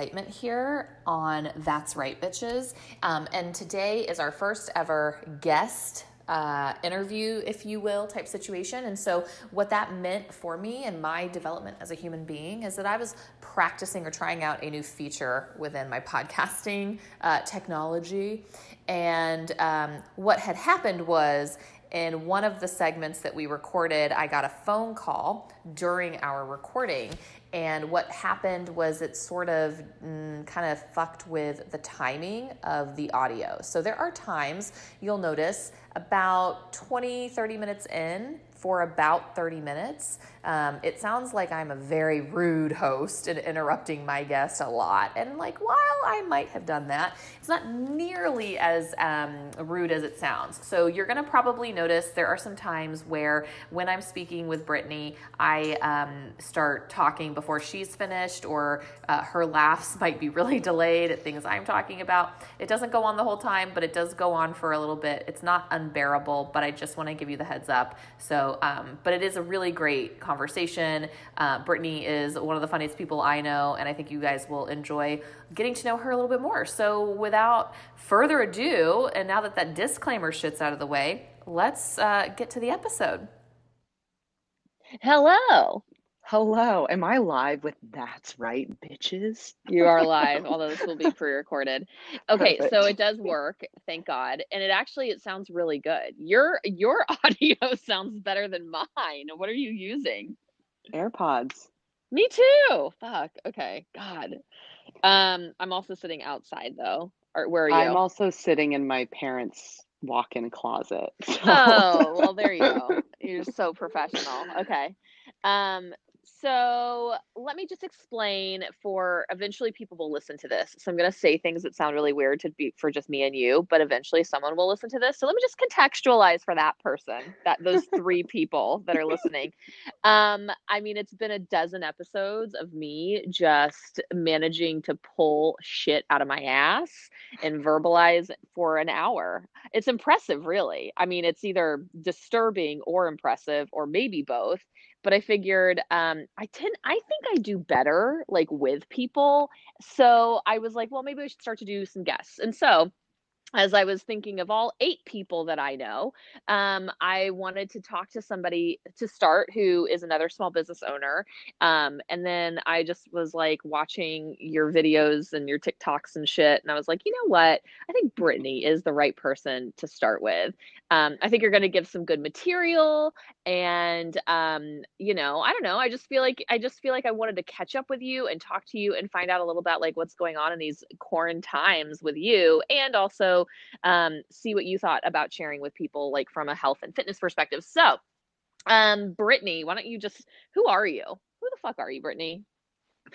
excitement here on That's Right, Bitches. Um, and today is our first ever guest uh, interview, if you will, type situation. And so, what that meant for me and my development as a human being is that I was practicing or trying out a new feature within my podcasting uh, technology. And um, what had happened was, in one of the segments that we recorded, I got a phone call during our recording. And what happened was it sort of mm, kind of fucked with the timing of the audio. So there are times you'll notice about 20, 30 minutes in for about 30 minutes. Um, it sounds like I'm a very rude host and interrupting my guest a lot. And like, while I might have done that, it's not nearly as um, rude as it sounds. So you're going to probably notice there are some times where when I'm speaking with Brittany, I um, start talking before she's finished, or uh, her laughs might be really delayed at things I'm talking about. It doesn't go on the whole time, but it does go on for a little bit. It's not unbearable, but I just want to give you the heads up. So, um, but it is a really great conversation. Uh, Brittany is one of the funniest people I know, and I think you guys will enjoy getting to know her a little bit more. So, without further ado, and now that that disclaimer shit's out of the way, let's uh, get to the episode. Hello. Hello, am I live with That's Right, bitches? You are live, although this will be pre-recorded. Okay, Perfect. so it does work, thank God. And it actually it sounds really good. Your your audio sounds better than mine. What are you using? AirPods. Me too. Fuck. Okay. God. Um, I'm also sitting outside though. Or where are you? I'm also sitting in my parents' walk-in closet. so- Oh, well, there you go. You're so professional. Okay. Um, so let me just explain for eventually people will listen to this. So I'm going to say things that sound really weird to be for just me and you, but eventually someone will listen to this. So let me just contextualize for that person, that those three people that are listening. Um, I mean, it's been a dozen episodes of me just managing to pull shit out of my ass and verbalize for an hour. It's impressive, really. I mean, it's either disturbing or impressive, or maybe both. But I figured um, I tend, I think I do better like with people. So I was like, well, maybe we should start to do some guests. And so as I was thinking of all eight people that I know, um, I wanted to talk to somebody to start who is another small business owner. Um, and then I just was like watching your videos and your TikToks and shit. And I was like, you know what? I think Brittany is the right person to start with. Um, I think you're going to give some good material. And, um, you know, I don't know. I just feel like, I just feel like I wanted to catch up with you and talk to you and find out a little about like what's going on in these quarantine times with you. And also, um, see what you thought about sharing with people like from a health and fitness perspective. So, um, Brittany, why don't you just who are you? Who the fuck are you, Brittany?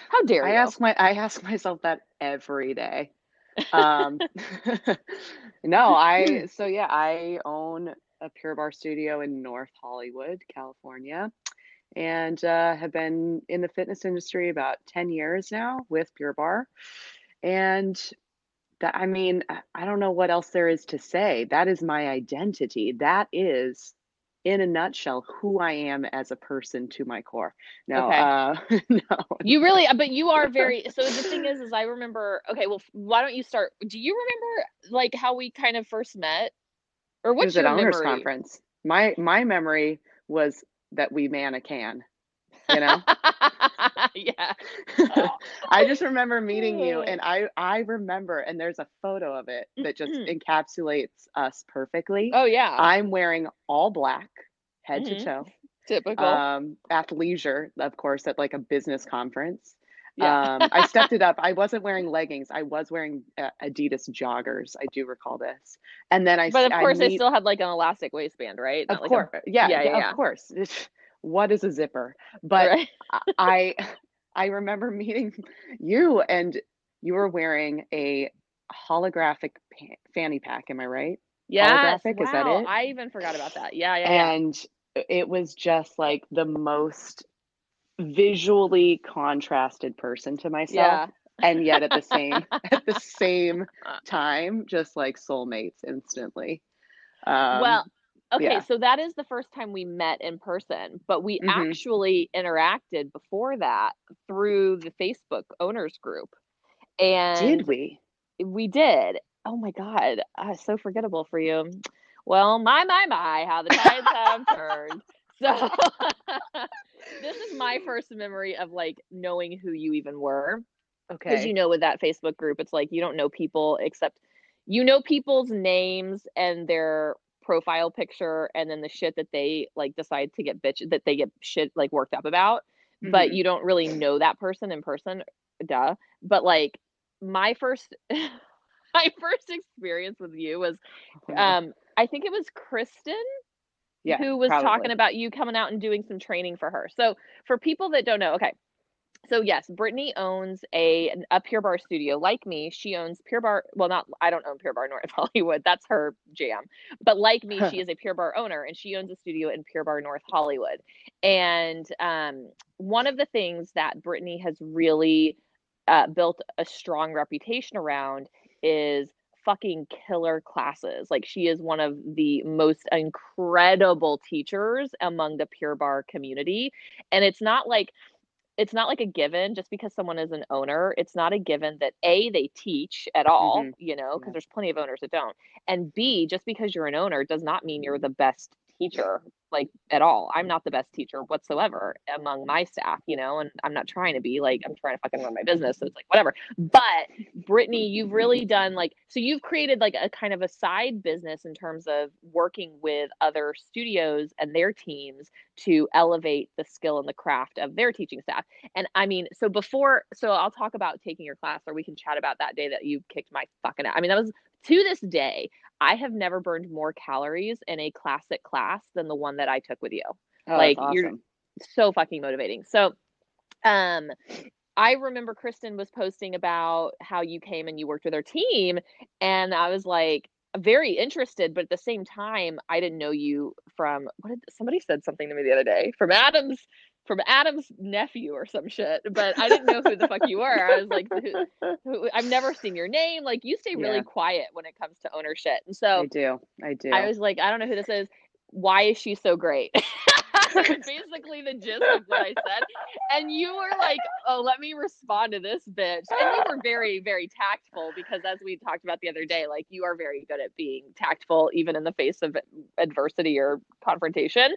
How dare I you? ask my I ask myself that every day. Um, no, I so yeah, I own a Pure Barre studio in North Hollywood, California, and uh, have been in the fitness industry about 10 years now with Pure Barre. And that I mean, I- don't know what else there is to say. That is my identity. That is in a nutshell who I am as a person to my core. No, Okay. uh no. You really, but you are very. So the thing is, is I remember. Okay, well, why don't you start? Do you remember like how we kind of first met, or It what's was at owners memory? conference. My my memory was that we man a can, you know? yeah. I just remember meeting you Oh. and I I remember and there's a photo of it that just Mhm. encapsulates us perfectly. Oh yeah. I'm wearing all black, head Mhm. to toe. Typical. Um athleisure, of course, at like a business conference. yeah. Um, I stepped it up. I wasn't wearing leggings. I was wearing uh, Adidas joggers. I do recall this. And then I but of course, I, meet- still had like an elastic waistband, right? of Not like a- course, yeah, yeah, yeah, yeah, yeah. of course. What is a zipper? But right? I I remember meeting you and you were wearing a holographic pa- fanny pack, am I right? Yes. holographic, is that it? I even forgot about that. Yeah, yeah, yeah. And it was just like the most visually contrasted person to myself Yeah. and yet at the same at the same time just like soulmates instantly. Um well, Okay, Yeah. so that is the first time we met in person, but we Mhm. actually interacted before that through the Facebook owners group. And Did we? we did. Oh my God, uh, so forgettable for you. Well, my, my, my, how the tides have turned. So this is my first memory of like knowing who you even were. Okay. Because you know, with that Facebook group, it's like you don't know people except you know people's names and their profile picture and then the shit that they like decide to get bitch that they get shit like worked up about. But Mhm. you don't really know that person in person, duh. But like my first my first experience with you was Oh, um I think it was Kristen yeah, who was talking about you coming out and doing some training for her. So for people that don't know, okay. So yes, Brittany owns a a Pure Barre studio. Like me, she owns Pure Barre. Well, not I don't own Pure Barre North Hollywood. That's her jam. But like me, she is a Pure Barre owner, and she owns a studio in Pure Barre North Hollywood. And um, one of the things that Brittany has really uh, built a strong reputation around is fucking killer classes. Like she is one of the most incredible teachers among the Pure Barre community. And it's not like it's not like a given just because someone is an owner. It's not a given that A, they teach at all, Mhm. you know, because Yeah. there's plenty of owners that don't. And B, just because you're an owner does not mean you're the best teacher, like at all. I'm not the best teacher whatsoever among my staff, you know, and I'm not trying to be like, I'm trying to fucking run my business. So it's like, whatever. But Brittany, you've really done like, so you've created like a kind of a side business in terms of working with other studios and their teams to elevate the skill and the craft of their teaching staff. And I mean, so before, so I'll talk about taking your class or we can chat about that day that you kicked my fucking ass. I mean, that was to this day, I have never burned more calories in a classic class than the one that I took with you Oh, like, that's you're- so fucking motivating. So, um, I remember Kristen was posting about how you came and you worked with her team, and I was like very interested, but at the same time, I didn't know you from what did somebody said something to me the other day from Adam's from Adam's nephew or some shit, but I didn't know who the fuck you were. I was like, who, who, I've never seen your name. Like, you stay really Yeah. quiet when it comes to ownership, and so I do. I do. I was like, I don't know who this is. Why is she so great? Basically, the gist of what I said. And you were like, oh, let me respond to this bitch. And you were very, very tactful because, as we talked about the other day, like you are very good at being tactful, even in the face of adversity or confrontation,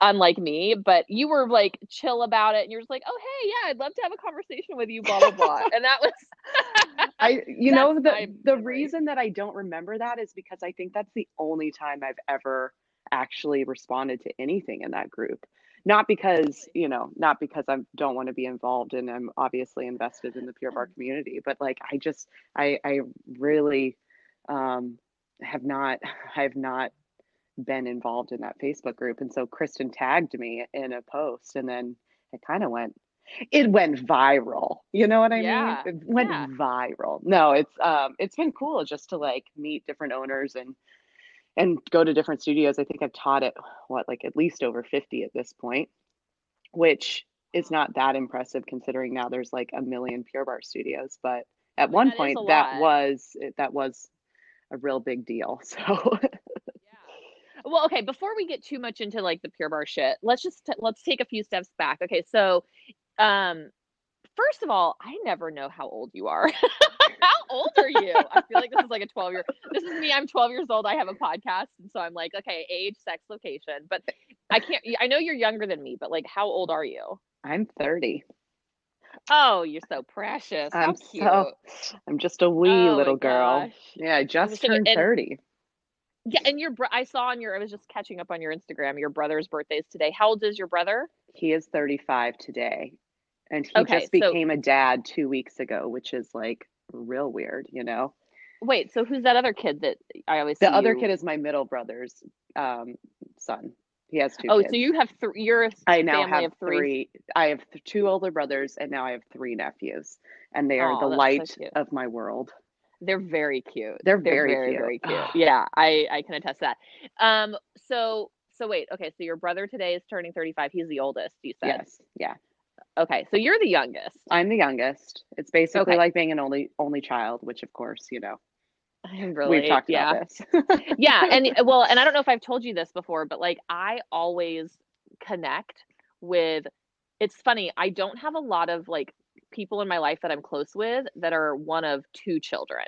unlike me. But you were like chill about it. And you're just like, oh, hey, yeah, I'd love to have a conversation with you, blah, blah, blah. And that was, I you know the the reason that I don't remember that is because I think that's the only time I've ever actually responded to anything in that group. Not because, you know, not because I don't want to be involved and I'm obviously invested in the Pure Barre community, but like I just I I really um have not I've not been involved in that Facebook group. And so Kristen tagged me in a post and then it kind of went it went viral. You know what I Yeah, mean? It went yeah. viral. No, it's um it's been cool just to like meet different owners and and go to different studios. I think I've taught at what like at least over 50 at this point, which is not that impressive considering now there's like a million Pure Barre studios, but at one That point that was that was a real big deal. So Well, okay, before we get too much into like the pure barre shit, let's just t- let's take a few steps back. Okay, so um first of all, I never know how old you are. how old are you? I feel like this is like a 12 year. This is me. I'm 12 years old. I have a podcast and so I'm like, okay, age, sex, location. But I can't I know you're younger than me, but like how old are you? I'm 30. Oh, you're so precious. I'm cute. so I'm just a wee Oh little girl. gosh. Yeah, I just just turned and- 30. Yeah, and your bro- I saw on your I was just catching up on your Instagram. Your brother's birthday is today. How old is your brother? He is 35 today. And he Okay, just so- became a dad 2 weeks ago, which is like real weird, you know. Wait, so who's that other kid that I always The other you- kid is my middle brother's um son. He has two Oh, kids. so you have three. You're a I now have three. three. I have th- two older brothers, and now I have three nephews, and they are Aw, the that's so light of my world. They're very cute. They're very very cute. very cute. yeah, I I can attest to that. Um, so so wait, okay, so your brother today is turning 35. He's the oldest. You said. Yes, yeah. Okay, so you're the youngest. I'm the youngest. It's basically Okay. like being an only only child, which of course, you know, really We've talked yeah. about this. yeah, and well, and I don't know if I've told you this before, but like I always connect with it's funny, I don't have a lot of like people in my life that I'm close with that are one of two children.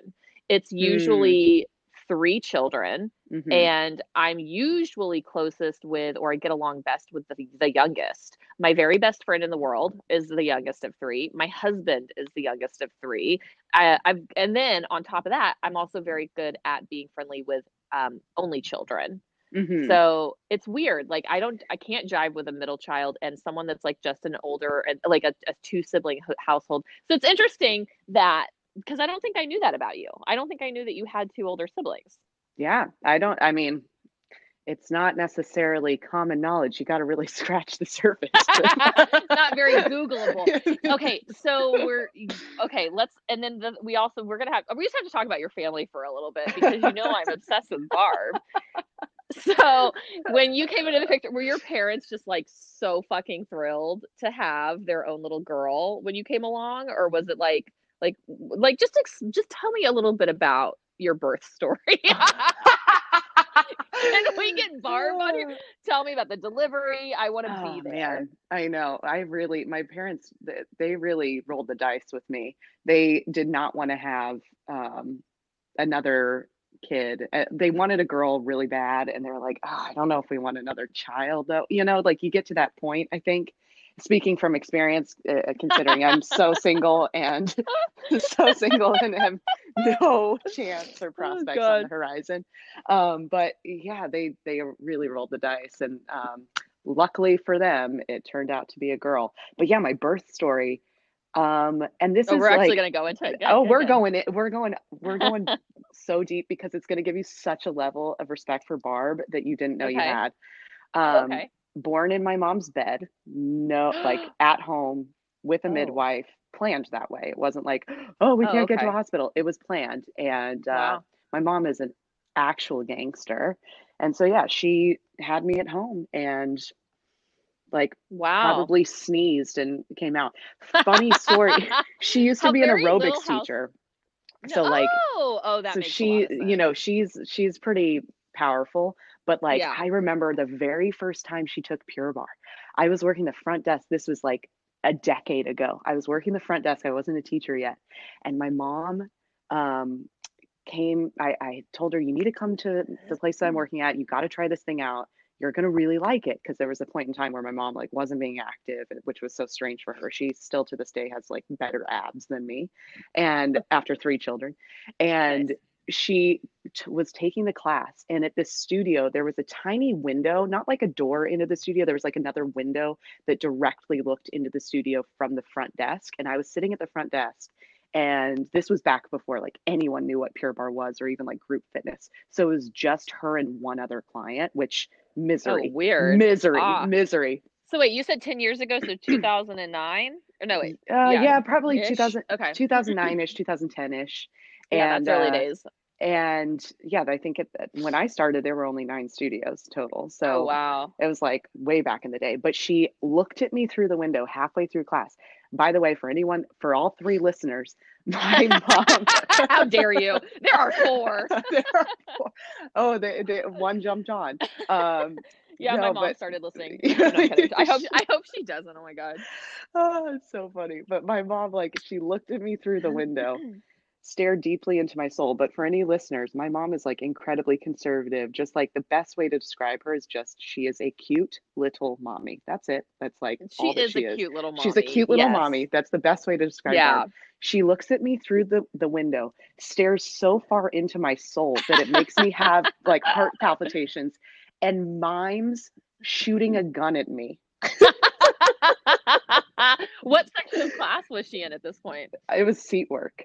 It's Mm. usually three children Mhm. and I'm usually closest with, or I get along best with the, the youngest. My very best friend in the world is the youngest of three. My husband is the youngest of three. I, I've, and then on top of that, I'm also very good at being friendly with um, only children. Mhm. So it's weird. Like I don't, I can't jive with a middle child and someone that's like just an older and like a, a two sibling h- household. So it's interesting that because I don't think I knew that about you. I don't think I knew that you had two older siblings. Yeah, I don't. I mean, it's not necessarily common knowledge. You got to really scratch the surface. Not very Googleable. Okay, so we're okay. Let's and then the, we also we're gonna have we just have to talk about your family for a little bit because you know I'm obsessed with Barb. So when you came into the picture, were your parents just like so fucking thrilled to have their own little girl when you came along, or was it like like like just ex- just tell me a little bit about your birth story? Can we get Barb on here? Tell me about the delivery. I want to Oh, be there. man, I know. I really, my parents, they really rolled the dice with me. They did not want to have um, another kid. Uh, They wanted a girl really bad, and they were like, oh, I don't know if we want another child, though. You know, like you get to that point, I think. Speaking from experience, uh, considering I'm so single and so single and have no chance or prospects on the horizon. Um, but yeah, they they really rolled the dice, and um, luckily for them, it turned out to be a girl. But yeah, my birth story. Um, and this Oh, is we're actually gonna go into it. Good, oh, good, we're going it. We're going. We're going so deep because it's going to give you such a level of respect for Barb that you didn't know you had. Um, okay. Born in my mom's bed, no, like at home with a Oh. midwife, planned that way. It wasn't like, oh, we Oh, can't get to a hospital. It was planned, and uh, Wow. my mom is an actual gangster, and so yeah, she had me at home and like Wow. probably sneezed and came out. Funny story. She used to be an aerobics House- teacher. No- So like oh, oh, that so she you know she's she's pretty powerful but like Yeah. i remember the very first time she took pure barre i was working the front desk this was like a decade ago i was working the front desk i wasn't a teacher yet and my mom um came i i told her you need to come to the place that i'm working at you got to try this thing out you're going to really like it because there was a point in time where my mom like wasn't being active which was so strange for her she still to this day has like better abs than me and after three children and Nice. She t- was taking the class and at this studio there was a tiny window not like a door into the studio there was like another window that directly looked into the studio from the front desk and i was sitting at the front desk and this was back before like anyone knew what pure barre was or even like group fitness so it was just her and one other client which Oh, misery weird. misery Ah. misery So wait, you said 10 years ago, so 2009? Or no, wait. uh, Yeah, yeah, probably ish? 2000 Okay. 2009ish 2010ish Yeah, and that's early uh, days. and yeah i think it, when i started there were only nine studios total so oh, wow. it was like way back in the day but she looked at me through the window halfway through class by the way for anyone for all three listeners my mom How dare you? There are four. There are four. oh they, they, one jumped on um Yeah, my mom but- started listening. No, no. I hope I hope she doesn't. Oh my god. oh it's so funny but my mom like she looked at me through the window stared deeply into my soul. But for any listeners, my mom is like incredibly conservative. Just like the best way to describe her is just she is a cute little mommy. That's it. That's like She all that is she a is. cute little mommy. She's a cute little Yes. mommy. That's the best way to describe Yeah. her. She looks at me through the, the window, stares so far into my soul that it makes me have like heart palpitations and mimes shooting a gun at me. what section of class was she in at this point? it was seat work.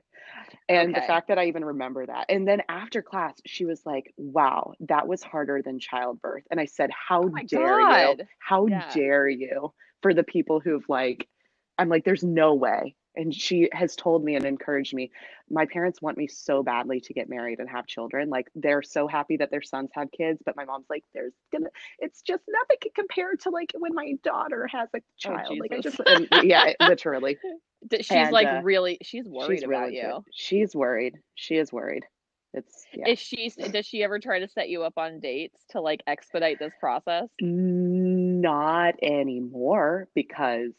And the fact that i even remember that. And then after class she was like wow that was harder than childbirth. And i said how Oh dare you. How Yeah. dare you for the people who've like i'm like there's no way and she has told me and encouraged me my parents want me so badly to get married and have children like they're so happy that their sons have kids but my mom's like there's gonna it's just nothing compared to like when my daughter has a child like i Oh, just and, yeah literally She's And, like uh, really she's worried she's about really you. She's worried. She is worried. It's yeah. Is she does she ever try to set you up on dates to like expedite this process? Not anymore because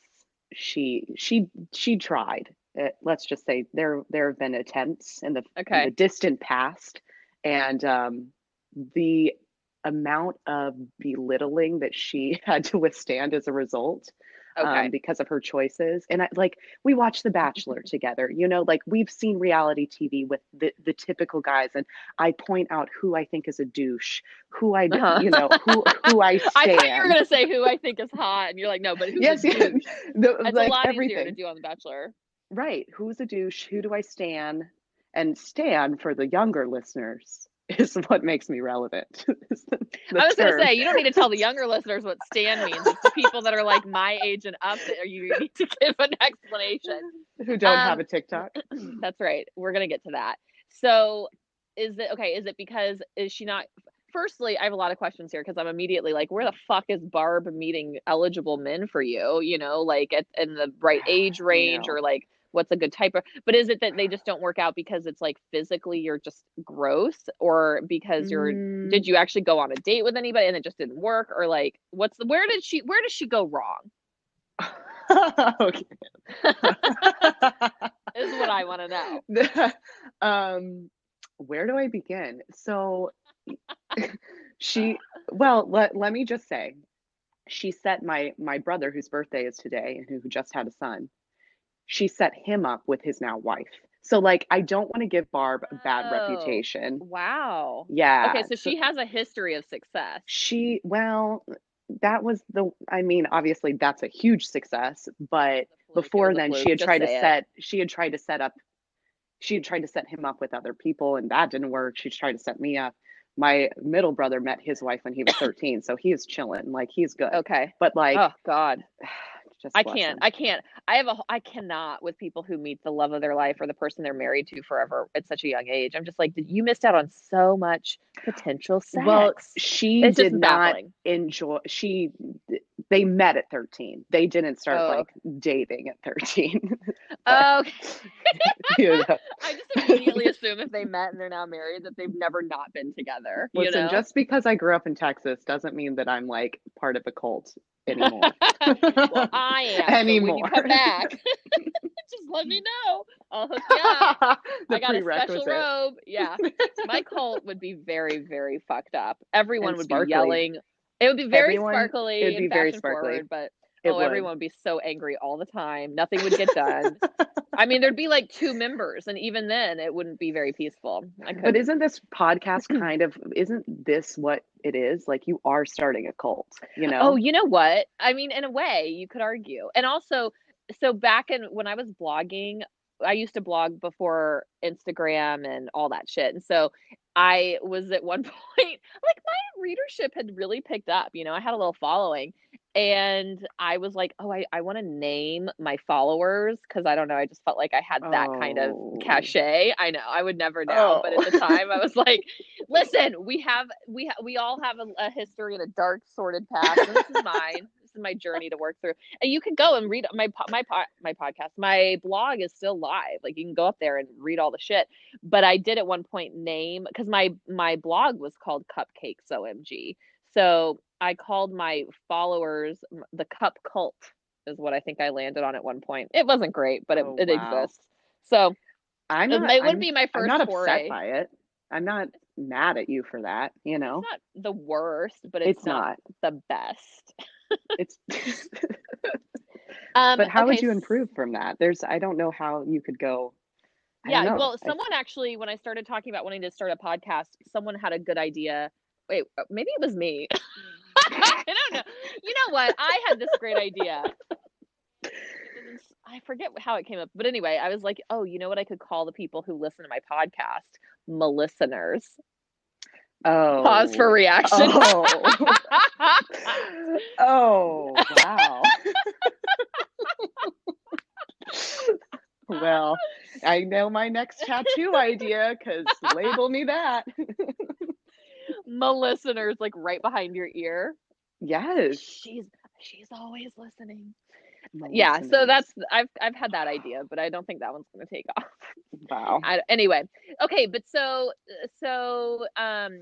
she she she tried. Uh, let's just say there there have been attempts in the, in Okay. the distant past, and um, the amount of belittling that she had to withstand as a result Okay. um, because of her choices. And I, like we watch The Bachelor together, you know, like we've seen reality TV with the, the typical guys, and I point out who I think is a douche, who I Uh-huh. you know, who who I I thought you were gonna say who I think is hot, and you're like, no, but who's yes, a yes, douche? the, That's like a lot everything. easier to do on The Bachelor. Right? Who's a douche? Who do I stand? And stand for the younger listeners is what makes me relevant. the- the I was gonna say you don't need to tell the younger listeners what "stan" means. It's the people that are like my age and up that you need to give an explanation. who don't have um, a TikTok. That's right. We're gonna get to that. So, is it okay? Is it because is she not? Firstly, I have a lot of questions here because I'm immediately like, where the fuck is Barb meeting eligible men for you? You know, like at in the right age range or like what's a good type of but is it that they just don't work out because it's like physically you're just gross or because you're Mm, did you actually go on a date with anybody and it just didn't work or like what's the where did she where does she go wrong okay. This is what i want to know um, where do I begin? So she, well, let, let me just say, she set my my brother, whose birthday is today, and who, who just had a son. She set him up with his now wife. So like, I don't want to give Barb a bad Oh. reputation. wow Yeah. okay so she has a history of success she well that was the i mean obviously that's a huge success but It was a fluke, before then she had just tried to say it. set she had tried to set up she had tried to set him up with other people and that didn't work she tried to set me up my middle brother met his wife when he was 13 so he is chilling like he's good okay but like oh god just i can't him. i can't i have a i cannot with people who meet the love of their life or the person they're married to forever at such a young age i'm just like did you missed out on so much potential sex well she it's did not enjoy she they met at 13 they didn't start Oh. like dating at 13 okay you know? I just immediately assume if they met and they're now married that they've never not been together. You Listen, know? just because I grew up in Texas doesn't mean that I'm like part of a cult anymore. well, I am. so when you Anymore. come back, just let me know. I'll hook you up. I got a special robe. Yeah, my cult would be very, very fucked up. Everyone And would sparkly. be yelling. It would be very Everyone- sparkly. it would be and very sparkly. forward, but It oh, would. everyone would be so angry all the time. Nothing would get done. I mean, there'd be like two members, and even then, it wouldn't be very peaceful. I But isn't this podcast kind of isn't this what it is? Like you are starting a cult, you know? Oh, you know what? I mean, in a way, you could argue. And also, so back in when I was blogging, I used to blog before Instagram and all that shit. And so I was at one point, like my readership had really picked up, you know, I had a little following. And I was like, oh, I, I want to name my followers because I don't know. I just felt like I had that kind of Oh. cachet. I know I would never know, but Oh. at the oh. time I was like, listen, we have we ha- we all have a, a history and a dark, sordid past. And this is mine. This is my journey to work through. And you can go and read my po- my po- my podcast. My blog is still live. Like you can go up there and read all the shit. But I did at one point name because my my blog was called Cupcakes OMG. So I called my followers the Cup Cult is what I think I landed on at one point. It wasn't great, but it, Oh, it wow. exists. So I'm it not, wouldn't I'm- be my I'm first not foray. upset by it. I'm not mad at you for that, you know? It's not the worst, but it's, It's not, not. the best. It's Um, but how would you improve from that? There's I don't know how you could go I Yeah, well, I- someone actually, when I started talking about wanting to start a podcast, someone had a good idea. Wait, uh, maybe it was me. I don't know. You know what? I had this great idea. I forget how it came up, but anyway, I was like, "Oh, you know what? I could call the people who listen to my podcast, listeners." oh Pause for reaction. Oh. oh wow. well, I know my next tattoo idea because label me that. listeners, like right behind your ear. yes. She's she's always listening. yeah, Melissa so that's I've I've had that idea, but I don't think that one's going to take off. wow. I, anyway, okay, but so so um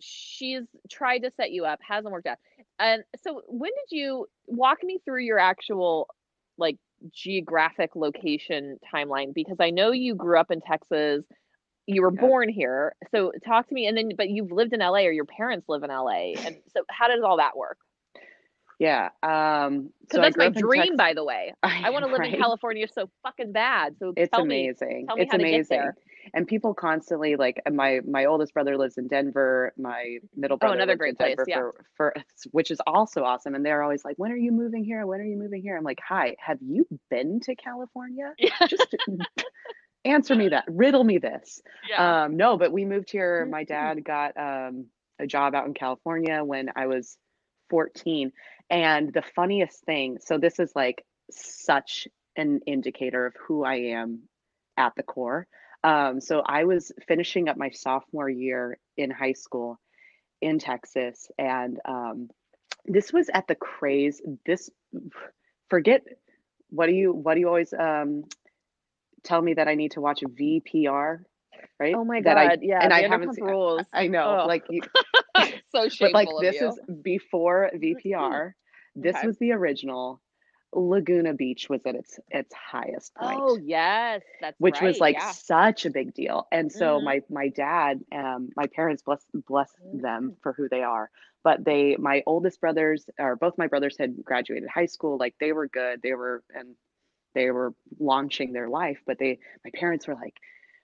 she's tried to set you up, hasn't worked out. And so when did you walk me through your actual like geographic location timeline because I know you grew up in Texas. You were Yeah. born here. So talk to me and then but you've lived in LA or your parents live in LA. And so how does all that work? Yeah. Um, so that's my dream, by the way. I want to live in? California so fucking bad. So It's me, amazing. tell me it's how to get amazing. And people constantly like my my oldest brother lives in Denver. My middle brother Oh, another lives great in place, yeah. for, for which is also awesome. And they're always like, "When are you moving here? When are you moving here?" I'm like, "Hi, have you been to California? Yeah. Just answer me that. Riddle me this." Yeah. Um, no, but we moved here. My dad got um, a job out in California when I was 14. And the funniest thing, so this is like such an indicator of who I am at the core. Um, so I was finishing up my sophomore year in high school in Texas, and um, this was at the craze. This forget what do you what do you always um, tell me that I need to watch VPR, right? oh my That I- god, yeah. and I haven't seen. rules. I know, Ugh. like, you, so shameful but like this you. is before VPR. This Okay. was the original. Laguna Beach was at its its highest point Oh yes, that's which was like yeah. such a big deal. And so Mhm. my my dad, um, my parents bless bless them Mm. for who they are. But they, my oldest brothers, or both my brothers had graduated high school. Like they were good. They were and they were launching their life. But they, my parents were like,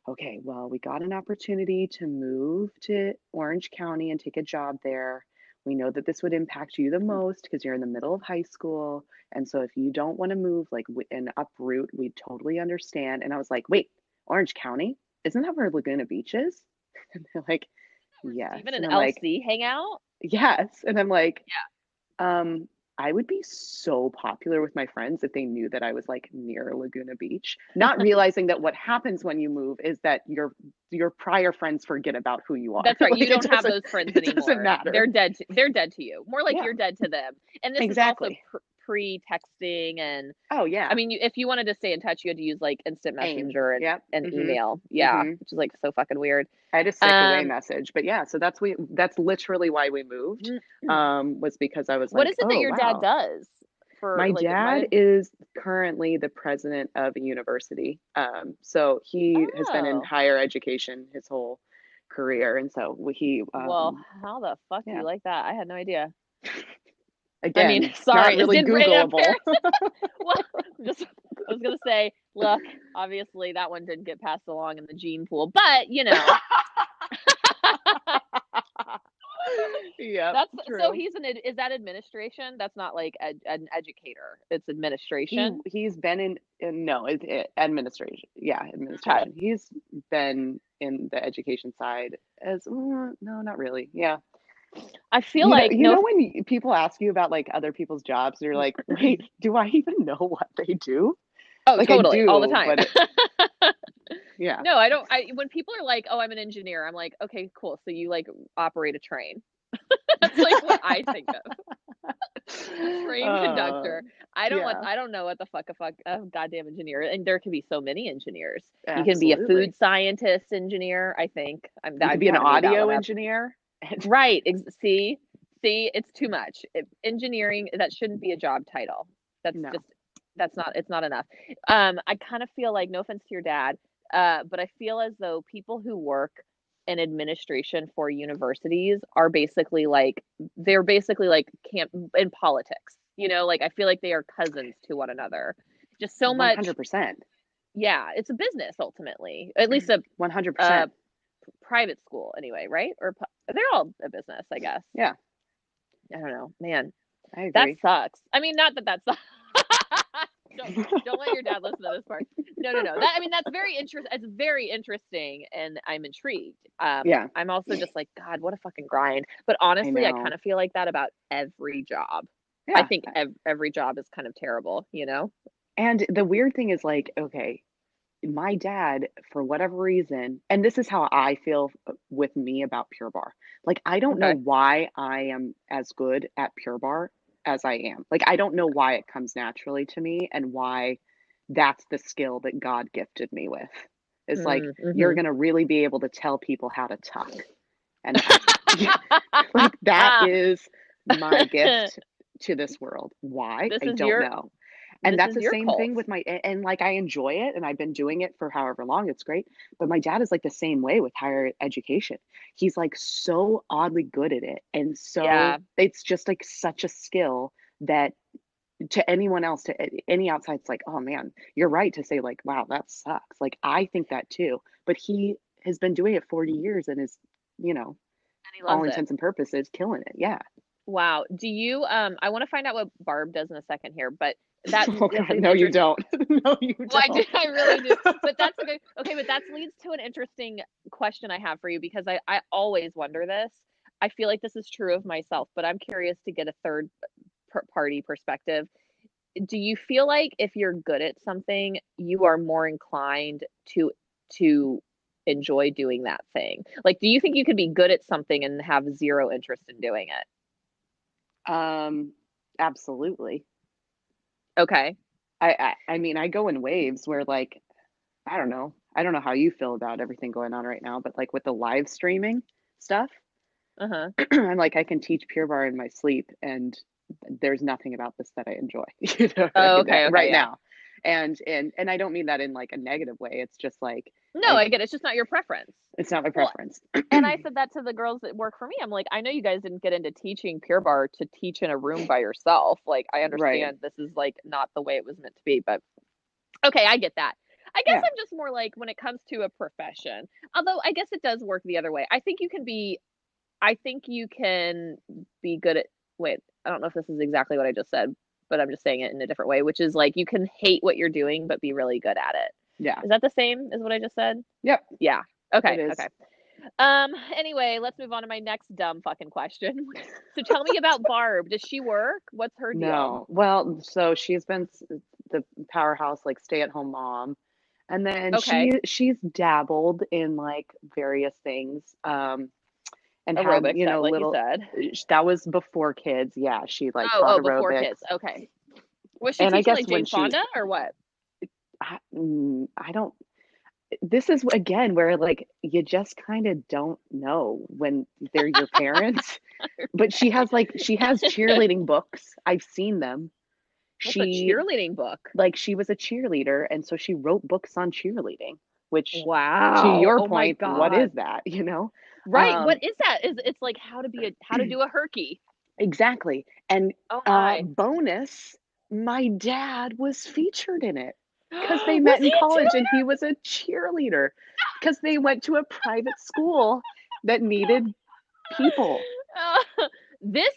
okay, well, we got an opportunity to move to Orange County and take a job there. We know that this would impact you the most because you're in the middle of high school. And so if you don't want to move like and uproot, we totally understand. And I was like, wait, Orange County? Isn't that where Laguna Beach is? And they're like, yes. Even And an I'm like, LC hangout. yes. And I'm like, yeah. Um, I would be so popular with my friends if they knew that I was like near Laguna Beach, not realizing that what happens when you move is that your your prior friends forget about who you are. That's right. Like, You don't have those friends it doesn't anymore. matter. They're dead. To, they're dead to you. More like Yeah. you're dead to them. And this Exactly. is also pr- pre-texting and Oh yeah. I mean, you, if you wanted to stay in touch, you had to use like instant messenger and, Yep. and Mhm. email. Yeah, Mhm. which is like so fucking weird. I had a stick away Um, message, but yeah, so that's we that's literally why we moved. Mm. Um, was because I was What like, is it that "Oh, your wow." dad does? For My like, dad is currently the president of a university. Um, so he has been in Oh. higher education his whole career, and so he um, well, how the fuck do you like that? I had no idea. again, I mean, sorry, it really didn't bring up Googleable. well, just I was gonna say, look, obviously that one didn't get passed along in the gene pool, but you know, yeah, that's true. so he's an is that administration? That's not like ed, an educator. It's administration. he's been in, in no it, it- administration yeah administration he's been in the education side as mm, no not really yeah I feel you like know, you no know when people ask you about like other people's jobs you're like wait do i even know what they do oh like, totally all the time. yeah no, I don't. I when people are like, "Oh, I'm an engineer," I'm like, "Okay, cool. So you like operate a train." That's like what I think of. train conductor. I don't want. Uh. I don't know what the fuck a fuck a goddamn engineer. And there can be so many engineers. You can be a food scientist engineer. I think. I'm. you could be an kinda made that audio engineer Right. See, see, it's too much. It, engineering that shouldn't be a job title. That's No. just that's not it's not enough. Um, I kind of feel like no offense to your dad, uh, but I feel as though people who work in administration for universities are basically like they're basically like camp in politics. You know, like I feel like they are cousins to one another. Just so much. 100% Yeah, it's a business ultimately. At least a 100% uh, private school anyway, right? Or they're all a business, I guess. Yeah. I don't know, man. i agree That sucks. I mean, not that that sucks. don't, don't let your dad listen to this part. No, no, no. That I mean, that's very interesting. It's very interesting, and I'm intrigued. Um, Yeah. I'm also just like, God, what a fucking grind. But honestly, I, know. kind of feel like that about every job. Yeah. I think ev- every job is kind of terrible. You know? And the weird thing is like, okay, my dad, for whatever reason, and this is how I feel uh, with me about Pure Barre. Like, I don't know why I am as good at Pure Barre as I am. Like I don't know why it comes naturally to me and why that's the skill that God gifted me with. Is like Mm-hmm. you're gonna really be able to tell people how to tuck, and like that is my gift to this world. Why? This I don't your- know. And that's the same cult. thing with my and, and, like I enjoy it and I've been doing it for however long. It's great. But my dad is like the same way with higher education. He's like so oddly good at it. And so Yeah. it's just like such a skill that to anyone else to any outside it's like, "Oh man, you're right to say like, wow, that sucks." Like I think that too. But he has been doing it 40 years and is, you know, all it. intents and purposes killing it. Yeah. Wow. Do you um I want to find out what Barb does in a second here, but that oh, God, no, you don't. no, you don't. Well, I do. I really do. But that's good. Okay, but that leads to an interesting question I have for you because I I always wonder this. I feel like this is true of myself, but I'm curious to get a third party perspective. Do you feel like if you're good at something, you are more inclined to to enjoy doing that thing? Like, do you think you could be good at something and have zero interest in doing it? Um, absolutely. Okay. I, I I mean, I go in waves where like I don't know. I don't know how you feel about everything going on right now, but like with the live streaming stuff, Uh huh. I'm like I can teach Pure Barre in my sleep and there's nothing about this that I enjoy. You know, Oh, okay, okay, right yeah. now. And and and I don't mean that in like a negative way. It's just like No, Like- I get it. It's just not your preference. it's not my Well, preference. and I said that to the girls that work for me. I'm like, I know you guys didn't get into teaching Pure Barre to teach in a room by yourself. Like, I understand this is like not the way it was meant to be, but okay, I get that. I guess Yeah. I'm just more like when it comes to a profession, although I guess it does work the other way. I think you can be, I think you can be good at, wait, I don't know if this is exactly what I just said, but I'm just saying it in a different way, which is like you can hate what you're doing, but be really good at it. Yeah. Is that the same as what I just said? Yep. Yeah. Okay. Okay. Um. Anyway, let's move on to my next dumb fucking question. so tell me about Barb. Does she work? What's her deal? No. Well, so she's been the powerhouse like stay-at-home mom. And then Okay. she she's dabbled in like various things. Um and had, you know, like little you said. that was before kids. Yeah, she like oh, oh, before aerobics. kids. Okay. Was she And I teaching guess like Jane she- Fonda or what? I, mm, I don't this is again where like you just kind of don't know when they're your parents. but she has like she has cheerleading books. I've seen them. What's she a cheerleading book? like she was a cheerleader and so she wrote books on cheerleading which Wow. to your oh point what is that you know right? um, what is that? Is it's like how to be a how to do a herky? exactly and Oh uh bonus my dad was featured in it because they met in college and he was a cheerleader because they went to a private school that needed people Uh, this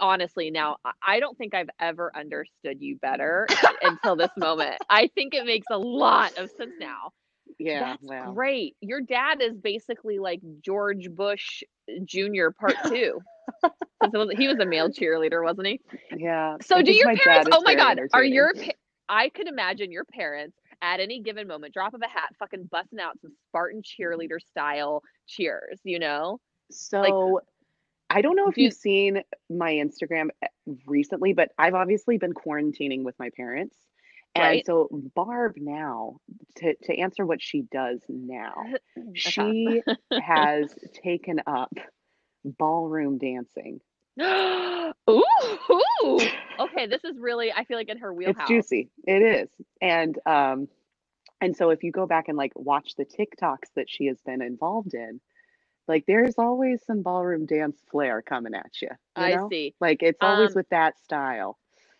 honestly now I- i don't think i've ever understood you better until this moment i think it makes a lot of sense now yeah that's well. great. Your dad is basically like george bush junior part Two. he was a male cheerleader wasn't he? Yeah so do your parents oh my god are your i could imagine your parents at any given moment drop of a hat fucking busting out some spartan cheerleader style cheers you know? So Like, I don't know if do you- you've seen my Instagram eh, recently, but I've obviously been quarantining with my parents. And Right. so Barb now, to, to answer what she does now, she has taken up ballroom dancing. ooh, ooh. Okay, this is really I feel like in her wheelhouse. It's juicy. It is. And um and so if you go back and like watch the TikToks that she has been involved in, like there's always some ballroom dance flair coming at you. you I see. Like it's always Um, with that style.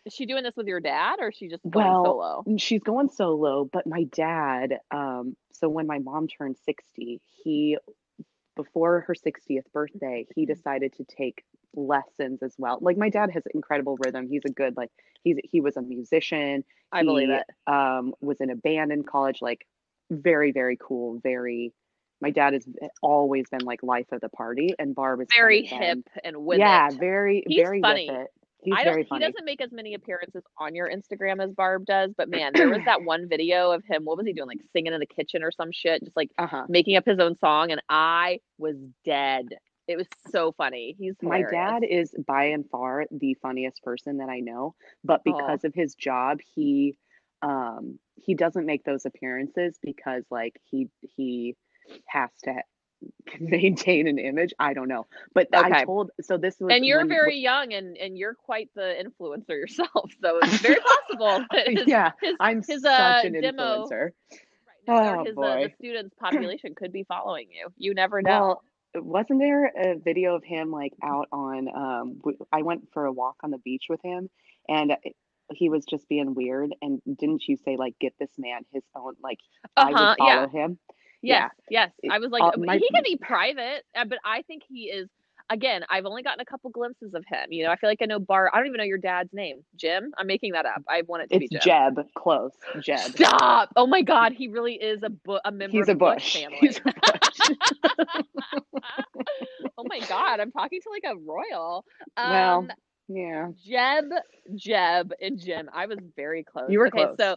Is she doing this with your dad or is she just going Well, solo? She's going solo, but my dad, um, so when my mom turned 60, he before her 60th birthday, he Mm-hmm. decided to take lessons as well. Like my dad has incredible rhythm. He's a good like he's he was a musician. I believe it. Um, was in a band in college, like very, very cool, very my dad has always been like life of the party and Barb is Very hip and with yeah, it. very, He's very funny. with it. He's I don't he doesn't make as many appearances on your Instagram as Barb does, but man, there was that one video of him, what was he doing? Like singing in the kitchen or some shit, just like Uh-huh. making up his own song, and I was dead. It was so funny. He's My dad is by and far the funniest person that I know, but Aw. because of his job, he um he doesn't make those appearances because like he he has to maintain an image. I don't know. But I told so this was and you're when- very young and and you're quite the influencer yourself. So it's very possible that his, yeah, his, I'm his, such uh, an demo- influencer. right, Oh, his, uh, the students population could be following you. You never know. Well, wasn't there a video of him like out on um I went for a walk on the beach with him and he was just being weird and didn't you say like get this man his own like I Uh-huh, would follow yeah. him? Yes, yes. I was like, uh, my- he can be private, uh, but I think he is. Again, I've only gotten a couple glimpses of him. You know, I feel like I know Bar. I don't even know your dad's name. Jim. I'm making that up. I want it to It's be Jim. Jeb, close. Jeb. Stop! Oh my God, he really is a bu- a member He's of a the Bush. family. He's a Bush. oh my God, I'm talking to like a royal. Um, Well, yeah. Jeb, Jeb, and Jim. I was very close. You were okay, close. so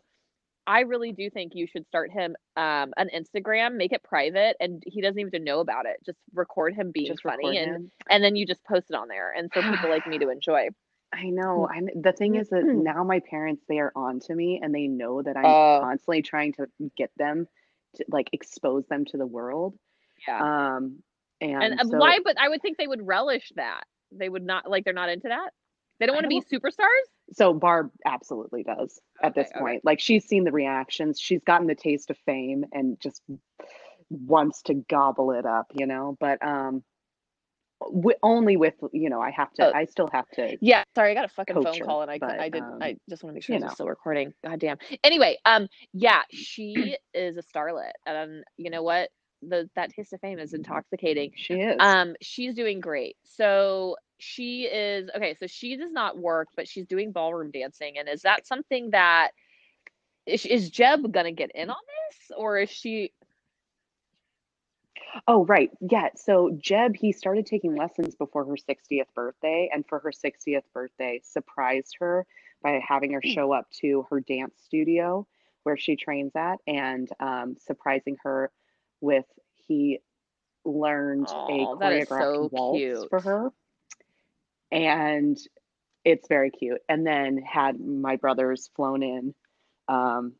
I really do think you should start him um, an Instagram, make it private, and he doesn't even know about it. Just record him being Just funny, and him. and then you just post it on there, and for people like me to enjoy. I know. I'm the thing is that now my parents they are on to me and they know that I'm Oh. constantly trying to get them to like expose them to the world. Yeah. Um and, and uh, so- why? But I would think they would relish that. They would not like. They're not into that. They don't want to be superstars. So Barb absolutely does at this Okay, okay. point. Like she's seen the reactions, she's gotten the taste of fame and just wants to gobble it up, you know. But um w- only with you know, I have to Oh. I still have to Yeah, sorry, I got a fucking phone her, call and I but, I didn't. um, I just want to make sure this is still recording. God damn. Anyway, um, yeah, she is a starlet, and you know what? The that taste of fame is intoxicating. she is. Um, she's doing great. So she is okay. So she does not work, but she's doing ballroom dancing. And is that something that is, is Jeb gonna get in on this, or is she? Oh, right. Yeah. So Jeb, he started taking lessons before her 60th birthday, and for her 60th birthday, surprised her by having her Hmm. show up to her dance studio where she trains at and um, surprising her with he learned Aw, a choreographed so waltz cute. for her. And it's very cute. And then had my brothers flown in um,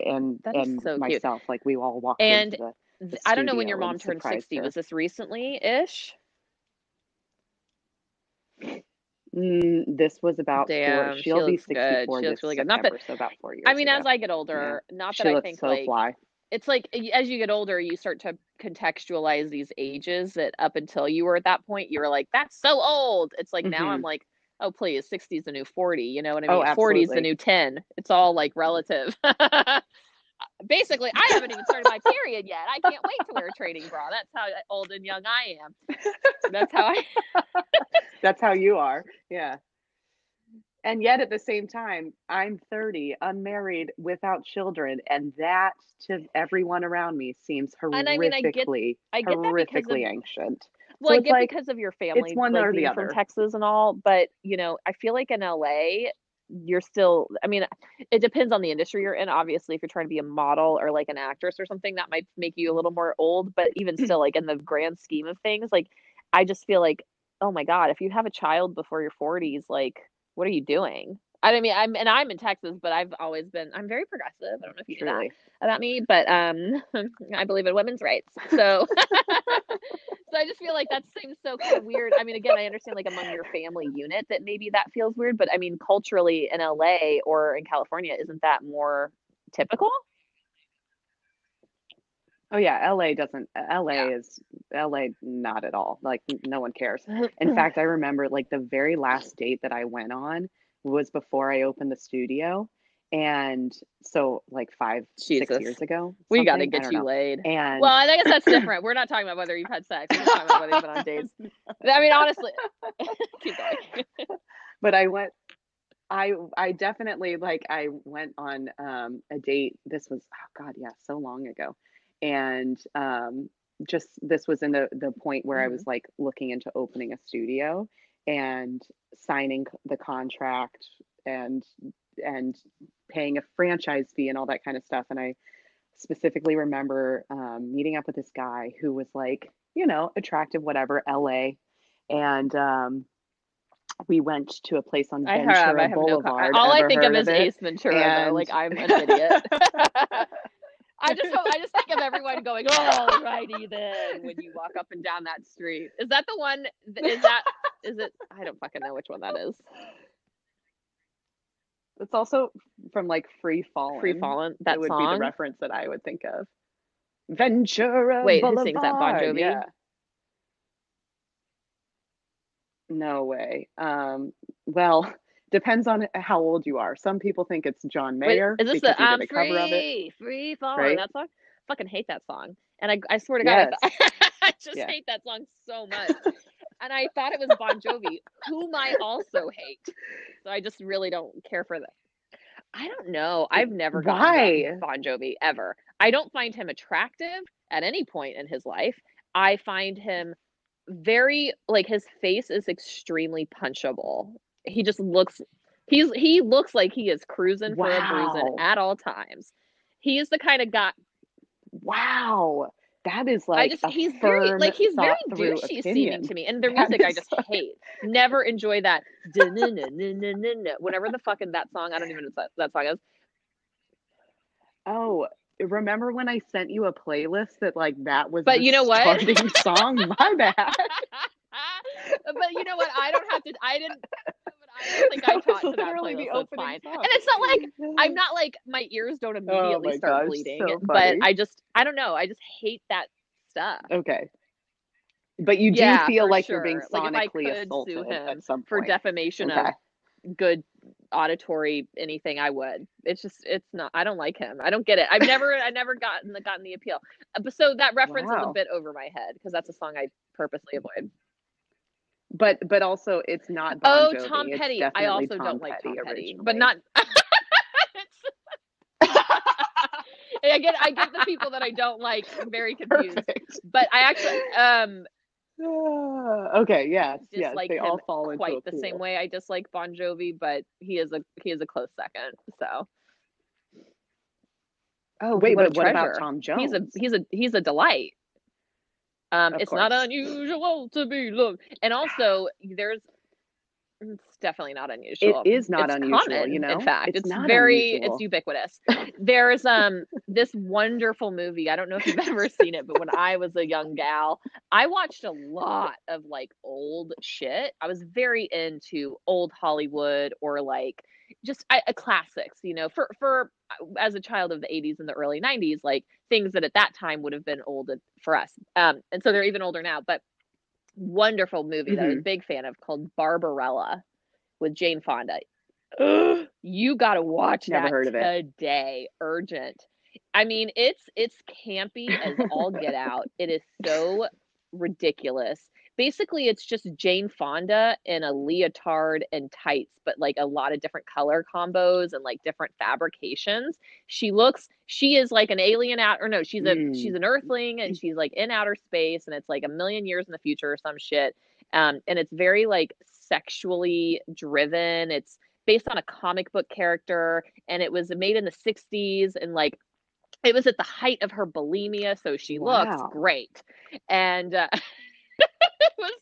and and so cute. myself like we all walked And the th- I don't know when your mom turned sixty. her. Was this recently ish? Mm, this was about Damn, four. she She'll be looks good. 64 She looks really good. Not that- so about four years. I mean, ago. as I get older, not she that I looks think so like fly. It's like as you get older, you start to contextualize these ages that up until you were at that point, you were like, that's so old. It's like now I'm mm-hmm. like, oh, please, 60 is the new 40. You know what I mean Oh, mean? 40 is the new 10. It's all like relative. Uh, basically, I haven't even started my period yet. I can't wait to wear a training bra. That's how uh, old and young I am. That's how I. That's how you are. Yeah. And yet at the same time, I'm 30, unmarried, without children, and that to everyone around me seems horrifically And I mean, I get- horrifically, I get horrifically of ancient. Well, So I get like, because of your family, it's one like or the being from. Texas and all, but you know, I feel like in LA, you're still. I mean, it depends on the industry you're in. Obviously, if you're trying to be a model or like an actress or something, that might make you a little more old. But even still, like in the grand scheme of things, like I just feel like, oh my god, if you have a child before your 40s, like what are you doing? I mean, I'm and I'm in Texas, but I've always been. I'm very progressive. I don't know if you know that about me, but um, I believe in women's rights. So, so I just feel like that seems so kind of weird. I mean, again, I understand like among your family unit that maybe that feels weird, but I mean, culturally in LA or in California, isn't that more typical? Oh yeah, LA doesn't. LA Yeah. is LA not at all. Like no one cares. In fact, I remember like the very last date that I went on was before I opened the studio, and so like five, Jesus. six years ago. we got to get you know. laid. And Well, I guess that's different. We're not talking about whether you've had sex. We're talking about whether you've been on dates. I mean, honestly, keep going. but I went I I definitely like I went on um a date this was oh god yeah so long ago and um just this was in the the point where I was like looking into opening a studio and signing the contract and and paying a franchise fee and all that kind of stuff and I specifically remember um, meeting up with this guy who was like you know, attractive, whatever, LA. And um, we went to a place on I Ventura. I no. Boulevard. Co- all I think of is? Ace Ventura. though. Like I'm an idiot. I just hope, I just think of everyone going, "Oh, righty then," when you walk up and down that street. Is that the one? th- Is that? Is it? I don't fucking know which one that is. It's also from like Free Fallin'. Free Fallin'. That it would song. be the reference that I would think of. Ventura Wait, who Boulevard. sings that, Bon Jovi? Yeah. No way. Um, well, depends on how old you are. Some people think it's John Mayer. Wait, is this the I'm did a cover of it. free, free falling? right? That song. Fucking hate that song, and I, I swear to God, I, Yes. I just Yeah. hate that song so much. and I thought it was Bon Jovi, whom I also hate. So I just really don't care for that. I don't know. I've never Why? Bon Jovi ever. I don't find him attractive at any point in his life. I find him very like his face is extremely punchable. He just looks he's he looks like he is cruising for a bruising at all times. He is the kind of guy Wow. That is like I just he's very like he's very douchey seeming to me. And their music I just hate. Never enjoy that. Whatever the fuck fucking that song, I don't even know what that, song is. Oh, remember when I sent you a playlist that like that was But the you know what? starting song? My bad. but you know what? I don't have to. I didn't. I don't think I That was talked to that playlist. So it's fine. song. And it's not like I'm not like my ears don't immediately my start gosh, bleeding, so but. I just I don't know. I just hate that stuff. Okay. But you do Yeah, feel like you're being sure. Like, if I sonically could assaulted at some For defamation Okay. of good auditory anything, I would. It's just it's not. I don't like him. I don't get it. I've never I never gotten the gotten the appeal. Uh, But so that reference is a bit over my head because that's a song I purposely avoid. But but also it's not Bon Oh, Jovi, Tom it's Petty. I also Tom don't like Tom Petty, originally. but not. I get I get the people that I don't like very confused. perfect. But I actually um Ah, okay, yes, yes, dislike they all fall into quite the same way I dislike Bon Jovi, but he is a he is a close second. So oh, Wait, what but what about. Tom Jones? He's a he's a he's a delight. Um, Of it's not unusual to be loved, and also there's it's definitely not unusual. It is not It's unusual, common, you know? In fact, It's it's, very unusual. it's ubiquitous. There's um this wonderful movie. I don't know if you've ever seen it, but when I was a young gal, I watched a lot of like old shit. I was very into old Hollywood or like just I, uh, classics, you know, for for uh, as a child of the 80s and the early 90s, like things that at that time would have been old for us. Um, and so they're even older now. But wonderful movie that I was a big fan of called Barbarella with Jane Fonda. you got to watch Never that heard of it. today, urgent. I mean, it's it's campy as all get out. It is so ridiculous. Basically, it's just Jane Fonda in a leotard and tights, but like a lot of different color combos and like different fabrications. She looks, she is like an alien out, or no, she's a Mm. she's an Earthling and she's like in outer space, and it's like a million years in the future or some shit. Um, and it's very like sexually driven. It's based on a comic book character, and it was made in the '60s, and like it was at the height of her bulimia, so she Wow. looks great. And uh, it was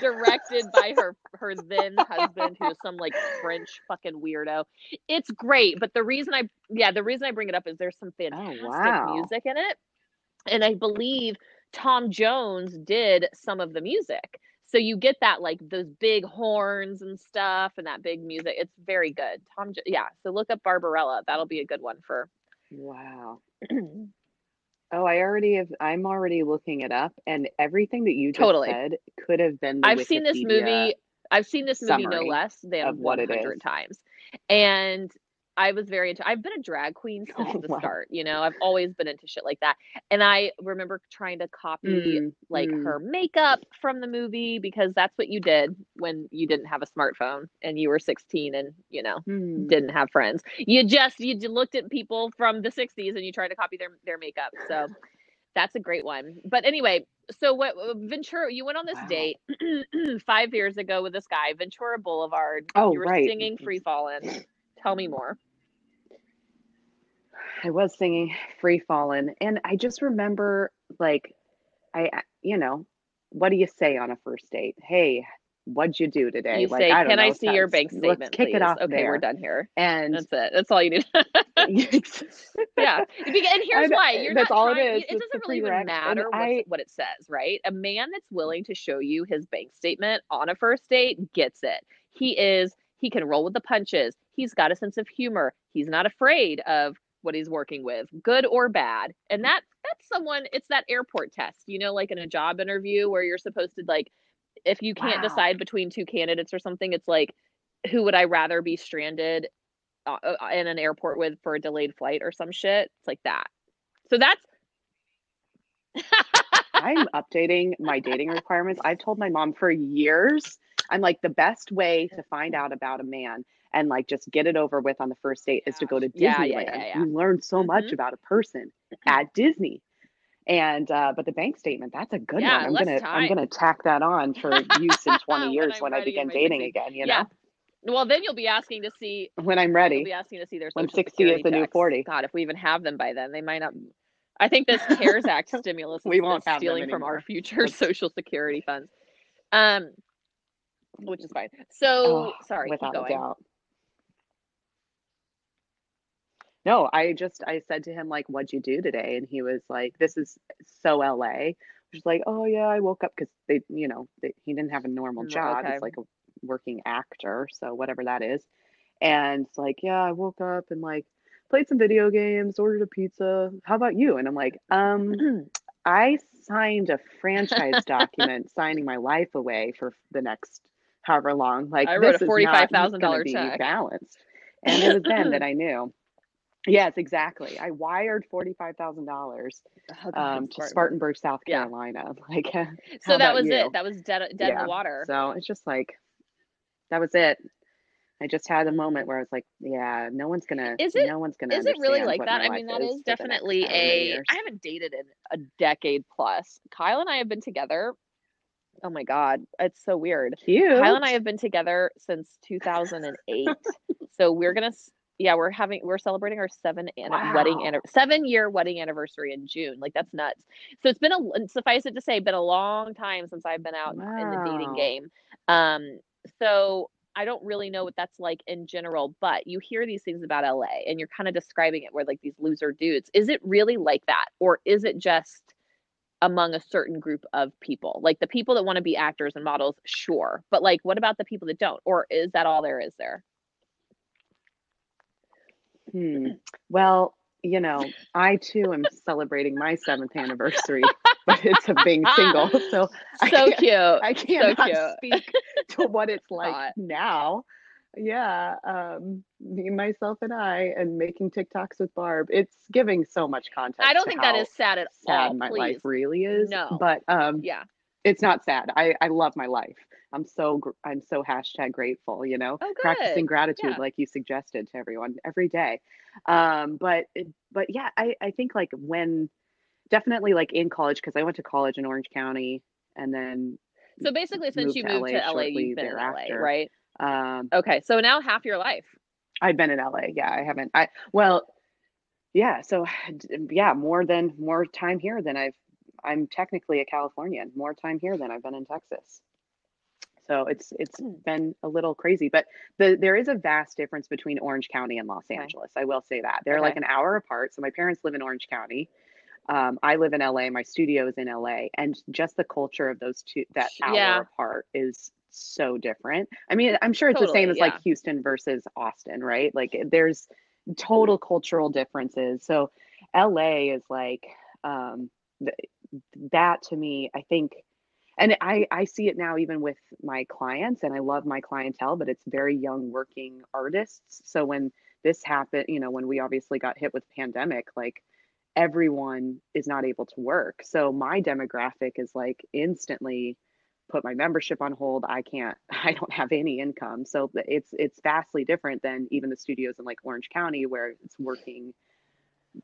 directed by her her then husband, who is some like French fucking weirdo. It's great, but the reason I yeah the reason I bring it up is there's some oh, fantastic Oh, wow. music in it, and I believe Tom Jones did some of the music. So you get that like those big horns and stuff and that big music. It's very good. Tom, yeah. So look up Barbarella. That'll be a good one for. Wow. Oh, I already have. I'm already looking it up, and everything that you just Totally. said could have been. The I've seen this movie. I've seen this movie no less than it 100 times, and I was very into. I've been a drag queen since Oh, the wow. start. You know, I've always been into shit like that, and I remember trying to copy Mm, like mm. her makeup from the movie because that's what you did when you didn't have a smartphone and you were 16 and you know Hmm. didn't have friends. You just you looked at people from the 60s and you tried to copy their their makeup. So that's a great one. But anyway, so what Ventura you went on this Wow. date 5 years ago with this guy, Ventura Boulevard. Oh, you were right. singing Free Fallin'. Tell me more. I was singing Free Fallin', and I just remember like I, you know, what do you say on a first date? Hey, what'd you do today? You like, say, I don't "Can I see your bank statement, Let's kick please?" it off okay, there. we're done here. And That's it. That's all you need. yeah. And here's know, why. Eh, You're that's not all it trying, is. It It's doesn't really even matter I- what it says, right? A man that's willing to show you his bank statement on a first date gets it. He is, he can roll with the punches. He's got a sense of humor. He's not afraid of what he's working with, good or bad. And that that's someone, it's that airport test, you know, like in a job interview where you're supposed to like if you can't Wow. decide between two candidates or something, it's like who would I rather be stranded uh, uh, in an airport with for a delayed flight or some shit? It's like that. So that's I'm updating my dating requirements. I've told my mom for years. I'm like the best way to find out about a man and like just get it over with on the first date is to go to Disneyland. Yeah, yeah, yeah, yeah. You learn so much Mhm. about a person at Disney. And uh, but the bank statement, that's a good Yeah, one. I'm gonna I'm gonna tack that on for use in 20 years I'm when I begin dating 60. again, you yeah. know? Well, then you'll be asking to see. When I'm ready. You'll be asking to see their When 60 is the new 40. God, if we even have them by then, they might not. I think this CARES Act stimulus We is won't stealing from our future social security funds, um, which is fine. So Oh, sorry, without a doubt. No, I just I said to him like, "What'd you do today?" And he was like, "This is so LA." Which like, "Oh yeah, I woke up because they, you know, they, he didn't have a normal Mm, job. okay. He's like a working actor, so whatever that is." And it's like, "Yeah, I woke up and like played some video games, ordered a pizza. How about you?" And I'm like, "Um, I signed a franchise document signing my life away for the next however long. Like I wrote a $45,000 gonna check. balanced. And it was then that I knew. Yes, exactly. I wired forty-five thousand dollars Oh, um, to Spartanburg. South Yeah. Carolina. Like, how So that was you? it. That was dead, dead in the water. So it's just like that was it. I just had a moment where I was like, "Yeah, no one's gonna, Is it- no one's gonna." Is it really like that? I mean, that is is for the next definitely a. I haven't dated in a decade plus. Kyle and I have been together. Oh my God, it's so weird. Cute. Kyle and I have been together since 2008. so we're gonna, yeah, we're having, we're celebrating our seven an- wedding, Wow. anni- seven year wedding anniversary in June. Like that's nuts. So it's been a, suffice it to say, been a long time since I've been out in the dating game. Um, so I don't really know what that's like in general, but you hear these things about LA and you're kind of describing it where like these loser dudes. Is it really like that? Or is it just among a certain group of people? Like the people that want to be actors and models, sure. But like what about the people that don't? Or is that all there is there? Hmm. Well, you know, I too am celebrating my seventh anniversary, but it's of being single. So I So can't- cute. I cannot cute. speak to what it's like now. Yeah, um, me, myself, and I, and making TikToks with Barb. It's giving so much content I don't think that is sad at sad all. my please. life really is. No. but um, Yeah. it's not sad. I I love my life. I'm so gr- I'm so hashtag grateful. You know, Oh, practicing gratitude Yeah. like you suggested to everyone every day. Um, but but yeah, I I think like when definitely like in college because I went to college in Orange County and then So basically since moved you to moved LA to LA, you've been in. LA, right? Um Okay. So now half your life. I've been in LA. Yeah, I haven't. I well, yeah. So yeah, more than more time here than I've. I'm technically a Californian. More time here than I've been in Texas. So it's it's been a little crazy, but the there is a vast difference between Orange County and Los Okay. Angeles. I will say that they're like an hour apart. So my parents live in Orange County. Um, I live in LA. My studio is in LA, and just the culture of those two that hour Yeah. apart is so different. I mean, I'm sure it's the same Totally, as like. Houston versus Austin, right? Like there's total cultural differences. So LA is like um, th- that to me. I think, and I I see it now even with my clients, and I love my clientele, but it's very young working artists. So when this happened, you know, when we obviously got hit with pandemic, like everyone is not able to work. So my demographic is like instantly put my membership on hold. I can't I don't have any income. So it's it's vastly different than even the studios in like Orange County where it's working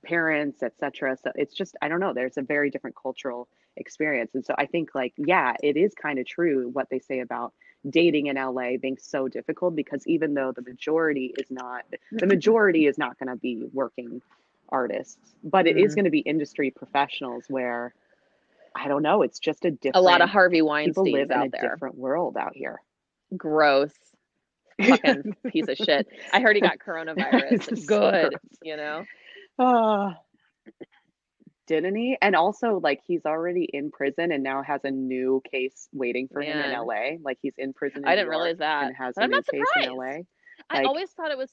parents, etc. So it's just I don't know, there's a very different cultural experience. And so I think like yeah, it is kind of true what they say about dating in LA being so difficult because even though the majority is not the majority is not going to be working artists, but it is Mhm. going to be industry professionals where I don't know. It's just a different. A lot of Harvey people Weinsteins live in a there. different world out here. Gross. Fucking piece of shit. I heard he got coronavirus. Good, you know. Ah. didn't he? And also, like, he's already in prison and now has a new case waiting for him in LA. Like, he's in prison. In I didn't realize that. And has But a I'm new not case in. LA. I always thought it was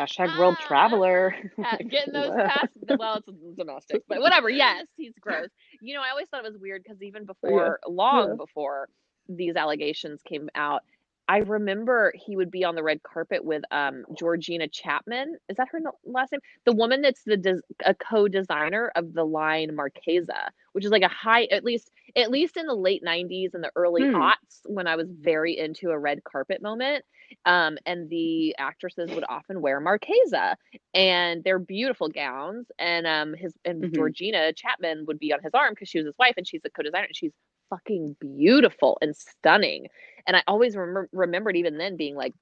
Hashtag world traveler. Ah, ha- getting those past well it's domestic but whatever yes he's gross you know i always thought it was weird because even before long Yeah. before these allegations came out i remember he would be on the red carpet with um georgina chapman is that her last name the woman that's the des- a co-designer of the line marchesa which is like a high at least at least in the late 90s and the early Hmm. aughts when i was very into a red carpet moment um, and the actresses would often wear marchesa and they're beautiful gowns and um his and Mhm. georgina chapman would be on his arm because she was his wife and she's a co-designer and she's fucking beautiful and stunning and i always remember remembered even then being like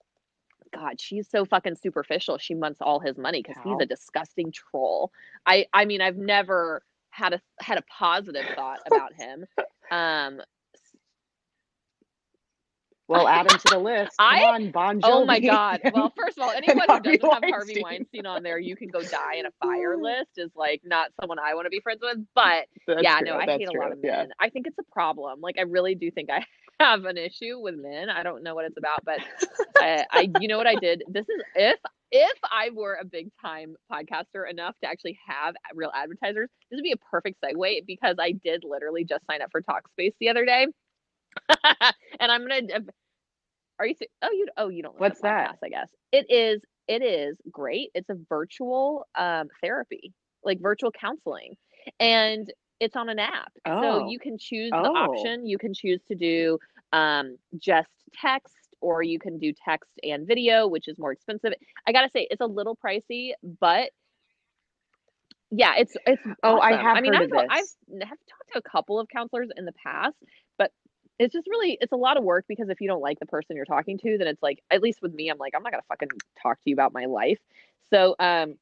god she's so fucking superficial she wants all his money because he's a disgusting troll i i mean i've never had a had a positive thought about him um well, add him to the list. Come I- on, Bon Jovi. Oh my god. Well, first of all, anyone who doesn't have Harvey Weinstein. On there, you can go die in a fire list is like not someone I want to be friends with. But That's yeah, true, no, I that's hate a lot of yeah. men. I think it's a problem. Like I really do think I have an issue with men. I don't know what it's about, but I, I you know what I did? This is if if I were a big time podcaster enough to actually have real advertisers, this would be a perfect segue because I did literally just sign up for Talkspace the other day. and I'm gonna are you oh you oh you don't What's that? podcasts, I guess. It is it is great. It's a virtual um therapy, like virtual counseling. And it's on an app. So Oh. you can choose the Oh. option. You can choose to do um just text or you can do text and video, which is more expensive. I got to say it's a little pricey, but yeah, it's it's Oh, I have I mean, I've, I've have talked to a couple of counselors in the past, but it's just really it's a lot of work because if you don't like the person you're talking to, then it's like at least with me, I'm like I'm not gonna fucking talk to you about my life. So um,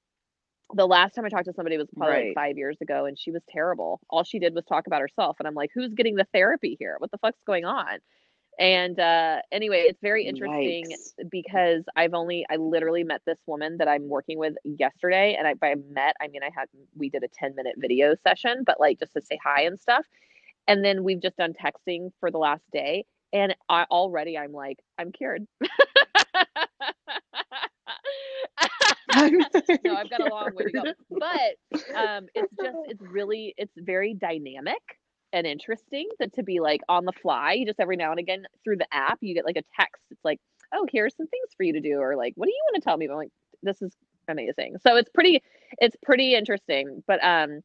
the last time I talked to somebody was probably like five years ago, and she was terrible. All she did was talk about herself, and I'm like, who's getting the therapy here? What the fuck's going on? And uh, anyway, it's very interesting Yikes. because I've only I literally met this woman that I'm working with yesterday, and I by met I mean I had we did a 10 minute video session, but like just to say hi and stuff, and then we've just done texting for the last day, and I already I'm like I'm cured. no, I've got a long way to go. But um, it's just it's really it's very dynamic and interesting that to be like on the fly. You just every now and again through the app you get like a text. It's like, oh, here's some things for you to do, or like, what do you want to tell me? I'm like, this is amazing. So it's pretty it's pretty interesting. But um,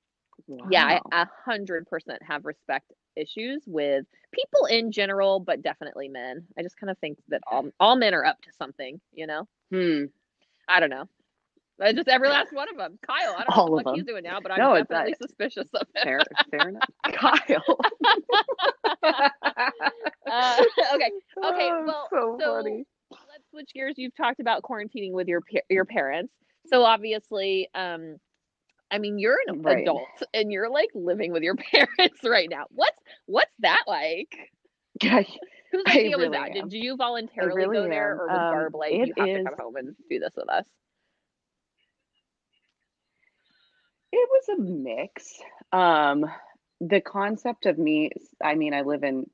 yeah, Wow. I a hundred percent have respect issues with people in general, but definitely men. I just kind of think that all all men are up to something. You know. Hmm. I don't know. Just every last one of them. Kyle, I don't All know what he's them. doing now, but I'm No, definitely suspicious of him. Fair, fair enough. Kyle. Uh, okay, okay. Oh, Well, so so funny. let's switch gears. You've talked about quarantining with your your parents. So obviously, um, I mean, you're an Right. adult and you're like living with your parents right now. What's what's that like? Yeah, Whose idea was that? am. Did you voluntarily really go there, or was Um, Barb like, you have to come home and do this with us? It was a mix. Um, the concept of me, I mean, I live in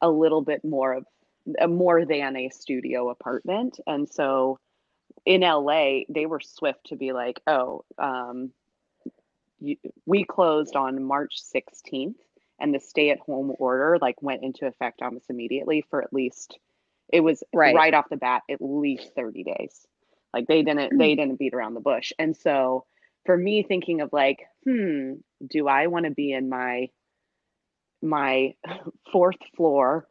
a little bit more of a more than a studio apartment. And so in LA, they were swift to be like, oh, um, you, we closed on March 16th and the stay at home order like went into effect almost immediately for at least it was Right. right off the bat at least 30 days like they didn't they didn't beat around the bush and so for me thinking of like hmm do i want to be in my my fourth floor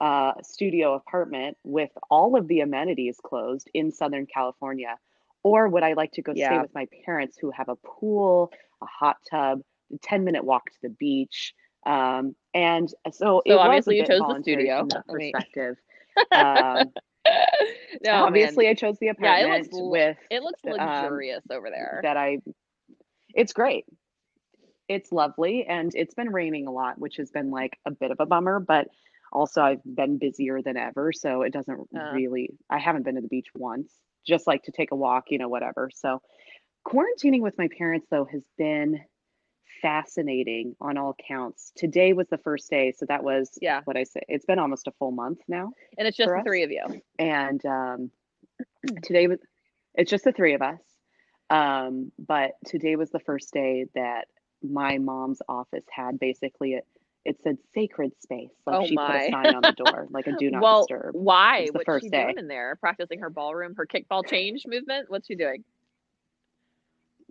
uh, studio apartment with all of the amenities closed in southern california? Or would i like to go stay with my parents who have a pool a hot tub a 10 minute walk to the beach? Um, and so, it So obviously you chose the studio. perspective. Um, no, man. obviously i chose the apartment Yeah, it looks with It looks um, luxurious over there. that I it's great. it's lovely and it's been raining a lot, which has been like a bit of a bummer, but also I've been busier than ever, so it doesn't Uh. really I haven't been to the beach once, just like to take a walk, you know, whatever. So quarantining with my parents though has been fascinating on all counts. Today was the first day, so that was Yeah. what I say. It's been almost a full month now. And it's just the us? three of you. and um, today was it's just the three of us um, but today was the first day that my mom's office had basically it it said sacred space like Oh she put a sign on the door like a do not well, disturb why? It was the What's first she day. doing in there? Practicing her ballroom, her kickball change movement? What's she doing?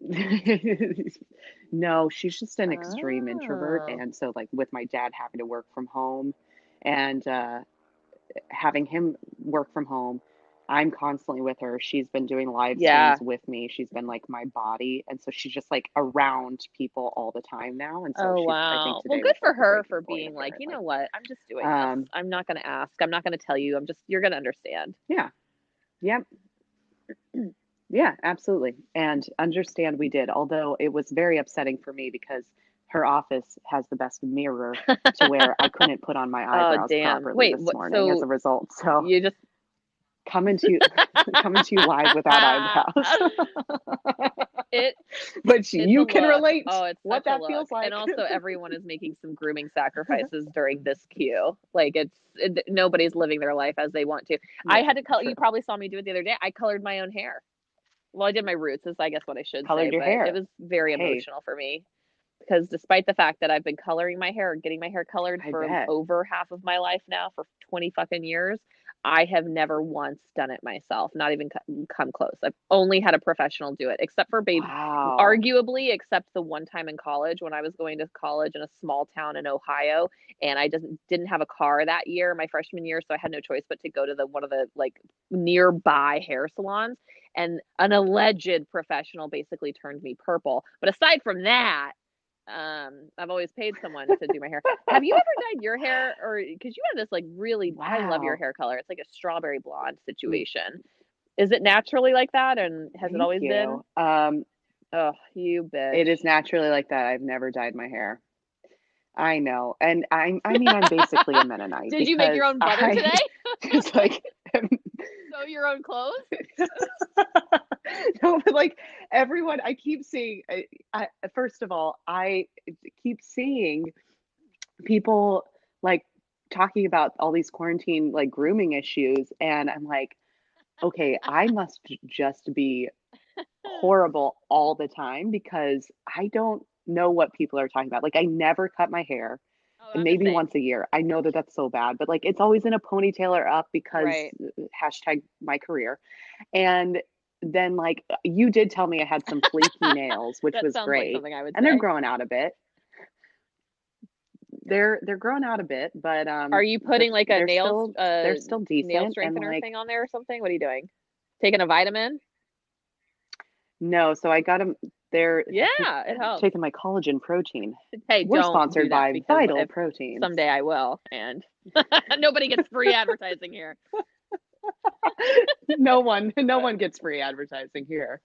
no she's just an extreme introvert Oh. and so like with my dad having to work from home and uh having him work from home i'm constantly with her she's been doing live Yeah. streams with me she's been like my body and so she's just like around people all the time now and so oh wow. Well, good for her for being like, you know what? I'm just doing Um, this. I'm not going to ask. I'm not going to tell you. I'm just you're going to understand. Yeah. Yep. Yeah, absolutely. And understand we did, although it was very upsetting for me because her office has the best mirror to where I couldn't put on my oh, eyebrows Oh, properly Wait, this what- morning as a result. So You just coming to coming to you live without eyebrows. it but you, you can look. relate Oh, it's what that feels like. And also, everyone is making some grooming sacrifices during this queue. Like it's it, nobody's living their life as they want to. I had to color. You probably saw me do it the other day. I colored my own hair. Well, I did my roots. Is I guess what I should Colored say. your but hair. It was very Hey. emotional for me because despite the fact that I've been coloring my hair, getting my hair colored I for bet. over half of my life now, for twenty fucking years, I have never once done it myself. Not even mm, come close. I've only had a professional do it, except for baby Wow. arguably except the one time in college when i was going to college in a small town in ohio and i didn't didn't have a car that year my freshman year so i had no choice but to go to the one of the like nearby hair salons and an alleged professional basically turned me purple but aside from that um i've always paid someone to do my hair have you ever dyed your hair or because you have this like really i love your hair color it's like a strawberry blonde situation is it naturally like that and has it Thank always been. Um, Oh, you bitch. It is naturally like that. I've never dyed my hair. I know. And I I mean I'm basically a Mennonite. Did you make your own butter I- today? It's like Sew your own clothes? no, but like everyone I keep seeing I, I first of all, I keep seeing people like talking about all these quarantine like grooming issues and I'm like okay, I must just be horrible all the time because I don't know what people are talking about. Like I never cut my hair, And I'm the maybe once a year. I know that that's so bad, but like it's always in a ponytail or up because Right. hashtag my career. And then like you did tell me I had some flaky nails, which was great, like something I would and say. they're growing out a bit. They're they're growing out a bit, but um, Are you putting like a nail still- uh, they're still decent nail and strengthener like thing on there or something? What are you doing? Taking a vitamin? no. So I got them. They're Yeah, it helps. taking my collagen protein. Hey, We're don't do sponsored that by Vital Protein. Someday I will, and nobody gets free advertising here. no one no one gets free advertising here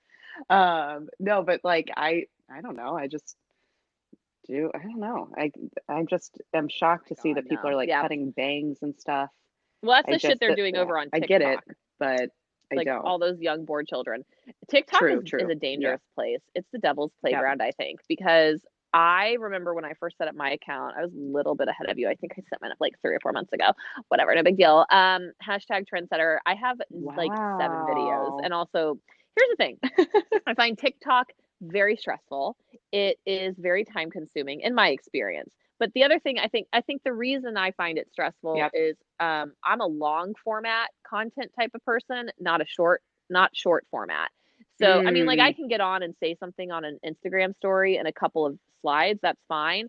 um no but like i i don't know i just do i don't know i i just am shocked to see God, that people no. are like Yeah. cutting bangs and stuff Well, that's I the shit they're that- doing over on TikTok. I get it, but i like don't all those young bored children. TikTok True, is, true. is a Yeah. dangerous place. It's the devil's playground, I think, because I remember when I first set up my account, I was a little bit ahead of you. I think I set mine up like three or four months ago. Whatever, no big deal. Um, hashtag trendsetter. I have like seven videos, and also here's the thing: I find TikTok very stressful. It is very time consuming in my experience. But the other thing I think I think the reason I find it stressful Yep. is um, I'm a long format content type of person, not a short not short format. So I mean like I can get on and say something on an Instagram story and a couple of slides, that's fine.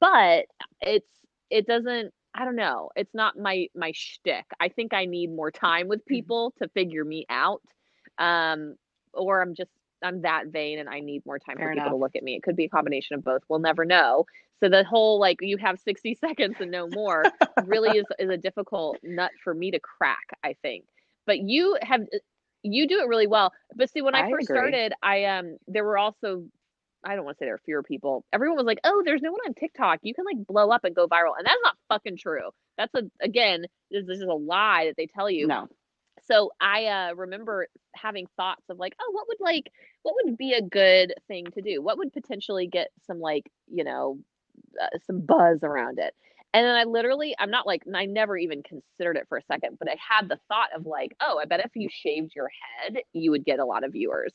But it's it doesn't I don't know. It's not my my shtick. I think I need more time with people to figure me out. Um or I'm just I'm that vain and I need more time Fair for people to look at me. It could be a combination of both. We'll never know. So the whole like you have 60 seconds and no more really is is a difficult nut for me to crack, I think. But you have you do it really well. But see when I, I first agree. started, I um there were also I don't want to say there are fewer people. Everyone was like, "Oh, there's no one on TikTok. You can like blow up and go viral," and that's not fucking true. That's a again, this, this is a lie that they tell you. No. So I uh, remember having thoughts of like, oh, what would like, what would be a good thing to do? What would potentially get some like, you know, uh, some buzz around it? And then I literally, I'm not like, I never even considered it for a second, but I had the thought of like, oh, I bet if you shaved your head, you would get a lot of viewers.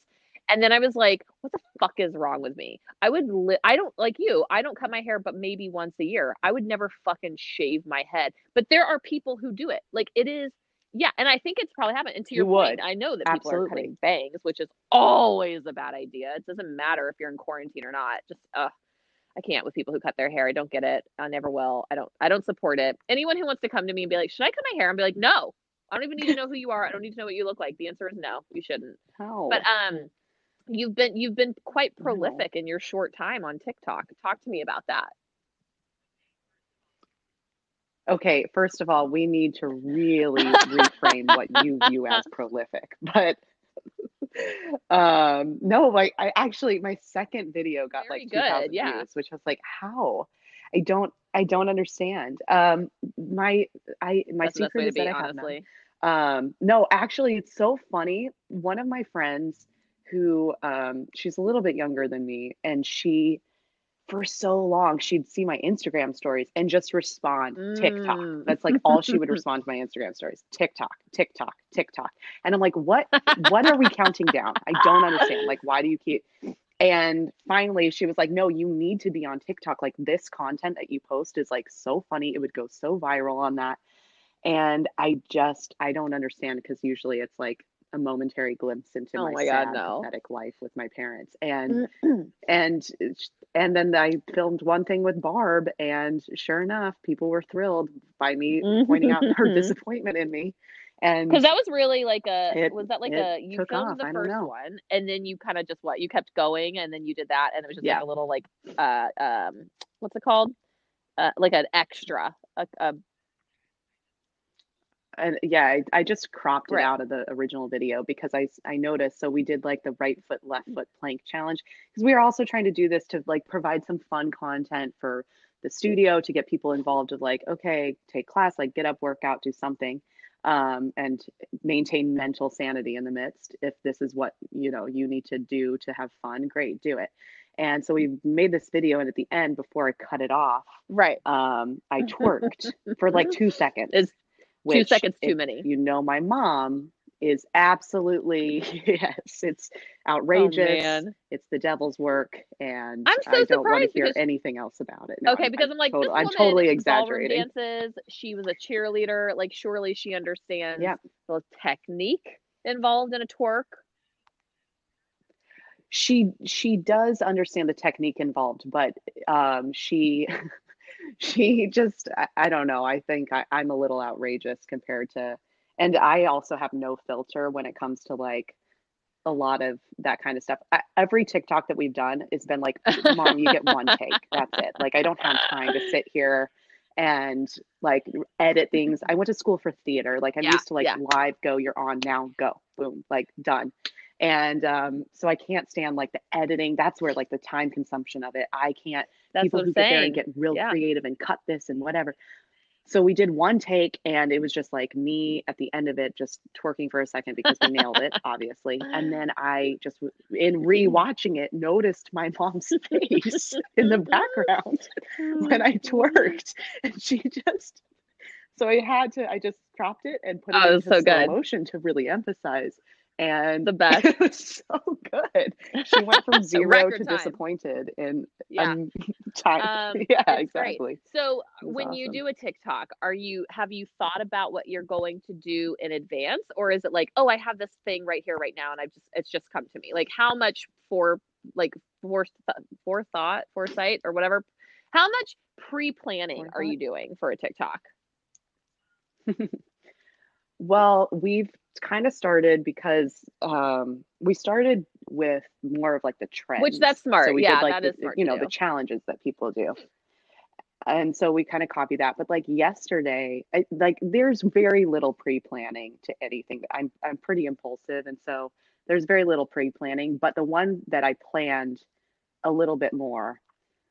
And then I was like, what the fuck is wrong with me? I would, li- I don't like you, I don't cut my hair, but maybe once a year. I would never fucking shave my head. But there are people who do it. Like it is, yeah. And I think it's probably happened. And to your You point, would. I know that people are cutting bangs, which is always a bad idea. It doesn't matter if you're in quarantine or not. Just, uh, I can't with people who cut their hair. I don't get it. I never will. I don't I don't support it. Anyone who wants to come to me and be like, "Should I cut my hair?" and be like, "No." I don't even need to know who you are. I don't need to know what you look like. The answer is no. You shouldn't. How? But um you've been you've been quite No. prolific in your short time on TikTok. Talk to me about that. Okay, first of all, we need to really reframe what you view as prolific. But um no, like I actually my second video got Very like good, 2000 yeah. views, which was like how? I don't I don't understand. Um my I my That's the best way secret is be, that I have none. honestly. Um, no, actually, it's so funny. One of my friends who um, she's a little bit younger than me, and she, for so long, she'd see my Instagram stories and just respond TikTok. Mm. That's like all she would respond to my Instagram stories. TikTok, TikTok, TikTok. And I'm like, what? What are we counting down? I don't understand. Like, why do you keep? And finally, she was like, no, you need to be on TikTok. Like, this content that you post is like so funny. It would go so viral on that. And I just, I don't understand because usually it's like a momentary glimpse into Oh my, my God, sad, no. pathetic life with my parents. And, and, and then I filmed one thing with Barb, and sure enough, people were thrilled by me pointing out her disappointment in me. And Because that was really like a It- was that like a you filmed off, the first know. one and then you kind of just what you kept going and then you did that and it was just Yeah. like a little like uh um what's it called uh like an extra a, a and yeah, I, I just cropped it Right. out of the original video because I I noticed. So we did like the right foot left foot plank challenge because we are also trying to do this to like provide some fun content for the studio to get people involved with like okay take class like get up work out do something um, and maintain mental sanity in the midst if this is what you know you need to do to have fun great do it and so we made this video and at the end before I cut it off right um, I twerked for like two seconds. Is two seconds too many You know, my mom is absolutely yes. It's outrageous. oh It's the devil's work, and I'm so I don't want to surprised hear because- anything else about it. No, okay because I'm, like tot- this I'm totally exaggerating. dances she was a cheerleader like surely she understands Yeah. the technique involved in a twerk She she does understand the technique involved, but um, she she just I, I don't know. I think I, I'm a little outrageous compared to, and I also have no filter when it comes to like a lot of that kind of stuff. I, every TikTok that we've done has been like, "Mom, you get one take. That's it." Like I don't have time to sit here and like edit things. I went to school for theater. Like I'm Yeah, used to like yeah. live go, you're on now, go, boom, like done. And um, so I can't stand like the editing. That's where like the time consumption of it. I can't that's people what who I'm get there saying and get real Yeah. creative and cut this and whatever. So we did one take and it was just like me at the end of it just twerking for a second because we nailed it, obviously. And then I just in rewatching it noticed my mom's face in the background when I twerked. And she just so I had to I just cropped it and put it Oh, into so slow good. motion to really emphasize. And The best. it was so good. She went from zero to time. disappointed in yeah um, time. Um, yeah, it's great. exactly. So when you do a TikTok, are you have you thought about what you're going to do in advance, or is it like, oh, I have this thing right here, right now, and I just it's just come to me? Like how much for like for forethought, foresight, or whatever? How much pre planning are you doing for a TikTok? Well, we've kind of started because um, we started with more of like the trends. Which that's smart. So we Yeah, did like that the, is smart you know the challenges that people do. And so we kind of copy that. But like yesterday, I, like there's very little pre-planning to anything. I'm I'm pretty impulsive, and so there's very little pre-planning. But the one that I planned a little bit more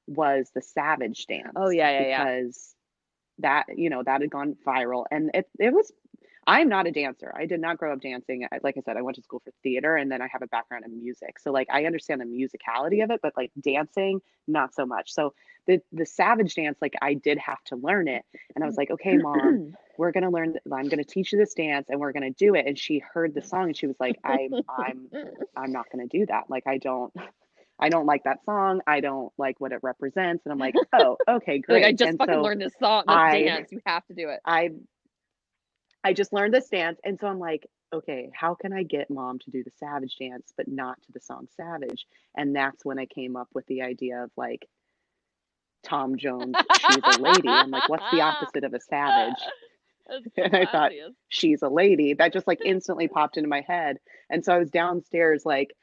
was the Savage dance. Oh, yeah, yeah, yeah. because that you know that had gone viral, and it it was. I'm not a dancer. I did not grow up dancing. I- Like I said, I went to school for theater, and then I have a background in music. So like I understand the musicality of it, but like dancing, not so much. So the the Savage dance, like I did have to learn it, and I was like, okay, mom, we're gonna learn. I'm gonna teach you this dance, and we're gonna do it. And she heard the song, and she was like, I'm I'm I'm not going to do that. Like I don't I don't like that song. I don't like what it represents. And I'm like, "Oh, okay, great." like I just and fucking so learned this song, this I- dance. You have to do it. I I just learned this dance and so I'm like, "Okay, how can I get mom to do the Savage dance but not to the song Savage?" And that's when I came up with the idea of like Tom Jones, she's a lady. I'm like, "What's the opposite of a savage?" That's And I thought, obvious. she's a lady. That just like instantly popped into my head. And so I was downstairs, like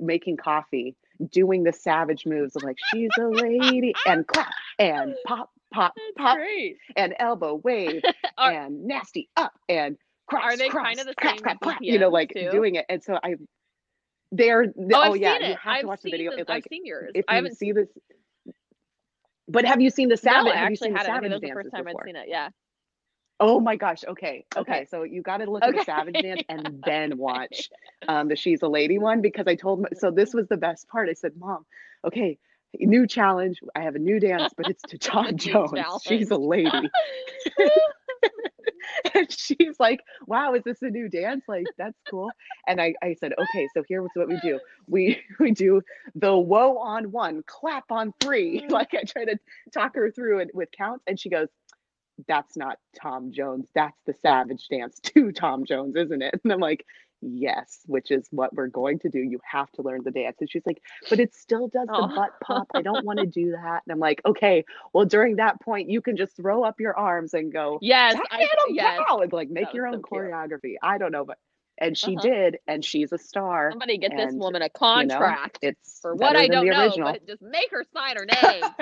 making coffee, doing the savage moves of like, she's a lady, and clap, and pop, pop, That's pop, great. and elbow wave, Are- and nasty up, and cross, Are they cross, kind of the clap, same clap, clap, you know, like too? doing it. And so I, they're, Oh, oh, yeah, you have I've to watch the video. the- It's like, I've seen yours. if I haven't see this, but have you seen the Savage? No? I actually seen the hadn't. I think savage that was the first time before? I'd seen it. Yeah. Oh my gosh. Okay. Okay. Okay. So you got to look at the Savage Dance and then watch um, the She's a Lady one because I told my, so this was the best part. I said, Mom, okay, new challenge. I have a new dance, but it's to Tom New Jones. She's a lady. and she's like, Wow, is this a new dance? Like, that's cool. And I, I said, Okay, so here's what we do. We we do the whoa on one, clap on three. Like I try to talk her through it with counts, and she goes, that's not Tom Jones. That's the Savage Dance to Tom Jones, isn't it? And I'm like, yes, which is what we're going to do. You have to learn the dance. And she's like, but it still does the Oh. butt pop. I don't want to do that. And I'm like, okay, well, during that point, you can just throw up your arms and go, Yes. I, yes. wow," and like make That your own so cute. choreography. I don't know, but and she Uh-huh. did, and she's a star. Somebody get this woman a You know, contract it's for what I don't know, but just make her sign her name.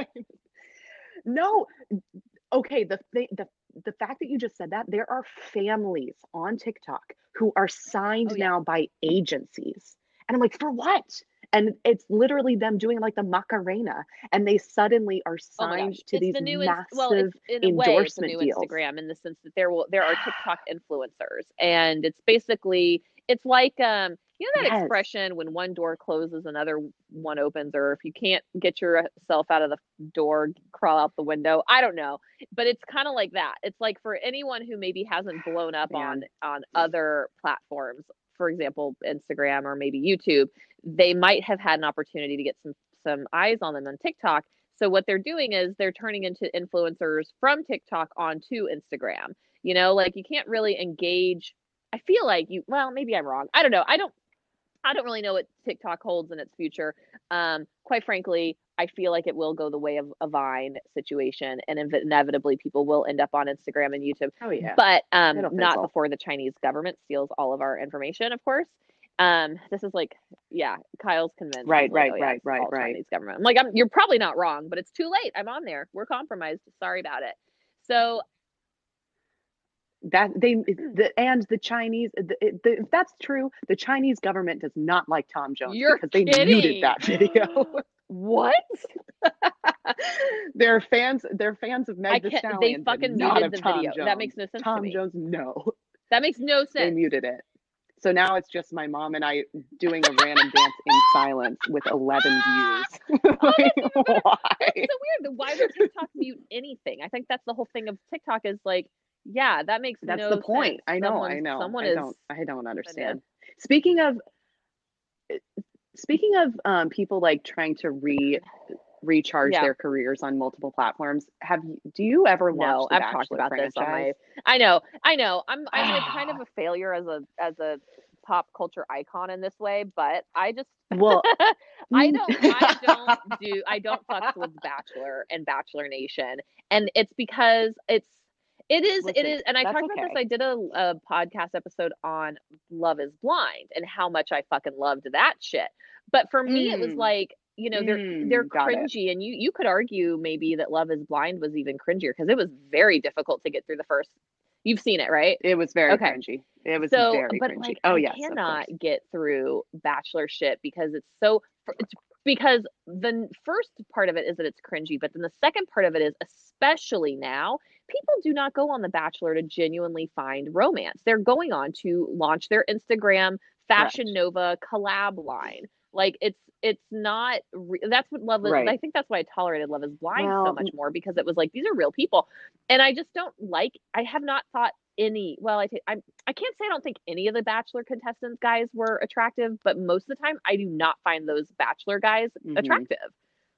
no okay the, the the the fact that you just said that there are families on tiktok who are signed Oh, yeah. now by agencies and i'm like for what and it's literally them doing like the macarena and they suddenly are Oh signed gosh. to it's these the new massive well, it's in a way it's a new deals. Instagram in the sense that there will there are TikTok influencers and it's basically it's like um you know that Yes. expression when one door closes another one opens or if you can't get yourself out of the door crawl out the window I don't know but it's kind of like that it's like for anyone who maybe hasn't blown up on on other platforms for example Instagram or maybe YouTube they might have had an opportunity to get some some eyes on them on TikTok so what they're doing is they're turning into influencers from TikTok onto Instagram. You know, like you can't really engage. I feel like you well, maybe I'm wrong. I don't know. I don't I don't really know what TikTok holds in its future. Um, quite frankly, I feel like it will go the way of a Vine situation, and inv- inevitably people will end up on Instagram and YouTube oh yeah but um, not before the Chinese government steals all of our information, of course. Um, this is like, yeah, Kyle's convinced. Right, like, right, "Oh, yeah, right, it's right. Chinese government. I'm like, I'm, you're probably not wrong, but it's too late. I'm on there. We're compromised. Sorry about it. So that they the and the chinese the, the, if that's true the chinese government does not like tom jones You're because they kidding. muted that video what? they're fans. They're fans of Meg I the can't. They fucking muted the Tom video. Jones. That makes no sense to Tom. Jones, no, That makes no sense they muted it. So now it's just my mom and I doing a random dance in silence with 11 views. like, why? It's so weird. Why would TikTok mute anything? I think that's the whole thing of TikTok is like, yeah, that makes sense. That's no the point. sense. I know. I know. Someone I is don't. I don't understand. Speaking of, uh, speaking of um, people like trying to re recharge Yeah. their careers on multiple platforms, have you? Do you ever watch No, I've talked Bachelor about this on my. franchise? I know, I know. I'm I'm a kind of a failure as a as a pop culture icon in this way, but I just Well, I don't I don't do I don't fuck with Bachelor and Bachelor Nation, and it's because it's it is it is, and I talked about this. I did a, a podcast episode on Love Is Blind and how much I fucking loved that shit. But for me, it was Mm. like you know they're Mm, they're it. cringy, and you you could argue maybe that Love Is Blind was even cringier because it was very difficult to get through the first. You've seen it, right? it was very Okay. cringy. It was so very but cringy. like oh I yes, cannot get through bachelor shit because it's so it's, because the first part of it is that it's cringy, but then the second part of it is especially now, people do not go on The Bachelor to genuinely find romance. They're going on to launch their Instagram Fashion Correct. Nova collab line. Like it's it's not re- that's what love is. Right. I think that's why I tolerated Love is Blind so much more because it was like these are real people, and I just don't like. I have not thought any. Well, I think I'm. I can't say I don't think any of the Bachelor contestants guys were attractive, but most of the time I do not find those Bachelor guys Mhm. attractive.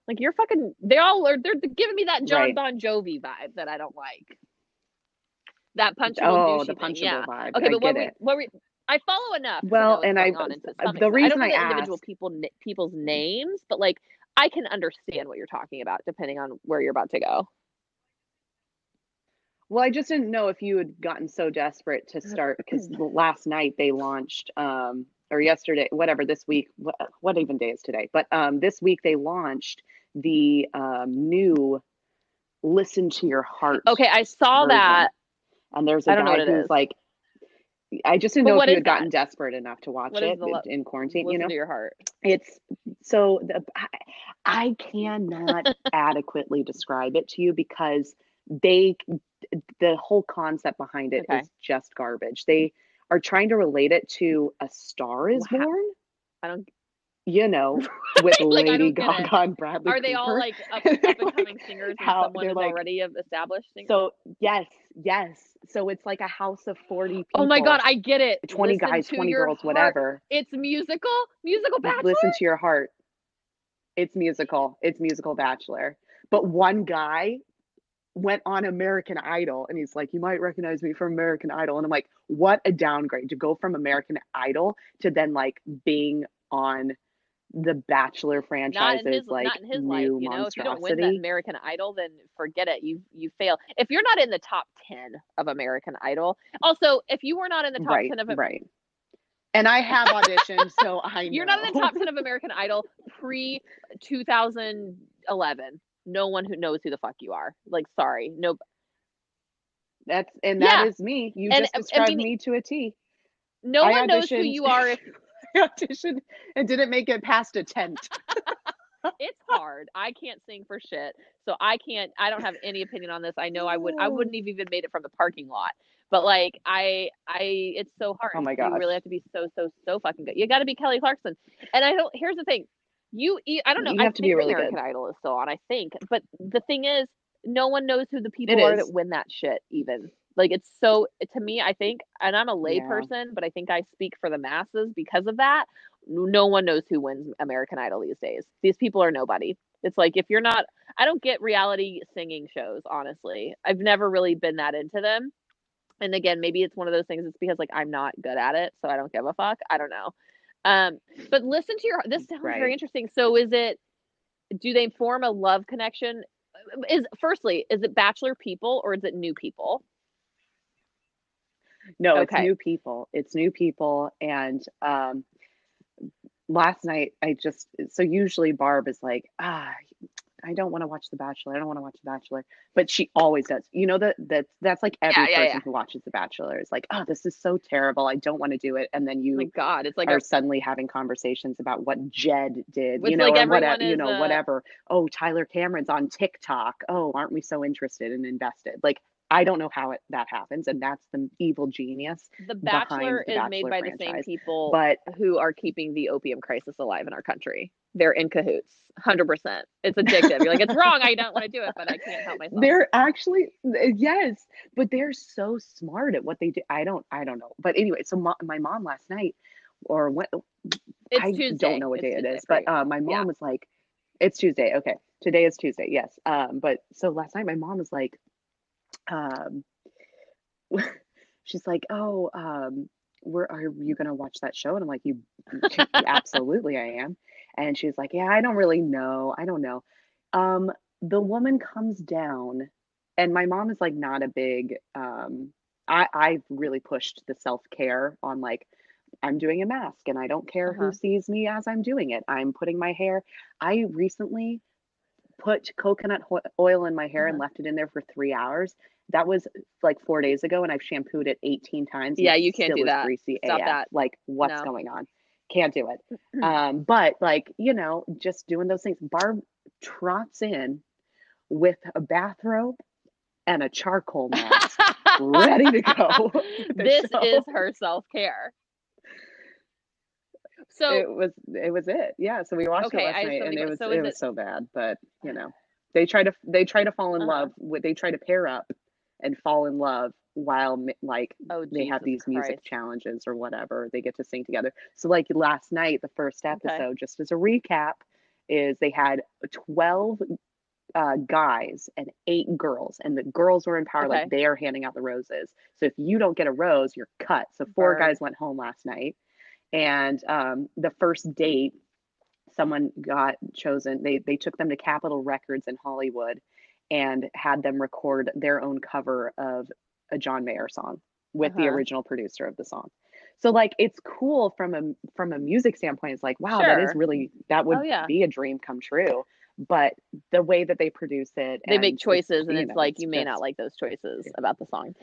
Like you're fucking. They all are. They're giving me that John Right. Bon Jovi vibe that I don't like. That punchable Oh, the thing, punchable yeah. vibe. Okay, I but what we, what we, I follow enough. Well, and I- going on and to some the reason I I the individual people people's names, but like I can understand what you're talking about depending on where you're about to go. Well, I just didn't know if you had gotten so desperate to start because last night they launched, um, or yesterday, whatever, this week, what, what even day is today? But um, this week they launched the um, new Listen to Your Heart. Okay, I saw version. that. And there's a guy who's is. like, I just didn't But know if you is had gotten desperate enough to watch What is it lo- in quarantine, you know? to your heart. It's so the, I, I cannot adequately describe it to you because they the whole concept behind it is Okay. just garbage. They are trying to relate it to A Star is Wow. Born, I don't. you know, with Like, Lady don't get it. Gaga and Bradley Are they all like up, up and coming singers and how someone they're is like- already established singer? So yes, yes. So it's like a house of 40 people. oh my god, I get it. 20 Listen guys, 20 girls, heart. whatever. It's musical, musical bachelor. Listen to your heart. It's musical. It's musical Bachelor. But one guy went on American Idol and he's like, You might recognize me from American Idol. And I'm like, What a downgrade to go from American Idol to then like being on the Bachelor not franchise's in his like not in his new life you know if you don't win that american idol then forget it you you fail if you're not in the top 10 of american idol also if you were not in the top right, 10 of right. And I have auditioned, so I know. you're not in the top 10 of american idol pre 2011 no one who knows who the fuck you are like sorry no That's and Yeah. that is me. You And, just I described mean, me to a T. no I one knows who you are if I auditioned and didn't make it past a tent. it's hard i can't sing for shit so i can't i don't have any opinion on this i know i would i wouldn't have even made it from the parking lot but like i i it's so hard Oh my god. you really have to be so so so fucking good you got to be kelly clarkson and i don't here's the thing you I don't know You i have to be really american good. idol is still on i think but the thing is no one knows who the people are that win that shit even like it's so to me i think and i'm a lay Yeah. person but i think i speak for the masses because of that no one knows who wins American Idol these days. These people are nobody. It's like if you're not I don't get reality singing shows, honestly. I've never really been that into them. And again, maybe it's one of those things it's because like I'm not good at it, so I don't give a fuck. I don't know. Um but listen to your this sounds Right. very interesting. So is it do they form a love connection? Is firstly, is it bachelor people or is it new people? No, it's new people. It's new people. And um last night I just so usually Barb is like, ah, I don't want to watch The Bachelor. I don't want to watch The Bachelor. But she always does. You know that that's that's like every Yeah, yeah, person yeah. who watches The Bachelor is like, oh, this is so terrible. I don't want to do it. And then you Oh my god, it's like are a, suddenly having conversations about what Jed did, you know, like or whatever, you know, uh, whatever. Oh, Tyler Cameron's on TikTok. Oh, aren't we so interested and invested? Like, I don't know how it, that happens, and that's the evil genius. the Bachelor the is made Bachelor by the same people But who are keeping the opium crisis alive in our country. They're in cahoots, hundred percent. It's addictive. You're like, it's wrong. I don't want to do it, but I can't help myself. they're actually yes, but they're so smart at what they do. I don't, I don't know. But anyway, so mo- my mom last night, or what? it's I Tuesday. don't know what It's day it Tuesday is, for but uh, my mom Yeah. was like, "It's Tuesday." Okay, today is Tuesday. Yes. Um, but so last night my mom was like, um, she's like, "Oh, um, where are you gonna watch that show?" And I'm like, "You, absolutely, I am." And she's like, "Yeah, I don't really know. I don't know." Um, the woman comes down, and my mom is like not a big. Um, I I've really pushed the self care on like I'm doing a mask and I don't care Uh-huh. who sees me as I'm doing it. I'm putting my hair. I recently put coconut oil in my hair and Uh-huh. left it in there for three hours. That was like four days ago, and I've shampooed it 18 times. Yeah, you can't do that. Greasy Stop AF. that. Like, what's No. going on? can't do it. Um, but like, you know, just doing those things. Barb trots in with a bathrobe and a charcoal mask, ready to go. this show. is her self care. So it was it was it. Yeah. So we watched Okay, it last I night and it was so it was it- so bad. But you know, they try to they try to fall in Uh-huh. love with they try to pair up and fall in love while like oh, they have these music challenges or whatever. They get to sing together. So like last night, the first episode, just as a recap, is they had twelve uh, guys and eight girls, and the girls were in power. Okay. Like they are handing out the roses. So if you don't get a rose, you're cut. So four Burn. guys went home last night, and um, the first date, someone got chosen. They they took them to Capitol Records in Hollywood, and had them record their own cover of a John Mayer song with the Uh-huh. original producer of the song. So like it's cool from a from a music standpoint. It's like wow, that is really that would Oh, yeah. be a dream come true. But the way that they produce it, They make choices, and it's know, like you may just- not like those choices about the song.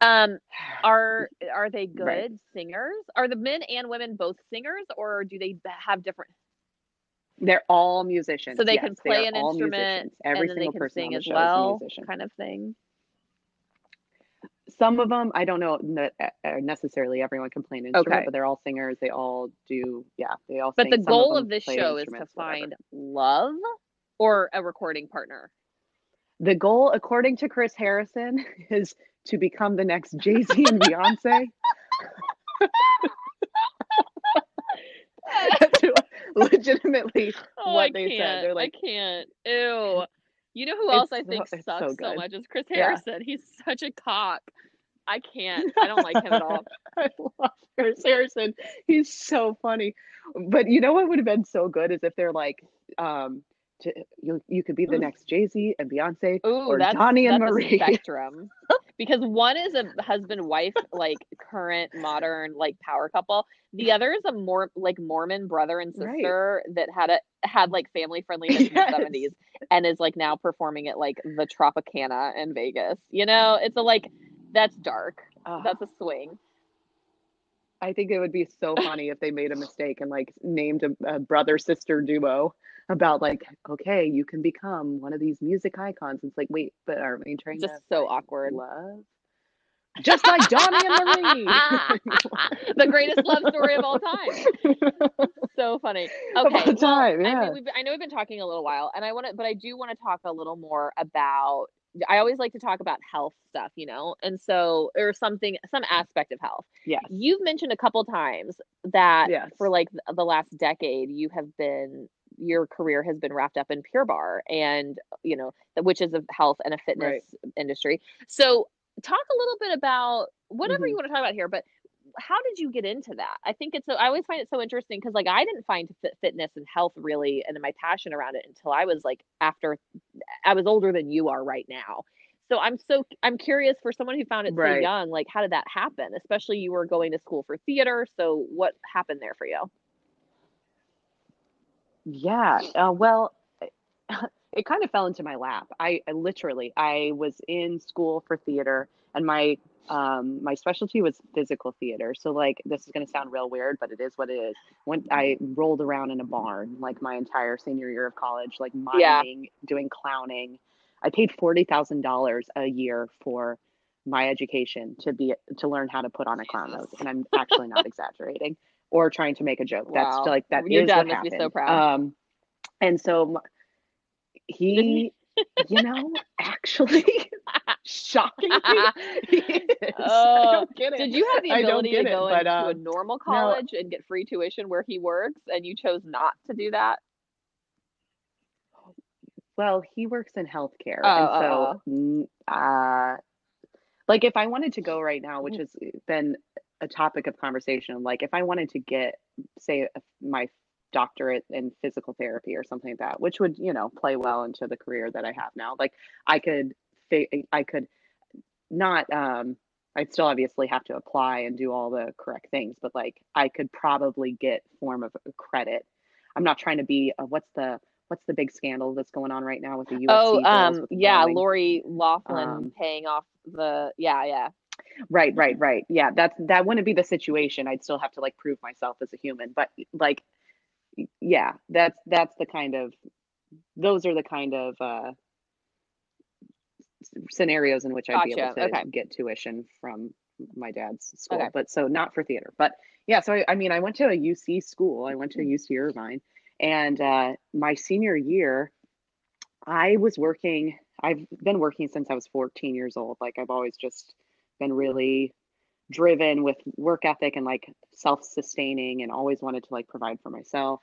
Um, are are they good Right. singers? Are the men and women both singers, or do they have different? They're all musicians. So they yes, can play an instrument. Every and then they single can person sing on the show well, is a musician. kind of thing. Some of them, I don't know necessarily everyone can play an instrument, Okay. but they're all singers. They all do, yeah, they all. But sing. the goal them of this show is to find love or a recording partner. The goal, according to Chris Harrison, is to become the next Jay Z and Beyonce. That's legitimately Oh, what I they can't. said. They're like, I can't. Ew. You know who else I think it's sucks so so, much is Chris Yeah. Harrison. He's such a cock. I can't. I don't like him at all. I love Chris Harrison. He's so funny. But you know what would have been so good is if they're like, um, to, you you could be the next Jay Z and Beyonce Ooh, or that's Donnie and that's Marie. spectrum. because one is a husband wife like current modern like power couple. The other is a more like Mormon brother and Right. sister that had a had like family friendliness in the seventies and is like now performing at like the Tropicana in Vegas. You know, it's a like that's dark. Ah, That's a swing. I think it would be so funny if they made a mistake and like named a, a brother sister duo about like, okay, you can become one of these music icons. It's like, wait, but are we trying Just so awkward. love? Just like Donnie and Marie. the greatest love story of all time. So funny. Okay. all well, time, I mean, we've, I know we've been talking a little while, and I want to, but I do want to talk a little more about. I always like to talk about health stuff, you know, and so or something, some aspect of health. Yes. You've mentioned a couple times that Yes. for like the last decade, you have been your career has been wrapped up in Pure Barre, and you know, which is a health and a fitness industry. So, talk a little bit about whatever Mhm. you want to talk about here, but how did you get into that? I think it's so, I always find it so interesting because like I didn't find fit, fitness and health really and my passion around it until I was like after I was older than you are right now. So I'm so I'm curious for someone who found it so young, like how did that happen? Especially you were going to school for theater, so what happened there for you? Yeah. Uh, well, it kind of fell into my lap. I, I literally I was in school for theater, and my um my specialty was physical theater. So like this is gonna sound real weird, but it is what it is. When I rolled around in a barn like my entire senior year of college, like Yeah. doing clowning. I paid forty thousand dollars a year for my education to be to learn how to put on a clown nose, and I'm actually not exaggerating or trying to make a joke. That's Wow. like that is Your dad what must be so proud. Um, and so he, you know, actually, shockingly, is. I Oh, don't get it. Did you have the ability to get it, go but, into a um, normal college and get free tuition where he works and you chose not to do that? Well, he works in healthcare, Oh, and so, n- uh, like, if I wanted to go right now, which has been a topic of conversation, like, if I wanted to get, say, my doctorate in physical therapy or something like that, which would, you know, play well into the career that I have now, like, I could, I could not, um, I'd still obviously have to apply and do all the correct things, but like, I could probably get form of credit. I'm not trying to be, uh, what's the, what's the big scandal that's going on right now with the USC? Oh, um, yeah? Lori Laughlin Um, paying off the yeah, yeah. Right, right, right. Yeah, that's that wouldn't be the situation. I'd still have to like prove myself as a human, but like, yeah, that's that's the kind of those are the kind of uh, scenarios in which I'd be able to Okay. get tuition from my dad's school. Okay. But so not for theater, but yeah. So I, I mean, I went to a UC school. I went to Mm-hmm. UC Irvine, and uh, my senior year, I was working. I've been working since I was 14 years old. Like I've always just been really driven with work ethic and like self-sustaining and always wanted to like provide for myself.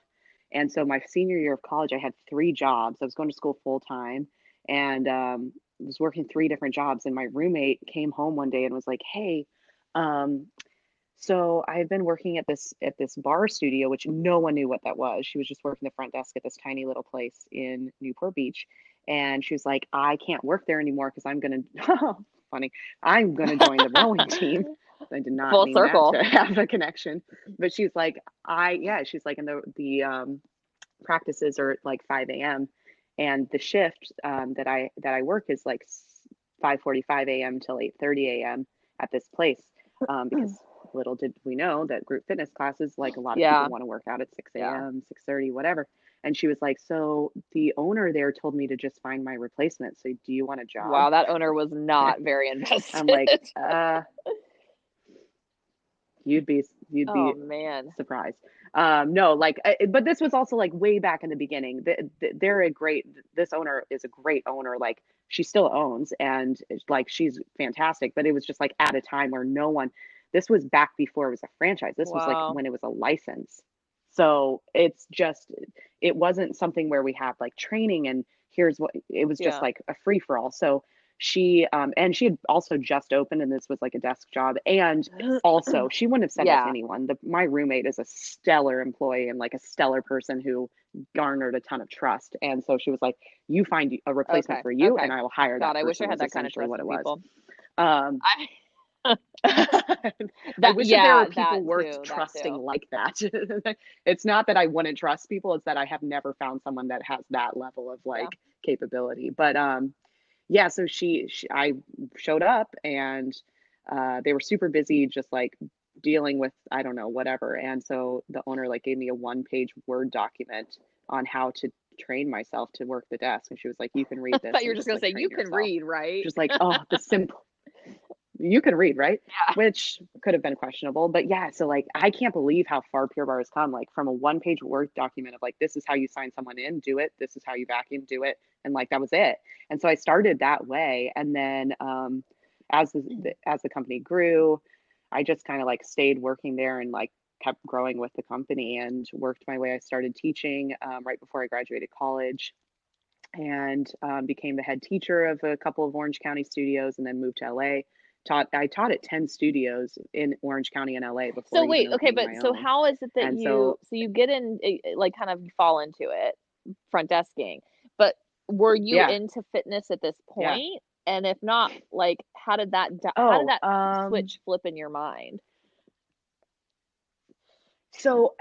And so my senior year of college, I had three jobs. I was going to school full time and um, was working three different jobs. And my roommate came home one day and was like, "Hey, um, so I've been working at this at this barre studio, which no one knew what that was. She was just working the front desk at this tiny little place in Newport Beach, and she was like, "I can't work there anymore because I'm gonna." Funny, I'm gonna join the rowing team. I did not Full mean circle. that to have a connection, but she's like, I yeah, she's like, in the the um, practices are like 5 a.m. and the shift um, that I that I work is like 5:45 a.m. till 8:30 a.m. at this place um, because little did we know that group fitness classes like a lot of Yeah. people want to work out at 6 Yeah. a.m. 6:30 whatever. And she was like, so the owner there told me to just find my replacement. So do you want a job? Wow, that owner was not very invested. I'm like, uh, you'd be you'd be oh man. surprised. Um, no, like, I, but this was also like way back in the beginning. The, the, they're a great. This owner is a great owner. Like, she still owns, and like she's fantastic. But it was just like at a time where no one. This was back before it was a franchise. This was like when it was a license. So it's just, it wasn't something where we have like training and here's what it was just Yeah. like a free for all. So she, um, and she had also just opened, and this was like a desk job, and also she wouldn't have said that Yeah. to anyone the, my roommate is a stellar employee and like a stellar person who garnered a ton of trust and so she was like you find a replacement Okay, for you okay. and i will hire that God, I wish I had that kind of trust what it people. was um I, I That- wish yeah, there were people worth too, trusting like that it's not that i wouldn't trust people it's that i have never found someone that has that level of like capability but um yeah so she, she i showed up and uh they were super busy just like dealing with i don't know whatever and so the owner like gave me a one page word document on how to train myself to work the desk and she was like you can read I this thought you were just gonna like, say you can yourself." read, right? just like oh the simple you can read right Yeah. which could have been questionable but yeah so like i can't believe how far pure barre has come like from a one page word document of like this is how you sign someone in do it this is how you vacuum do it and like that was it and so i started that way and then um as the, as the company grew i just kind of like stayed working there and like kept growing with the company and worked my way i started teaching um, right before i graduated college and um, became the head teacher of a couple of Orange County studios, and then moved to LA. Taught I taught at ten studios in Orange County and LA before. So wait, okay, but so own. how is it that And you so- so, you get in eh, eh, like kind of fall into it front desking, but were you Yeah. into fitness at this Yeah. point? And if not, like how did that Oh, how did that um, switch flip in your mind? So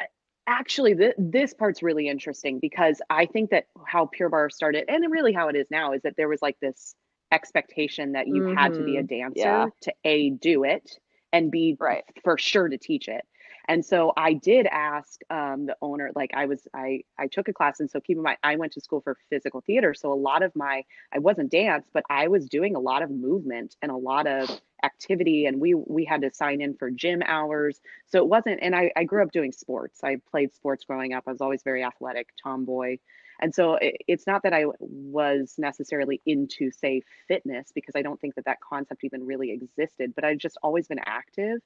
actually, th- this part's really interesting because I think that how Pure Barre started, and really how it is now, is that there was like this expectation that you had to be a dancer yeah. to a do it and b Right. for sure to teach it. And so I did ask um, the owner, like I was, I I took a class, and so keep in mind, I went to school for physical theater, so a lot of my, I wasn't dance, but I was doing a lot of movement and a lot of activity, and we we had to sign in for gym hours, so it wasn't. And I I grew up doing sports. I played sports growing up. I was always very athletic, tomboy, and so it, it's not that I was necessarily into say fitness because I don't think that that concept even really existed, but I've just always been active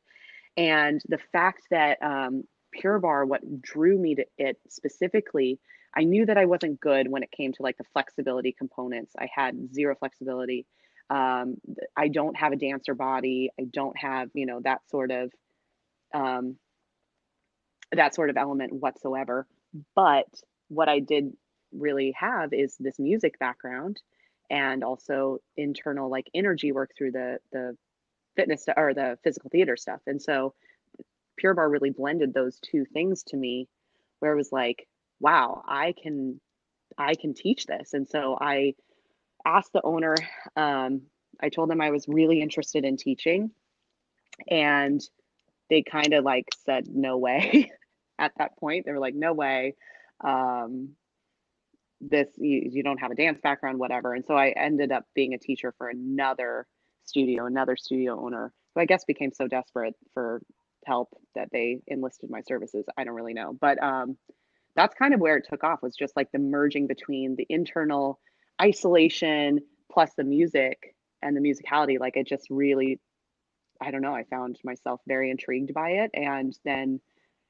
and the fact that um, Pure Barre, what drew me to it specifically, I knew that I wasn't good when it came to like the flexibility components. I had zero flexibility. Um, I don't have a dancer body. I don't have, you know, that sort of um, that sort of element whatsoever. But what I did really have is this music background and also internal like energy work through the the fitness stu- or the physical theater stuff. And so Pure Barre really blended those two things to me where it was like, wow, I can I can teach this. And so I asked the owner, um, I told them I was really interested in teaching. and they kind of like said no way at that point. They were like, no way. Um, this you, you don't have a dance background, whatever. And so I ended up being a teacher for another studio, another studio owner who I guess became so desperate for help that they enlisted my services. I don't really know. But um, that's kind of where it took off was just like the merging between the internal isolation plus the music and the musicality. Like it just really, I don't know, I found myself very intrigued by it. And then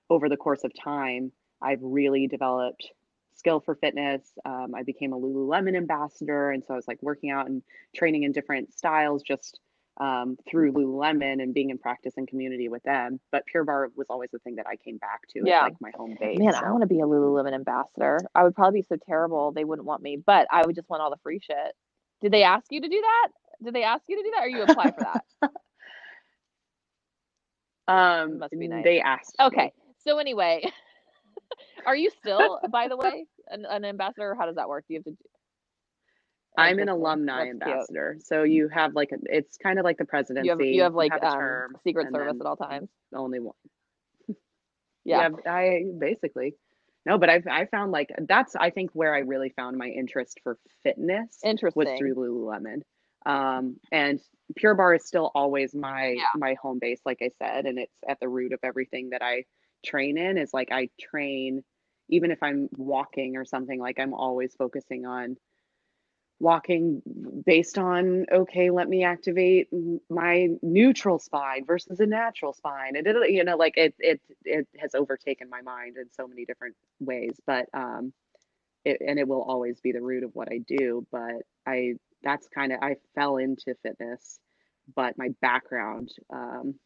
over the course of time, I've really developed skill for fitness. Um, I became a Lululemon ambassador. And so I was like working out and training in different styles just um, through Lululemon and being in practice and community with them. But Pure Barre was always the thing that I came back to. Yeah. like my home base. Man, so. I want to be a Lululemon ambassador. I would probably be so terrible they wouldn't want me, but I would just want all the free shit. Did they ask you to do that? Did they ask you to do that or you apply for that? um must be nice. They asked. Okay. Me. So anyway, are you still, by the way, an, an ambassador? How does that work? Do you have to I'm an alumni ambassador. Cute. So you have like a, it's kind of like the presidency. You have, you have like you have um, term, Secret Service at all times. Only one. yeah. yeah, I basically no, but I've I found like that's I think where I really found my interest for fitness. Interesting. Was through Lululemon. Um, and Pure Barre is still always my yeah. my home base, like I said, and it's at the root of everything that I train in. Is like I train, even if I'm walking or something, like I'm always focusing on walking based on okay let me activate my neutral spine versus a natural spine. And it you know like it it it has overtaken my mind in so many different ways but um it, and it will always be the root of what i do but i that's kind of i fell into fitness but my background um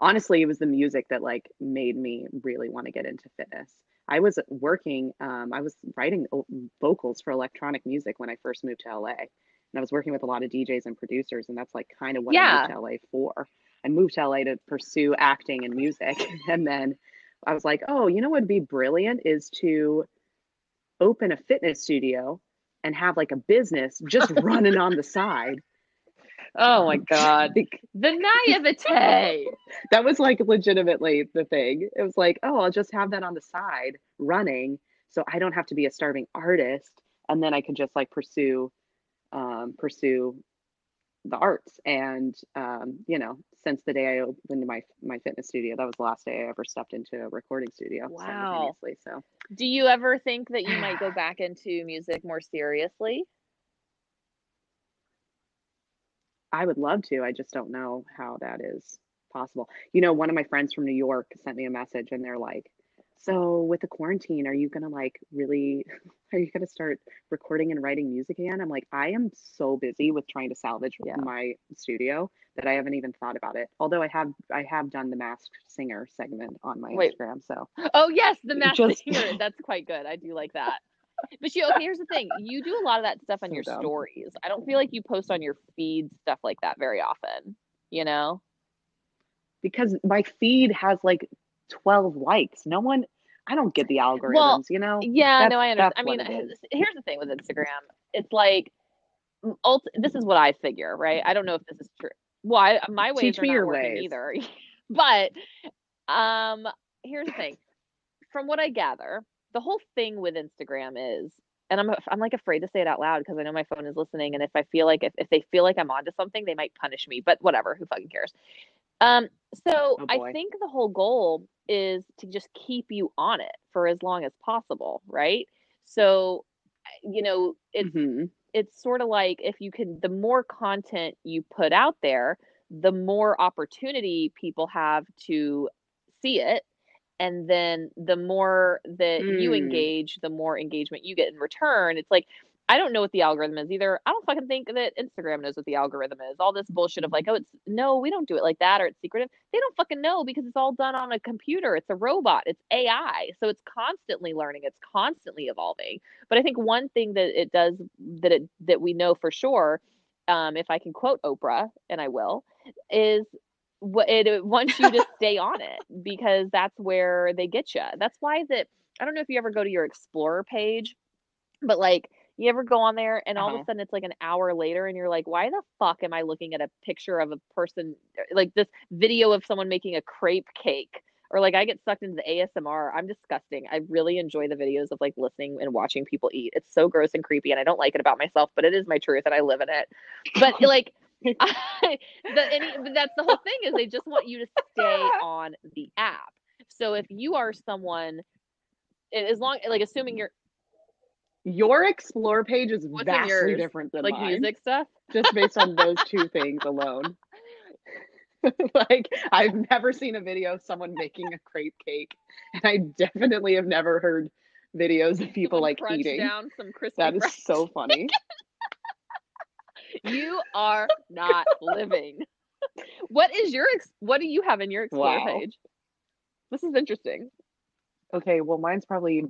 honestly it was the music that like made me really want to get into fitness I was working, um, I was writing vocals for electronic music when I first moved to LA. And I was working with a lot of DJs and producers, and that's like kind of what yeah. I moved to LA for. I moved to LA to pursue acting and music. and then I was like, oh, you know what would be brilliant is to open a fitness studio and have like a business just running on the side Oh my god. the naivete. that was like legitimately the thing. It was like, oh, I'll just have that on the side running so I don't have to be a starving artist and then I can just like pursue um pursue the arts and um you know since the day I opened my my fitness studio that was the last day I ever stepped into a recording studio wow. so do you ever think that you might go back into music more seriously I would love to. I just don't know how that is possible. You know, one of my friends from New York sent me a message and they're like, so with the quarantine, are you gonna like really are you gonna start recording and writing music again? I'm like, I am so busy with trying to salvage yeah. my studio that I haven't even thought about it. Although I have I have done the masked singer segment on my Wait. Instagram. So Oh yes, the masked just... singer. That's quite good. I do like that but you okay, here's the thing. You do a lot of that stuff on so your dumb. stories. I don't feel like you post on your feed stuff like that very often, you know? Because my feed has like 12 likes. No one I don't get the algorithms, well, you know? Yeah, that's, no, I understand. I mean, here's the thing with Instagram. It's like ult- this is what I figure, right? I don't know if this is true. Well, I, my ways Teach are not your working ways. either. but um here's the thing. From what I gather, the whole thing with Instagram is, and I'm I'm like afraid to say it out loud because I know my phone is listening, and if I feel like if, if they feel like I'm onto something, they might punish me. But whatever, who fucking cares? Um, so oh I think the whole goal is to just keep you on it for as long as possible, right? So, you know, it's mm-hmm. it's sort of like if you can, the more content you put out there, the more opportunity people have to see it and then the more that mm. you engage the more engagement you get in return. It's like i don't know what the algorithm is either. I don't fucking think that instagram knows what the algorithm is. All this bullshit of like oh it's no we don't do it like that or it's secretive. They don't fucking know because it's all done on a computer. It's a robot. It's ai so it's constantly learning. It's constantly evolving. But i think one thing that it does that it that we know for sure um, if i can quote oprah and i will is it wants you to stay on it because that's where they get you. That's why that I don't know if you ever go to your explorer page, but like You ever go on there and all of Uh-huh. a sudden it's like an hour later and you're like, why the fuck am I looking at a picture of a person like this video of someone making a crepe cake? Or like I get sucked into the ASMR. I'm disgusting. I really enjoy the videos of like listening and watching people eat. It's so gross and creepy and I don't like it about myself, but it is my truth and I live in it. But like I, the, any, but that's the whole thing is they just want you to stay on the app. So if you are someone, as long like assuming you're Your explore page is What's vastly different than like mine, music stuff, just based on those two things alone. like I've never seen a video of someone making a crepe cake, and I definitely have never heard videos of people someone like eating. down some crispy. That is so funny. You are not living. What is your ex- what do you have in your explore Wow. page? This is interesting. Okay, well, mine's probably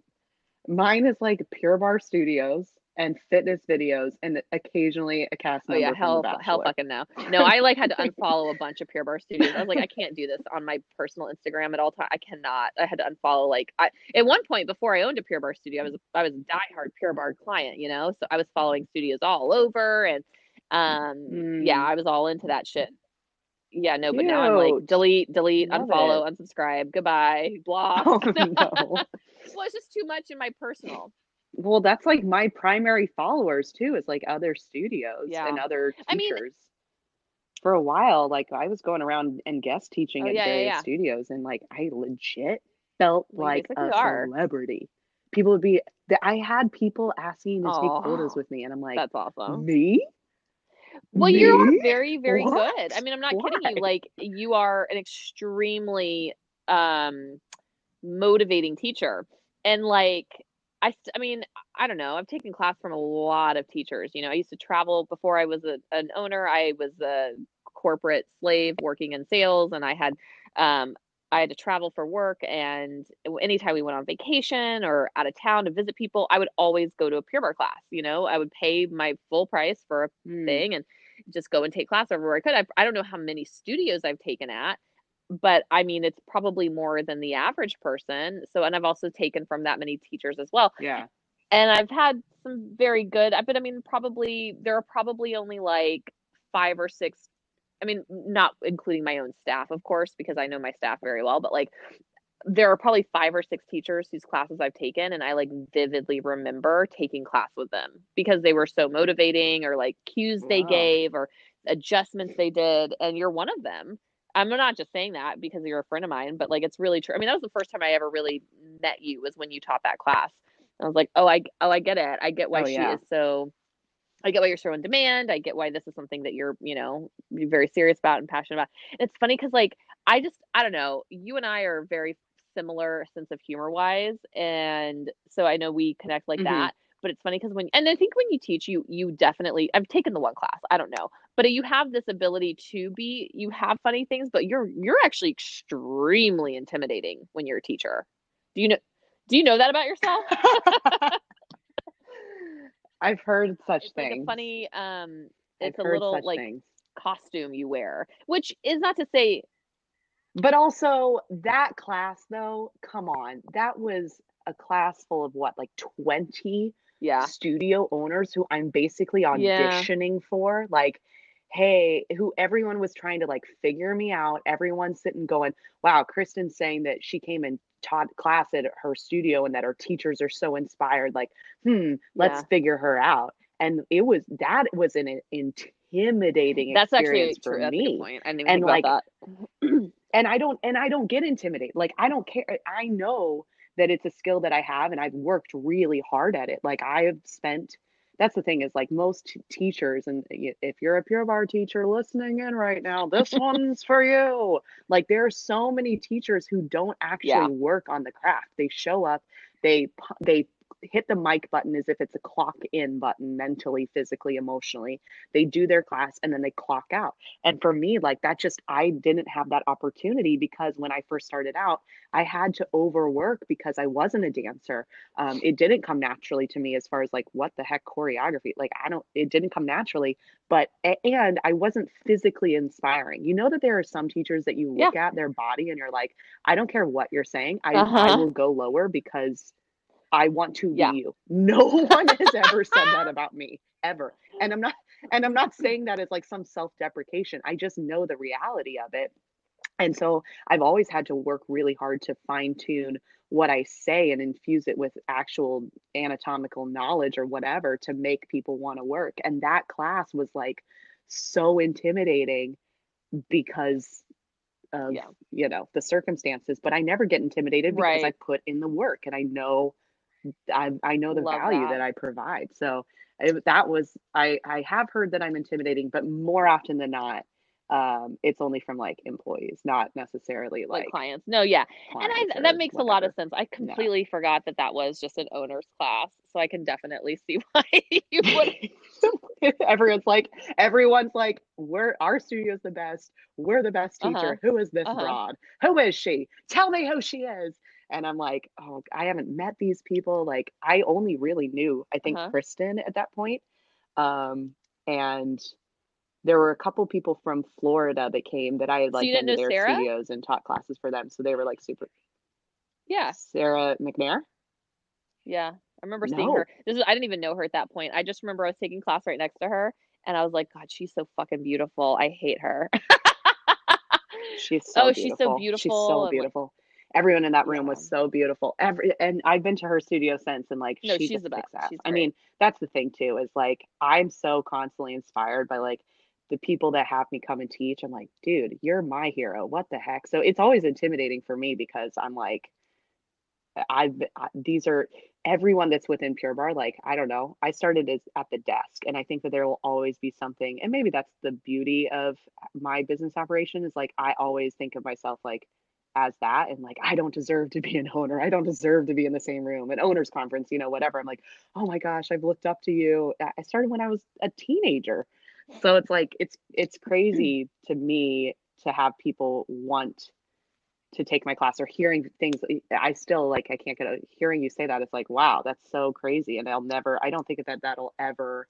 mine is like Pure Barre Studios and fitness videos, and occasionally a cast member. Oh yeah, hell, hell, fucking no. No, I like had to unfollow a bunch of Pure Barre Studios. I was like, I can't do this on my personal Instagram at all time. I cannot. I had to unfollow. Like, I at one point before I owned a Pure Barre studio, I was I was a diehard Pure Barre client. You know, so I was following studios all over, and um, yeah, Mm. I was all into that shit. Yeah, no, but now I'm like delete, delete, Love unfollow, unsubscribe, goodbye, block. Oh no. well, it's just too much in my personal. Well, that's like my primary followers too, is like other studios Yeah. and other I mean- teachers. For a while, like I was going around and guest teaching Oh, at yeah, yeah, various yeah. studios, and like I legit felt Well, like a are. celebrity. People would be, I had people asking to take photos with me, and I'm like, That's awesome. me? Well, you are very, very What? good. I mean, I'm not kidding you. Like, you are an extremely um motivating teacher. And like I I mean, I don't know. I've taken class from a lot of teachers. You know, I used to travel before I was a, an owner. I was a corporate slave working in sales and I had um I had to travel for work and anytime we went on vacation or out of town to visit people, I would always go to a Pure Barre class, you know. I would pay my full price for a Hmm. thing and just go and take class everywhere I could. I, I don't know how many studios I've taken at, but I mean, it's probably more than the average person. So, and I've also taken from that many teachers as well. Yeah. And I've had some very good, but I mean, probably there are probably only like five or six. I mean, not including my own staff, of course, because I know my staff very well, but like there are probably five or six teachers whose classes I've taken, and I like vividly remember taking class with them because they were so motivating, or like cues they Wow. gave, or adjustments they did. And you're one of them. I'm not just saying that because you're a friend of mine, but like it's really true. I mean, that was the first time I ever really met you was when you taught that class. I was like, oh, I oh, I get it. I get why Oh, she yeah. is so. I get why you're so in demand. I get why this is something that you're, you know, very serious about and passionate about. It's funny because, like, I just, I don't know. You and I are very similar sense of humor wise, and so I know we connect like Mhm. that. But it's funny because when, and I think when you teach, you you definitely. I've taken the one class. I don't know, but you have this ability to be. You have funny things, but you're you're actually extremely intimidating when you're a teacher. Do you know? Do you know that about yourself? I've heard such it's like things. a funny um I've it's a little like things. costume you wear which is not to say But also that class though, come on. That was a class full of what, like 20 yeah studio owners who I'm basically Yeah. auditioning for. Like, hey, who everyone was trying to like figure me out. Everyone's sitting going, wow, Kristen's saying that she came and taught class at her studio and that her teachers are so inspired. Like, hmm, let's Yeah. figure her out. And it was that was an intimidating that's actually experience true for good me point i didn't And, like, that and I don't and I don't get intimidated. Like I don't care. I know that it's a skill that I have and I've worked really hard at it. Like I have spent that's the thing is like most t- teachers and uh, if you're a pure barre teacher listening in right now, this one's for you. Like there are so many teachers who don't actually Yeah. work on the craft. They show up, they they hit the mic button as if it's a clock in button mentally, physically, emotionally. They do their class and then they clock out. And for me, like that just, I didn't have that opportunity because when I first started out, I had to overwork because I wasn't a dancer. Um, it didn't come naturally to me as far as like, what the heck choreography? Like, I don't, it didn't come naturally, but, and I wasn't physically inspiring. You know that there are some teachers that you Yeah. look at their body and you're like, I don't care what you're saying. I, I Uh-huh. will go lower because I want to Yeah. be you. No one has ever said that about me ever. And I'm not and I'm not saying that as like some self-deprecation. I just know the reality of it. And so I've always had to work really hard to fine tune what I say and infuse it with actual anatomical knowledge or whatever to make people want to work. And that class was like so intimidating because of Yeah. you know the circumstances but i never get intimidated because i put in the work and i know i, I know the Love value that. that. i provide so it, that was i i have heard that i'm intimidating but more often than not um it's only from like employees not necessarily like, like, clients. No, yeah. And I that makes a lot of sense. I completely forgot that that was just an owner's class. So I can definitely see why you would everyone's like everyone's like we're our studio's the best we're the best teacher Uh-huh. Who is this Uh-huh. broad who is she tell me who she is and i'm like oh i haven't met these people like i only really knew i think Uh-huh. kristen at that point um and there were a couple people from florida that came that i had like been to their Sarah? studios and taught classes for them so they were like super Yeah. sarah mcnair Yeah. I remember seeing No. her. This is I didn't even know her at that point. I just remember I was taking class right next to her and I was like, God, she's so fucking beautiful. I hate her. She's so Oh, beautiful. she's so beautiful. She's so beautiful. Everyone in that room was so beautiful. Every and I've been to her studio since, and like No, she she's the best. She's I mean, that's the thing too. Is like I'm so constantly inspired by like the people that have me come and teach. I'm like, dude, you're my hero. What the heck? So it's always intimidating for me because I'm like, I've I, these are everyone that's within Pure Barre. Like I don't know. I started as at the desk, and I think that there will always be something. And maybe that's the beauty of my business operation is like I always think of myself like as that and like I don't deserve to be an owner. I don't deserve to be in the same room, an owners conference, you know, whatever. I'm like, oh my gosh, I've looked up to you. I started when I was a teenager. So it's like it's it's mm. crazy to me to have people want to take my class or hearing things eh, I still like I can't get a hearing you say that it's like wow that's so crazy and I'll never I don't think that that'll ever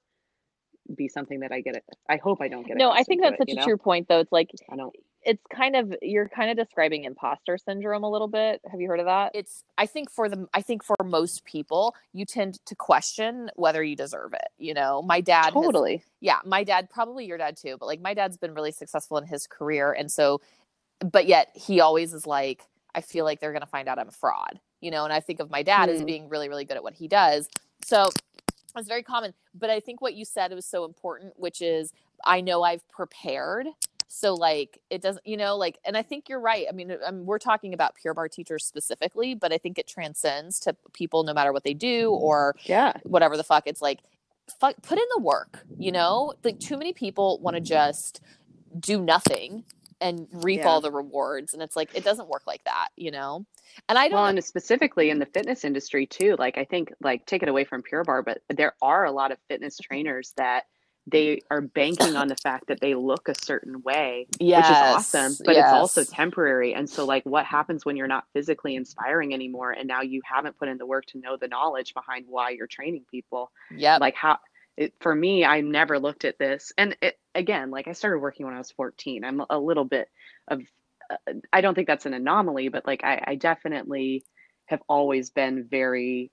be something that I get it I hope I don't get it. no, I think that's it, such a know? true point though. It's like I don't it's kind of you're kind of describing imposter syndrome a little bit. Have you heard of that? it's i think for the i think for most people you tend to question whether you deserve it you know my dad has- totally yeah my dad probably your dad too but like my dad's been really successful in his career and so but yet he always is like i feel like they're going to find out i'm a fraud you know and i think of my dad as Hmm. being really really good at what he does so it's very common but i think what you said was so important which is i know i've prepared. So like it doesn't you know like and i think you're right. I mean um, we're talking about pure barre teachers specifically but i think it transcends to people no matter what they do or yeah. whatever the fuck. It's like fuck, put in the work you know? Like too many people want to just do nothing and reap Yeah. all the rewards and it's like it doesn't work like that you know? And i don't well and specifically in the fitness industry too like I think like take it away from Pure Barre but there are a lot of fitness trainers that they are banking on the fact that they look a certain way which is awesome but it's also temporary and so like what happens when you're not physically inspiring anymore and now you haven't put in the work to know the knowledge behind why you're training people? Yeah like how it, for me i never looked at this and it, again like i started working when i was 14 i'm a little bit of uh, i don't think that's an anomaly but like I, I definitely have always been very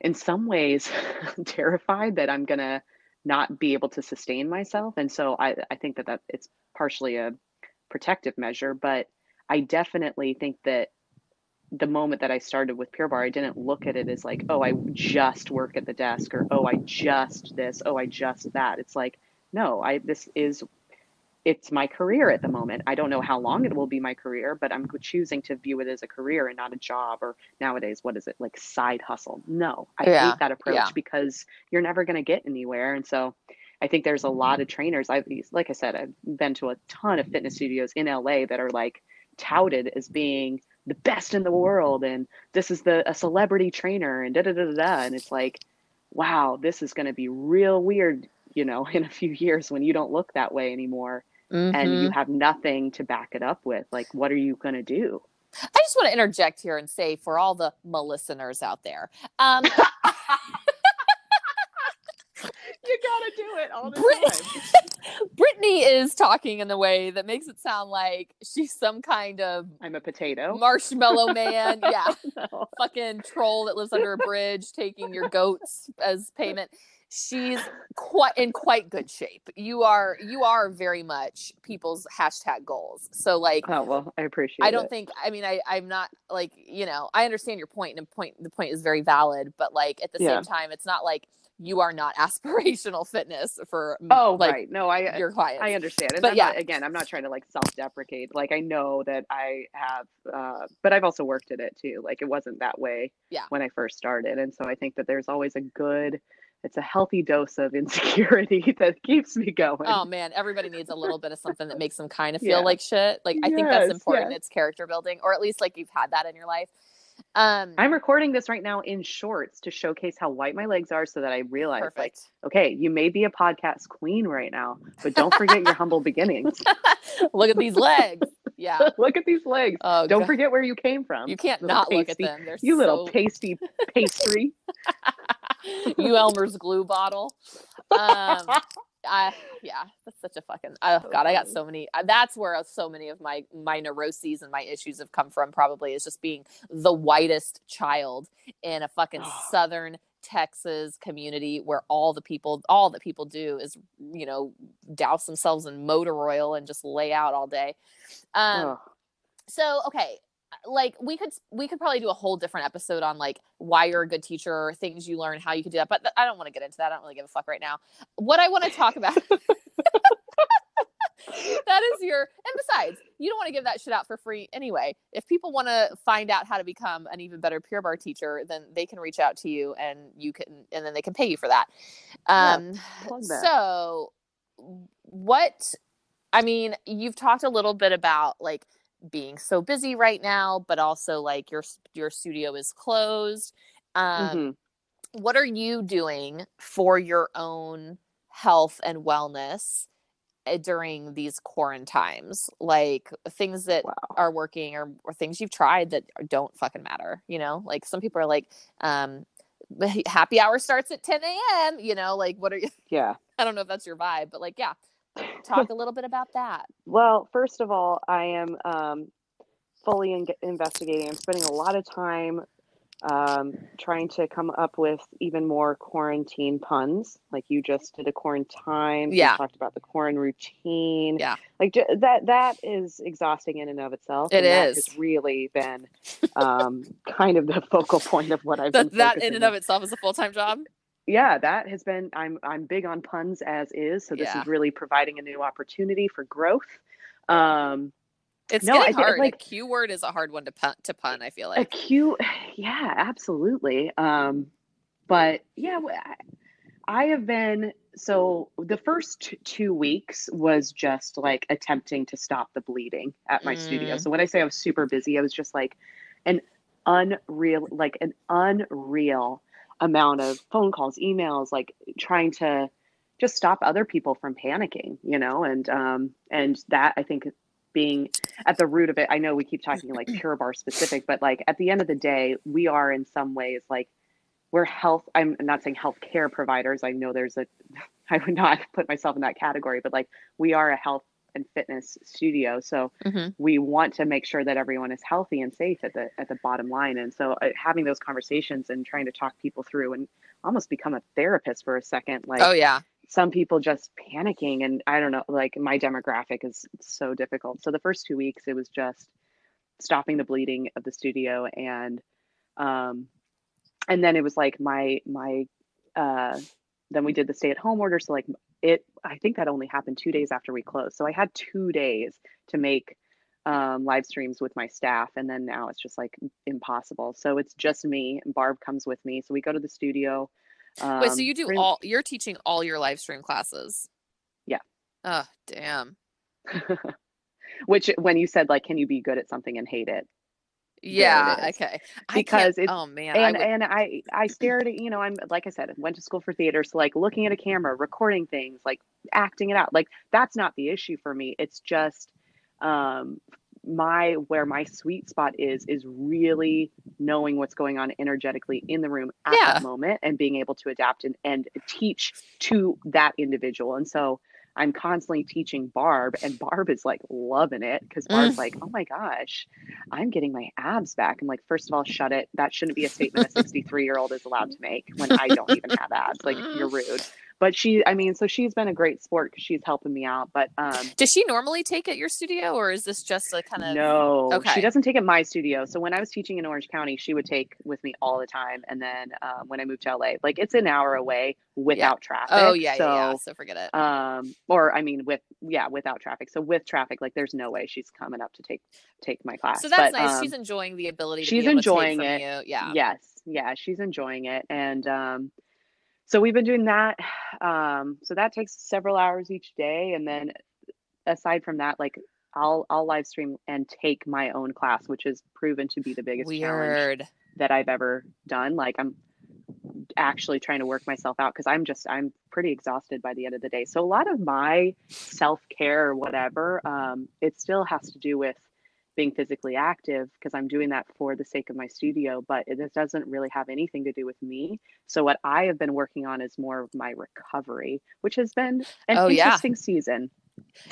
in some ways terrified that i'm gonna not be able to sustain myself and so i, I think that that it's partially a protective measure but i definitely think that the moment that I started with Pure Barre, I didn't look at it as like, oh, I just work at the desk or oh, I just this, oh, I just that. It's like, no, I this is it's my career at the moment. I don't know how long it will be my career, but I'm choosing to view it as a career and not a job or nowadays what is it like side hustle. No, I Yeah, hate that approach yeah. because you're never going to get anywhere. And so I think there's a lot of trainers. I've like I said, I've been to a ton of fitness studios in LA that are like touted as being the best in the world and this is the a celebrity trainer and da da da da da and it's like wow this is going to be real weird you know in a few years when you don't look that way anymore and you Mhm. have nothing to back it up with. Like what are you going to do? I just want to interject here and say for all the listeners out there um you got to do it all Brit- Brittany is talking in the way that makes it sound like she's some kind of I'm a potato. marshmallow man. Yeah. No. Fucking troll that lives under a bridge taking your goats as payment. She's quite in quite good shape. You are you are very much people's hashtag goals. So like Oh well, I appreciate I don't it. think I mean I I'm not like you know I understand your point and point the point is very valid but like at the Yeah. same time it's not like you are not aspirational fitness for Oh like right. No, I your clients. I understand. And But I'm yeah. not, again, I'm not trying to like self-deprecate. Like I know that I have uh but I've also worked at it too. Like it wasn't that way Yeah. when I first started. And so I think that there's always a good it's a healthy dose of insecurity that keeps me going. Oh man, everybody needs a little bit of something that makes them kind of feel Yeah. like shit. Like I think that's important. yes. It's character building, or at least like you've had that in your life. Um, I'm recording this right now in shorts to showcase how white my legs are so that I realize like, okay, you may be a podcast queen right now, but don't forget your humble beginnings. Look at these legs. Yeah. Look at these legs. Oh, Don't God. forget where you came from. You can't little not look at pasty- them. They're You little pasty pastry. you Elmer's glue bottle. Um, I yeah, that's such a fucking oh god, I got so many. uh, That's where so many of my my neuroses and my issues have come from. Probably is just being the whitest child in a fucking southern Texas community where all the people all that people do is you know douse themselves in motor oil and just lay out all day. Um, Ugh. so okay like we could we could probably do a whole different episode on like why you're a good teacher things you learn how you could do that but th- i don't want to get into that i don't really give a fuck right now. What i want to talk about that is your and besides you don't want to give that shit out for free anyway. If people want to find out how to become an even better pure barre teacher then they can reach out to you and you can and then they can pay you for that. Um plug that. so what i mean you've talked a little bit about like being so busy right now but also like your your studio is closed um Mhm. what are you doing for your own health and wellness uh, during these quarantines like things that Wow. are working or, or things you've tried that don't fucking matter you know like some people are like um happy hour starts at 10 a.m you know like what are you Yeah. i don't know if that's your vibe but like yeah talk a little bit about that Well, first of all, I am um, fully in- investigating. I'm spending a lot of time um, trying to come up with even more quarantine puns. Like you just did a quarantine. you Yeah. talked about the quarantine routine. Yeah. Like that. That is exhausting in and of itself. It and that is. has really been um, kind of the focal point of what I've that, been that in and of itself is a full-time job yeah that has been i'm i'm big on puns as is so this Yeah. is really providing a new opportunity for growth. Um it's No, I getting thi- hard. Like- a q word is a hard one to pun to pun i feel a like. Cute yeah absolutely. Um but yeah I have been so the first two weeks was just like attempting to stop the bleeding at my studio. Mm. so when i say i was super busy i was just like an unreal like an unreal amount of phone calls emails like trying to just stop other people from panicking you know and um and that i think being at the root of it i know we keep talking like pure barre specific but like at the end of the day we are in some ways like we're health i'm not saying health care providers i know there's a i would not put myself in that category but like we are a health and fitness studio. So Mhm. we want to make sure that everyone is healthy and safe at the at the bottom line. And so uh, having those conversations and trying to talk people through and almost become a therapist for a second like oh yeah. some people just panicking and i don't know like my demographic is so difficult. So the first two weeks it was just stopping the bleeding of the studio and um and then it was like my my uh then we did the stay at home order. So like it i think that only happened two days after we closed so i had two days to make um, live streams with my staff and then now it's just like impossible so it's just me and barb comes with me so we go to the studio um, wait so you do all you're teaching all your live stream classes Yeah. oh damn Which, when you said like, can you be good at something and hate it? Yeah okay. I Because it's- oh man I And would- and I I stared at you know I'm like I said went to school for theater so like looking at a camera recording things like acting it out like that's not the issue for me. It's just um my where my sweet spot is is really knowing what's going on energetically in the room at Yeah. that moment and being able to adapt and, and teach to that individual. And so I'm constantly teaching Barb, and Barb is like loving it because Mm. Barb's like, oh my gosh, I'm getting my abs back. I'm like, first of all, shut it. That shouldn't be a statement a 63 year old is allowed to make when I don't even have abs. Like, you're rude. But she, I mean, so she's been a great sport because she's helping me out. But um, Does she normally take at your studio, or is this just a kind of no, okay. she doesn't take at my studio. So when I was teaching in Orange County, she would take with me all the time. And then um, when I moved to LA, like it's an hour away without traffic. Oh yeah, so, yeah, yeah. So forget it. um or i mean with yeah without traffic so with traffic like there's no way she's coming up to take take my class so that's But, nice. um, she's enjoying the ability. To she's enjoying it. Yeah. yes yeah she's enjoying it and um so we've been doing that um so that takes several hours each day and then aside from that like i'll i'll live stream and take my own class which has proven to be the biggest challenge Weird. that i've ever done like i'm actually trying to work myself out because i'm just i'm pretty exhausted by the end of the day so a lot of my self-care or whatever um, it still has to do with being physically active because i'm doing that for the sake of my studio but it doesn't really have anything to do with me so what i have been working on is more of my recovery which has been an Oh, yeah. interesting season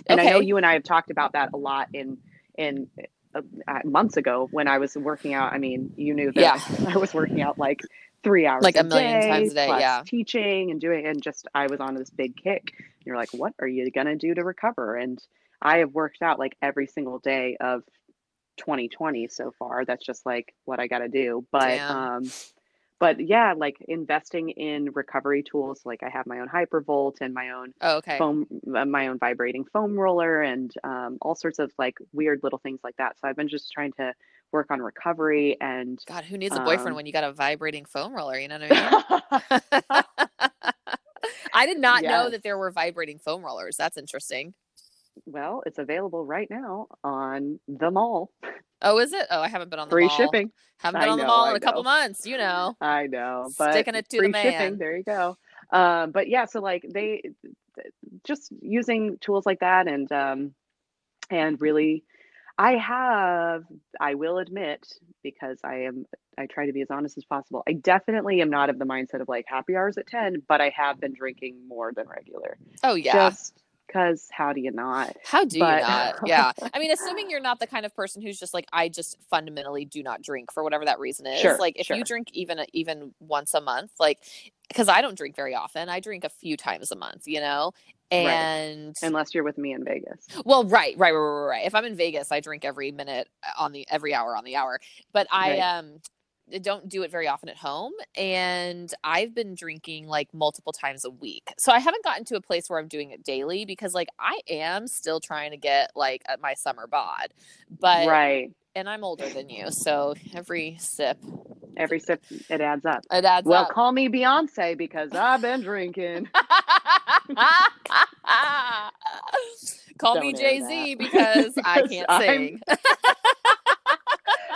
and i know you and i have talked about that a lot in in uh, uh, months ago when i was working out i mean you knew that Yeah. i was working out like three hours Like a million times a day, yeah. teaching and doing and just i was on this big kick you're like what are you going to do to recover and i have worked out like every single day of 2020 so far that's just like what i got to do but um but yeah like investing in recovery tools like i have my own hypervolt and my own Oh, okay. foam uh, my own vibrating foam roller and um, all sorts of like weird little things like that so i've been just trying to work on recovery and God, who needs a boyfriend um, when you got a vibrating foam roller? You know what I mean? I did not know that there were vibrating foam rollers. That's interesting. Well it's available right now on the mall Oh, is it? Oh, I haven't been on the free mall. shipping Haven't I been on the mall I in a couple know. months. You know. i know but Sticking it to the free man. shipping there you go um, but yeah so like they just using tools like that and um, and really i have i will admit because i am i try to be as honest as possible i definitely am not of the mindset of like happy hours at 10 but i have been drinking more than regular Oh yeah. just because how do you not How do but- you not? Yeah. I mean, assuming you're not the kind of person who's just like, I just fundamentally do not drink for whatever that reason is. Sure, like, if you drink even even once a month, like, because I don't drink very often, I drink a few times a month, you know. Right. And unless you're with me in vegas well, right, right, right, right, right. If I'm in Vegas, I drink every minute on the every hour on the hour. But I Right. um Uh, don't do it very often at home and I've been drinking like multiple times a week. So I haven't gotten to a place where I'm doing it daily because like I am still trying to get like uh, my summer bod. But right and I'm older than you, so every sip every sip it adds up it adds well up. call me beyonce because i've been drinking Call me Don't air Jay Z because I can't I'm- sing.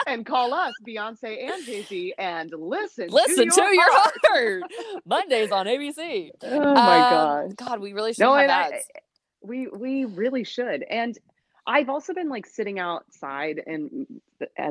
and call us beyonce and jay-z and listen Listen to your, heart. heart. Mondays on ABC. oh my Um, god God, we really should no have I, we we really should. And I've also been like sitting outside and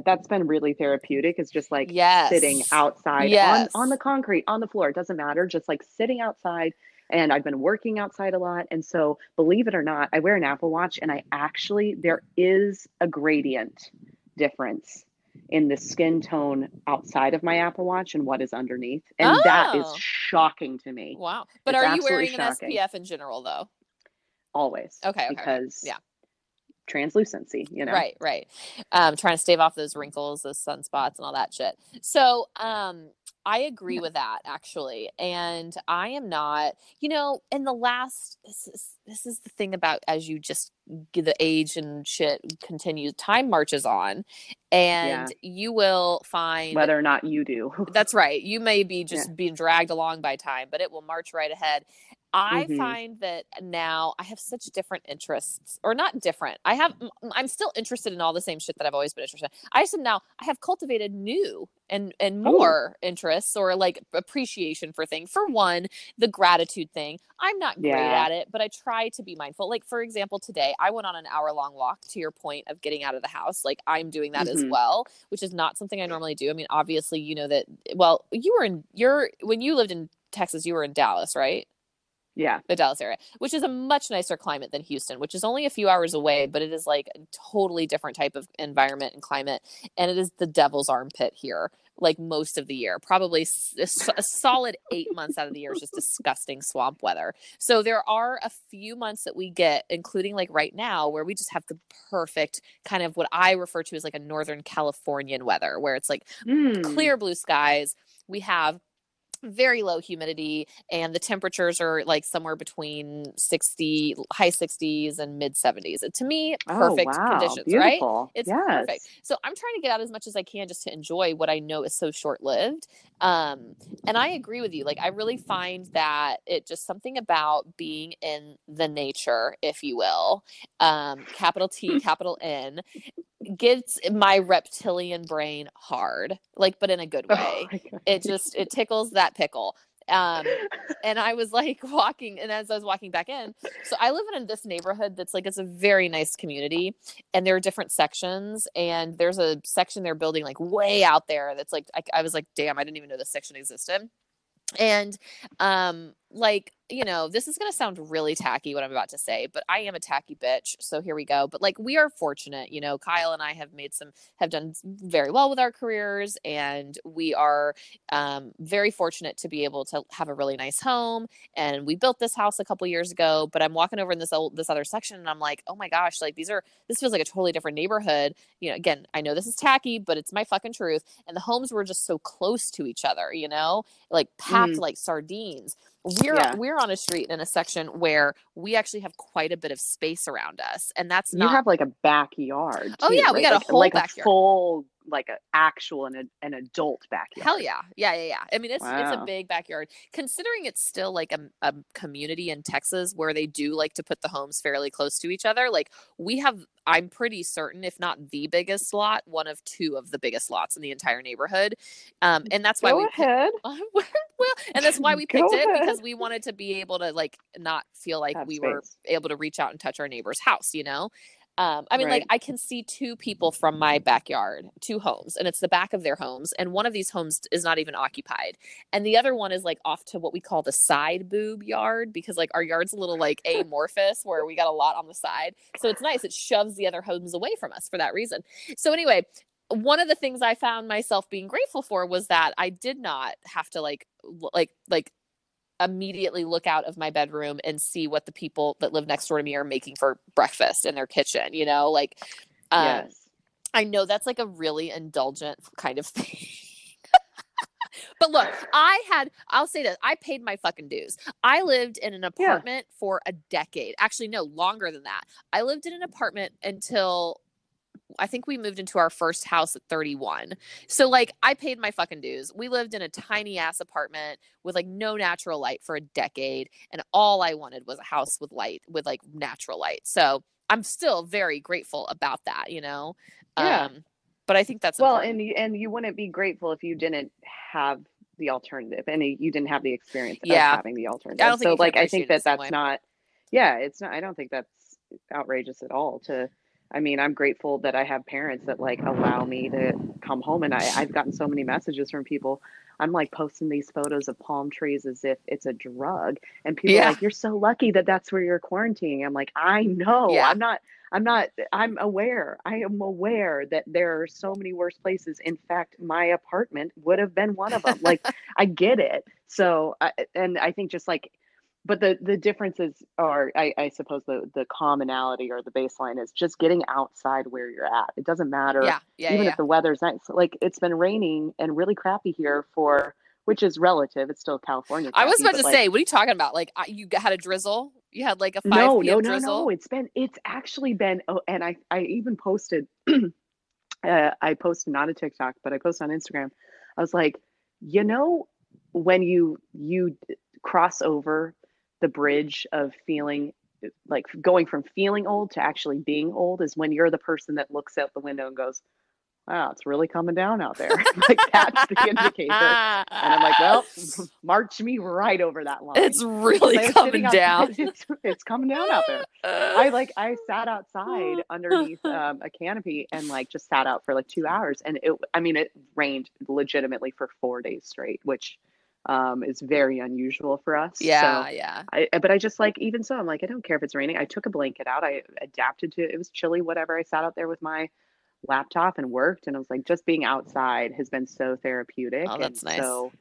that's been really therapeutic it's just like yes. sitting outside Yes. on on the concrete on the floor it doesn't matter just like sitting outside and i've been working outside a lot and so believe it or not i wear an apple watch and i actually there is a gradient difference in the skin tone outside of my apple watch and what is underneath and that is Oh. shocking to me Wow. But It's are you wearing an. SPF in general though? always Okay, okay, okay. because Yeah. Translucency you know Right, right. Um, trying to stave off those wrinkles, those sunspots, and all that shit. So, um, I agree Yeah. with that actually, and I am not. You know, in the last, this is this is the thing about as you just get the age and shit continues, time marches on, and you will find whether or not you do That's right. You may be just being dragged along by time, but it will march right ahead. I Mhm. find that now I have such different interests, or not different. I have, I'm still interested in all the same shit that I've always been interested in. I just now I have cultivated new and and Ooh. more interests or like appreciation for things. For one, the gratitude thing. I'm not great Yeah. at it, but I try to be mindful. Like for example, today I went on an hour long walk. To your point of getting out of the house, like I'm doing that as Mhm. well, which is not something I normally do. I mean, obviously, you know that. Well, you were in you're when you lived in Texas, you were in Dallas, right? Yeah. the Dallas area, which is a much nicer climate than Houston, which is only a few hours away, but it is like a totally different type of environment and climate. And it is the devil's armpit here, like most of the year. Probably a, a solid eight months out of the year is just disgusting swamp weather. So there are a few months that we get, including like right now, where we just have the perfect kind of what I refer to as like a Northern Californian weather, where it's like Mm. clear blue skies. We have very low humidity and the temperatures are like somewhere between 60 high 60s and mid 70s to me perfect oh, wow. conditions right it's yes. perfect so i'm trying to get out as much as i can just to enjoy what i know is so short lived um and i agree with you like i really find that it just something about being in the nature if you will um capital t capital n gets my reptilian brain hard like but in a good Oh way. God. it just it tickles that pickle. Um and i was like walking and as i was walking back in so i live in this neighborhood that's like it's a very nice community and there are different sections and there's a section they're building like way out there that's like i, I was like damn i didn't even know this section existed. And um like you know this is going to sound really tacky what i'm about to say but i am a tacky bitch so here we go but like we are fortunate you know kyle and i have made some have done very well with our careers and we are um, very fortunate to be able to have a really nice home and we built this house a couple years ago but i'm walking over in this old this other section and i'm like oh my gosh like these are this feels like a totally different neighborhood. You know again i know this is tacky but it's my fucking truth and the homes were just so close to each other you know? Like packed Mm. like sardines we're Yeah. we're on a street in a section where we actually have quite a bit of space around us and that's not. You have like a backyard. Oh, too, yeah, we right? got a like, whole like backyard. a full, like an actual and a, an adult backyard. Hell yeah. Yeah, yeah, yeah. I mean, it's it's a big backyard. Considering it's still like a, a community in Texas where they do like to put the homes fairly close to each other. Like we have I'm pretty certain if not the biggest lot, one of two of the biggest lots in the entire neighborhood. Um and that's why Go we ahead. well, and that's why we Go picked it ahead. because we wanted to be able to like not feel like Have we were able to reach out and touch our neighbor's house, you know? Um, I mean, like I can see two people from my backyard, two homes, and it's the back of their homes. And one of these homes is not even occupied. And the other one is like off to what we call the side boob yard because like our yard's a little like amorphous where we got a lot on the side. So it's nice. It shoves the other homes away from us for that reason. So anyway, one of the things I found myself being grateful for was that I did not have to like like like immediately look out of my bedroom and see what the people that live next door to me are making for breakfast in their kitchen, you know, like um yes. I know that's like a really indulgent kind of thing. but look, I had, I'll say this, I paid my fucking dues. I lived in an apartment for a decade. Actually, no, longer than that. I lived in an apartment until I think we moved into our first house at 31. So like I paid my fucking dues. We lived in a tiny ass apartment with like no natural light for a decade and all I wanted was a house with light with like natural light. So I'm still very grateful about that, you know. Yeah. Um but I think that's Well, important. and you, and you wouldn't be grateful if you didn't have the alternative and you didn't have the experience Yeah. of having the alternative. think so like I think that that's way. not yeah, it's not I don't think that's outrageous at all to I mean, I'm grateful that I have parents that like allow me to come home and I, I've gotten so many messages from people. I'm like posting these photos of palm trees as if it's a drug. And people Yeah. are like, You're so lucky that that's where you're quarantining. I'm like, I know. Yeah. I'm not I'm not I'm aware. I am aware that there are so many worse places. In fact, my apartment would have been one of them. Like I get it. So I, and I think just like but the the differences are I, I suppose the the commonality or the baseline is just getting outside where you're at. It doesn't matter yeah, yeah, even yeah. if the weather's nice. Like it's been raining and really crappy here for which is relative. It's still California. I was about to like, say, what are you talking about? Like you had a drizzle? You had like a 5 no, no, no, drizzle? no. It's been it's actually been oh, and I I even posted uh, I posted not a TikTok, but I posted on Instagram. I was like, you know, when you you cross over the bridge of feeling like going from feeling old to actually being old is when you're the person that looks out the window and goes, "Wow, it's really coming down out there." like that's the indicator. And I'm like, well, march me right over that line. it's really coming down. outside. It's, it's coming down out there. I like I sat outside underneath um, a canopy and like just sat out for like two hours, and it. I mean, it rained legitimately for four days straight, which um, is very unusual for us. Yeah, So yeah. I, but I just like, even so, I'm like, I don't care if it's raining. I took a blanket out. I adapted to it. It was chilly, whatever. I sat out there with my laptop and worked. And I was like, just being outside has been so therapeutic. Oh, that's and nice. So,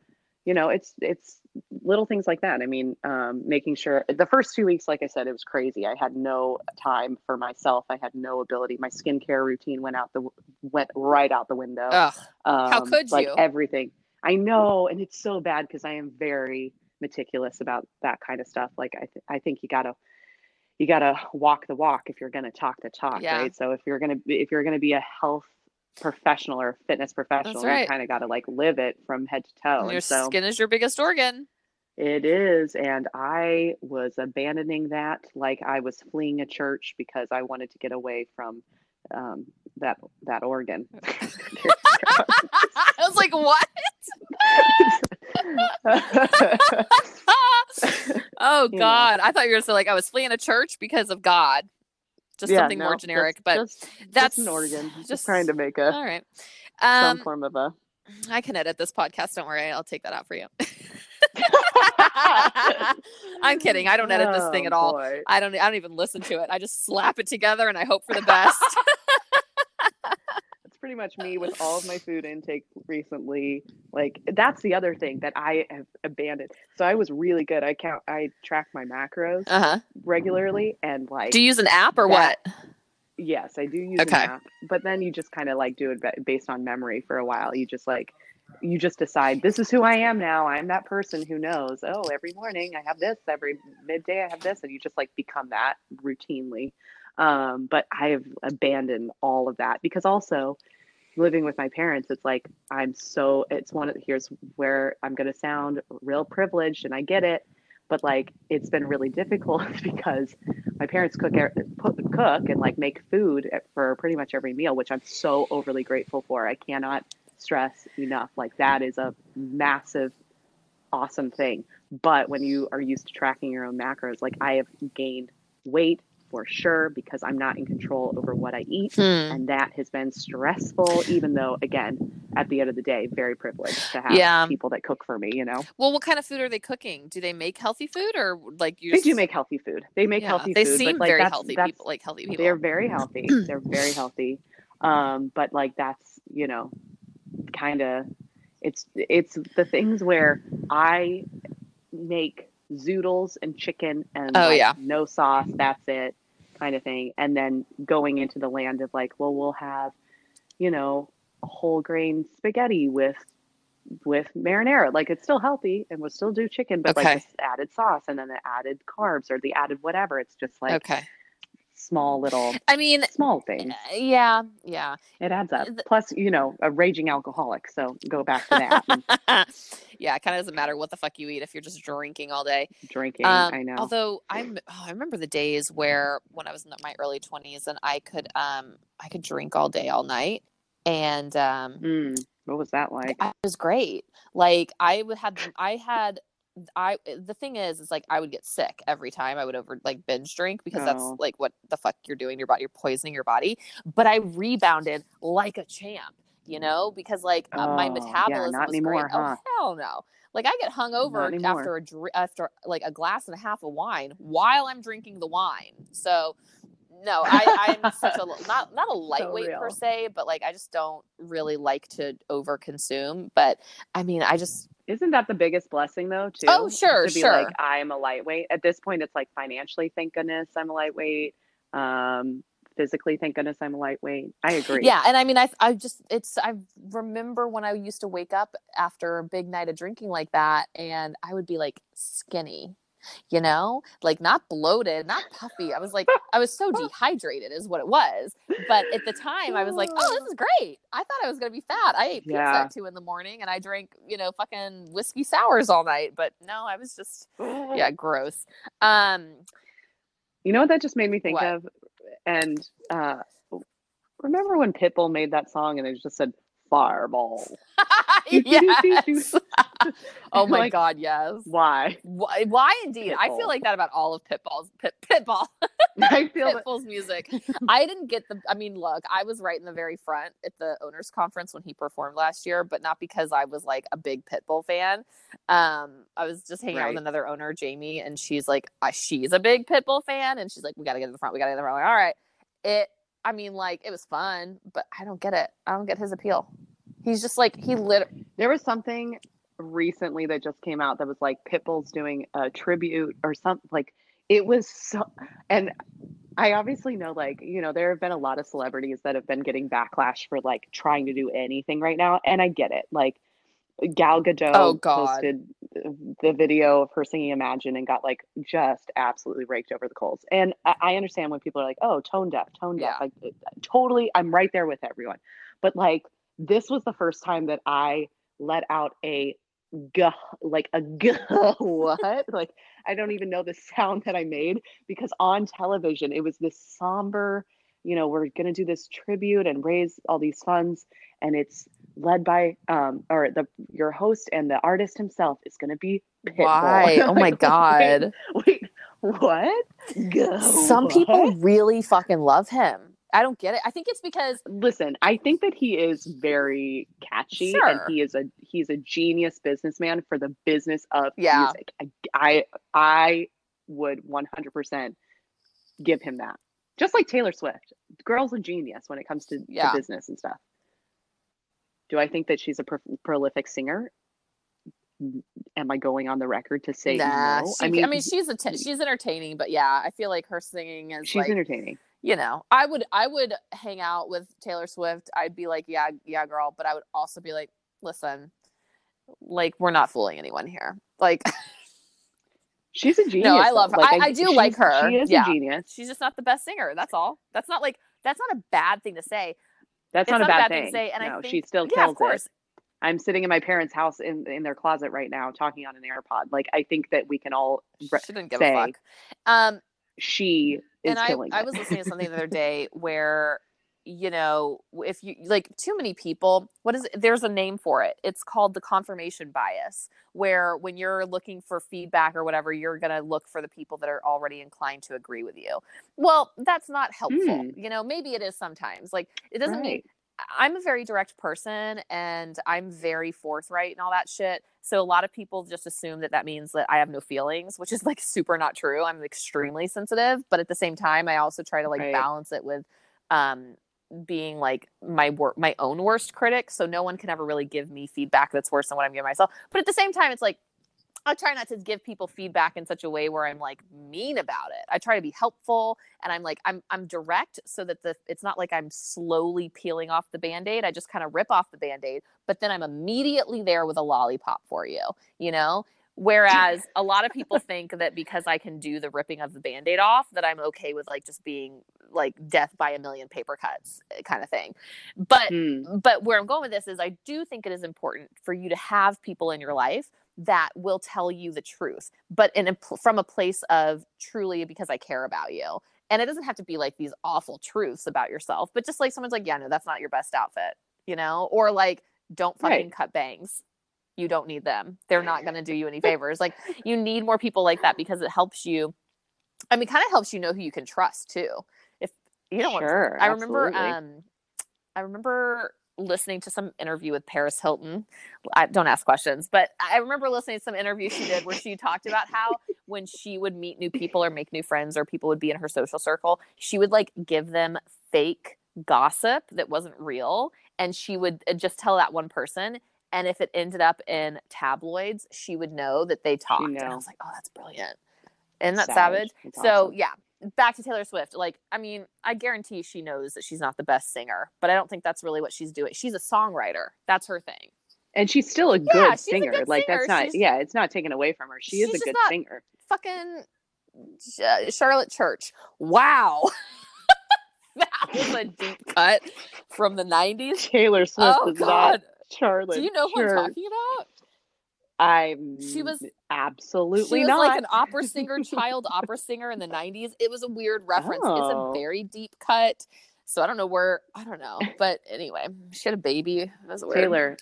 you know, it's, it's little things like that. I mean, um, making sure the first two weeks, like I said, it was crazy. I had no time for myself. I had no ability. My skincare routine went out the, went right out the window. Ugh. Um, could like you? everything. I know, and it's so bad because I am very meticulous about that kind of stuff. Like I, th- I think you gotta, you gotta walk the walk if you're gonna talk the talk, Yeah. right? So if you're gonna, if you're gonna be a health professional or a fitness professional, right. you kind of gotta like live it from head to toe. Your And so skin is your biggest organ. it is, and I was abandoning that like I was fleeing a church because I wanted to get away from um, that that organ. I was like, what? oh God. I thought you were say like I was fleeing a church because of God. Just Yeah, something no, more generic, but just, that's an organ. Just, just- trying to make a all right. some Um form of a. I can edit this podcast, don't worry, I'll take that out for you. I'm kidding. I don't edit this thing Oh, at all. boy. I don't I don't even listen to it. I just slap it together and I hope for the best. That's pretty much me with all of my food intake recently. Like that's the other thing that I have abandoned. So I was really good. I count. I track my macros uh-huh. regularly, and like Do you use an app or that- what? yes, I do use Okay. an app. But then you just kind of like do it based on memory for a while. You just like you just decide this is who I am now. I'm that person who knows. Oh, every morning I have this. Every midday I have this, and you just like become that routinely. Um, but I have abandoned all of that because also living with my parents, it's like I'm so. It's one of here's where I'm gonna sound real privileged, and I get it. But like it's been really difficult because my parents cook cook and like make food for pretty much every meal, which I'm so overly grateful for. I cannot stress enough. Like that is a massive, awesome thing. But when you are used to tracking your own macros, like I have gained weight for sure because I'm not in control over what I eat. Hmm. And that has been stressful, even though, again, at the end of the day, very privileged to have Yeah. people that cook for me, you know? Well, what kind of food are they cooking? Do they make healthy food or like you They just do make healthy food. They make Yeah, healthy They food. seem like very that's, healthy that's, people, like healthy people. They're very healthy. They're very healthy. Um, but like that's, you know, kind of it's it's the things where I make zoodles and chicken and Oh, like, yeah. no sauce, that's it kind of thing. And then going into the land of like, well, we'll have, you know, whole grain spaghetti with with marinara. Like it's still healthy and we'll still do chicken, but Okay. like this added sauce and then the added carbs or the added whatever. It's just like okay. Small little I mean, small things. uh, yeah, yeah. It adds up. Plus, you know, a raging alcoholic. So go back to that. yeah, it kind of doesn't matter what the fuck you eat if you're just drinking all day. drinking. Um, I know. Although I'm, oh, I remember the days where when I was in my early 20s and I could, um, I could drink all day, all night, and um, Mm, what was that like? It was great. Like I would have, I had, I the thing is, is like I would get sick every time I would over like binge drink because that's Oh. like what the fuck you're doing to your body. You're poisoning your body. But I rebounded like a champ, you know, because like uh, my Oh, yeah, metabolism not was anymore, great. huh? Oh hell no! Like I get hungover anymore. after a dr- after like a glass and a half of wine while I'm drinking the wine. So no, I, I'm such a not not a lightweight per se, but like I just don't really like to over consume. But I mean, I just Isn't that the biggest blessing though, too? Oh, sure, To be sure. like, I'm a lightweight. At this point, it's like financially, thank goodness I'm a lightweight. Um, physically, thank goodness I'm a lightweight. I agree. yeah, and I mean, I I just it's I remember when I used to wake up after a big night of drinking like that, and I would be like skinny. You know, like not bloated, not puffy. I was like, I was so dehydrated, is what it was. But at the time, I was like, oh, this is great. I thought I was gonna be fat. I ate pizza Yeah. at two in the morning, and I drank, you know, fucking whiskey sours all night. But no, I was just, yeah, gross. Um, You know what that just made me think What? of? And uh, remember when Pitbull made that song and it just said Fireball? yes. oh my Like, god, yes. Why? Why, why indeed? I feel like that about all of Pitbull's Pit, Pitbull. I feel that Pitbull's music. I didn't get the. I mean, look, I was right in the very front at the owners' conference when he performed last year, but not because I was like a big Pitbull fan. Um, I was just hanging out with another owner, Jamie, and she's like, uh, she's a big Pitbull fan, and she's like, we got to get to the front. We got to get to the front. I'm like, all right. It. I mean, like, it was fun, but I don't get it. I don't get his appeal. He's just like he lit. there was something recently that just came out that was like Pitbull's doing a tribute or something like it was so and I obviously know like you know there have been a lot of celebrities that have been getting backlash for like trying to do anything right now and I get it like Gal oh, Gadot Oh, God. posted uh, the video of her singing Imagine and got like just absolutely raked over the coals and I, I understand when people are like oh tone deaf tone deaf Yeah. like uh, uh, totally I'm right there with everyone but like this was the first time that I let out a guh, like a guh, what? like I don't even know the sound that I made because on television it was this somber, you know, we're gonna do this tribute and raise all these funds, and it's led by um or the your host and the artist himself is gonna be Pitbull. Why? Oh my god. Wait, wait what? Guh, Some people really fucking love him. I don't get it. I think it's because listen i think that he is very catchy Sure. and he is a he's a genius businessman for the business of Yeah. music I, I i would 100% give him that just like taylor swift. Girl's a genius when it comes to, to business and stuff. Do i think that she's a pro- prolific singer? Mm-hmm. Am i going on the record to say nah, no? She- I mean, she's a t- she's entertaining, but yeah, I feel like her singing is she's like entertaining. you know, I would I would hang out with Taylor Swift. I'd be like, yeah, yeah, girl, but I would also be like, listen, like we're not fooling anyone here. Like she's a genius No, I love her. I- I do like her. she is Yeah. a genius she's just not the best singer. That's all. That's not like that's not a bad thing to say. That's not, not a bad, bad thing thing. to say, and I no, think- she still yeah, kills of course. it. I'm sitting in my parents' house in in their closet right now, talking on an AirPod. Like I think that we can all. Re- She didn't give say a fuck. Um, she is and I, killing I it. was listening to something the other day where you know if you like too many people what is it? there's a name for it it's called the confirmation bias where when you're looking for feedback or whatever you're going to look for the people that are already inclined to agree with you well that's not helpful Hmm. you know maybe it is sometimes like it doesn't mean I'm a very direct person and I'm very forthright and all that shit. So a lot of people just assume that that means that I have no feelings, which is like super not true. I'm extremely sensitive, but at the same time, I also try to like Right. balance it with um being like my wor- my own worst critic. So no one can ever really give me feedback that's worse than what I'm giving myself. But at the same time, it's like I try not to give people feedback in such a way where I'm like mean about it. I try to be helpful and I'm like I'm I'm direct so that the it's not like I'm slowly peeling off the band-aid. I just kind of rip off the band-aid, but then I'm immediately there with a lollipop for you, you know? Whereas a lot of people think that because I can do the ripping of the band-aid off that I'm okay with like just being like death by a million paper cuts eh, kind of thing. But Hmm. but where I'm going with this is I do think it is important for you to have people in your life that will tell you the truth, but in a, from a place of truly because I care about you. And it doesn't have to be like these awful truths about yourself, but just like someone's like, yeah, no, that's not your best outfit, you know, or like, don't fucking Right. cut bangs. You don't need them. They're not going to do you any favors. Like, you need more people like that because it helps you. I mean, kind of helps you know who you can trust too. If you don't want sure. I remember absolutely. um I remember listening to some interview with Paris Hilton. I don't ask questions, but I remember listening to some interview she did where she talked about how when she would meet new people or make new friends or people would be in her social circle, she would like give them fake gossip that wasn't real and she would uh, just tell that one person and if it ended up in tabloids, she would know that they talked. And I was like, "Oh, that's brilliant." Isn't that Savage. savage? That's so awesome. yeah, back to Taylor Swift. Like, I mean, I guarantee she knows that she's not the best singer, but I don't think that's really what she's doing. She's a songwriter. That's her thing. and she's still a Yeah, good a singer. good like singer. that's not. She's- yeah, it's not taken away from her. She is a good singer. Fucking uh, Charlotte Church. Wow. that was a deep cut from the 90s. Taylor Swift Oh, is God. not Charlotte. Do you know who I'm talking about? I'm. She was- absolutely she was not. like an opera singer, child opera singer in the 90s. It was a weird reference. It's Oh. a very deep cut. So I don't know where, I don't know. But anyway, she had a baby. That was weird. Taylor.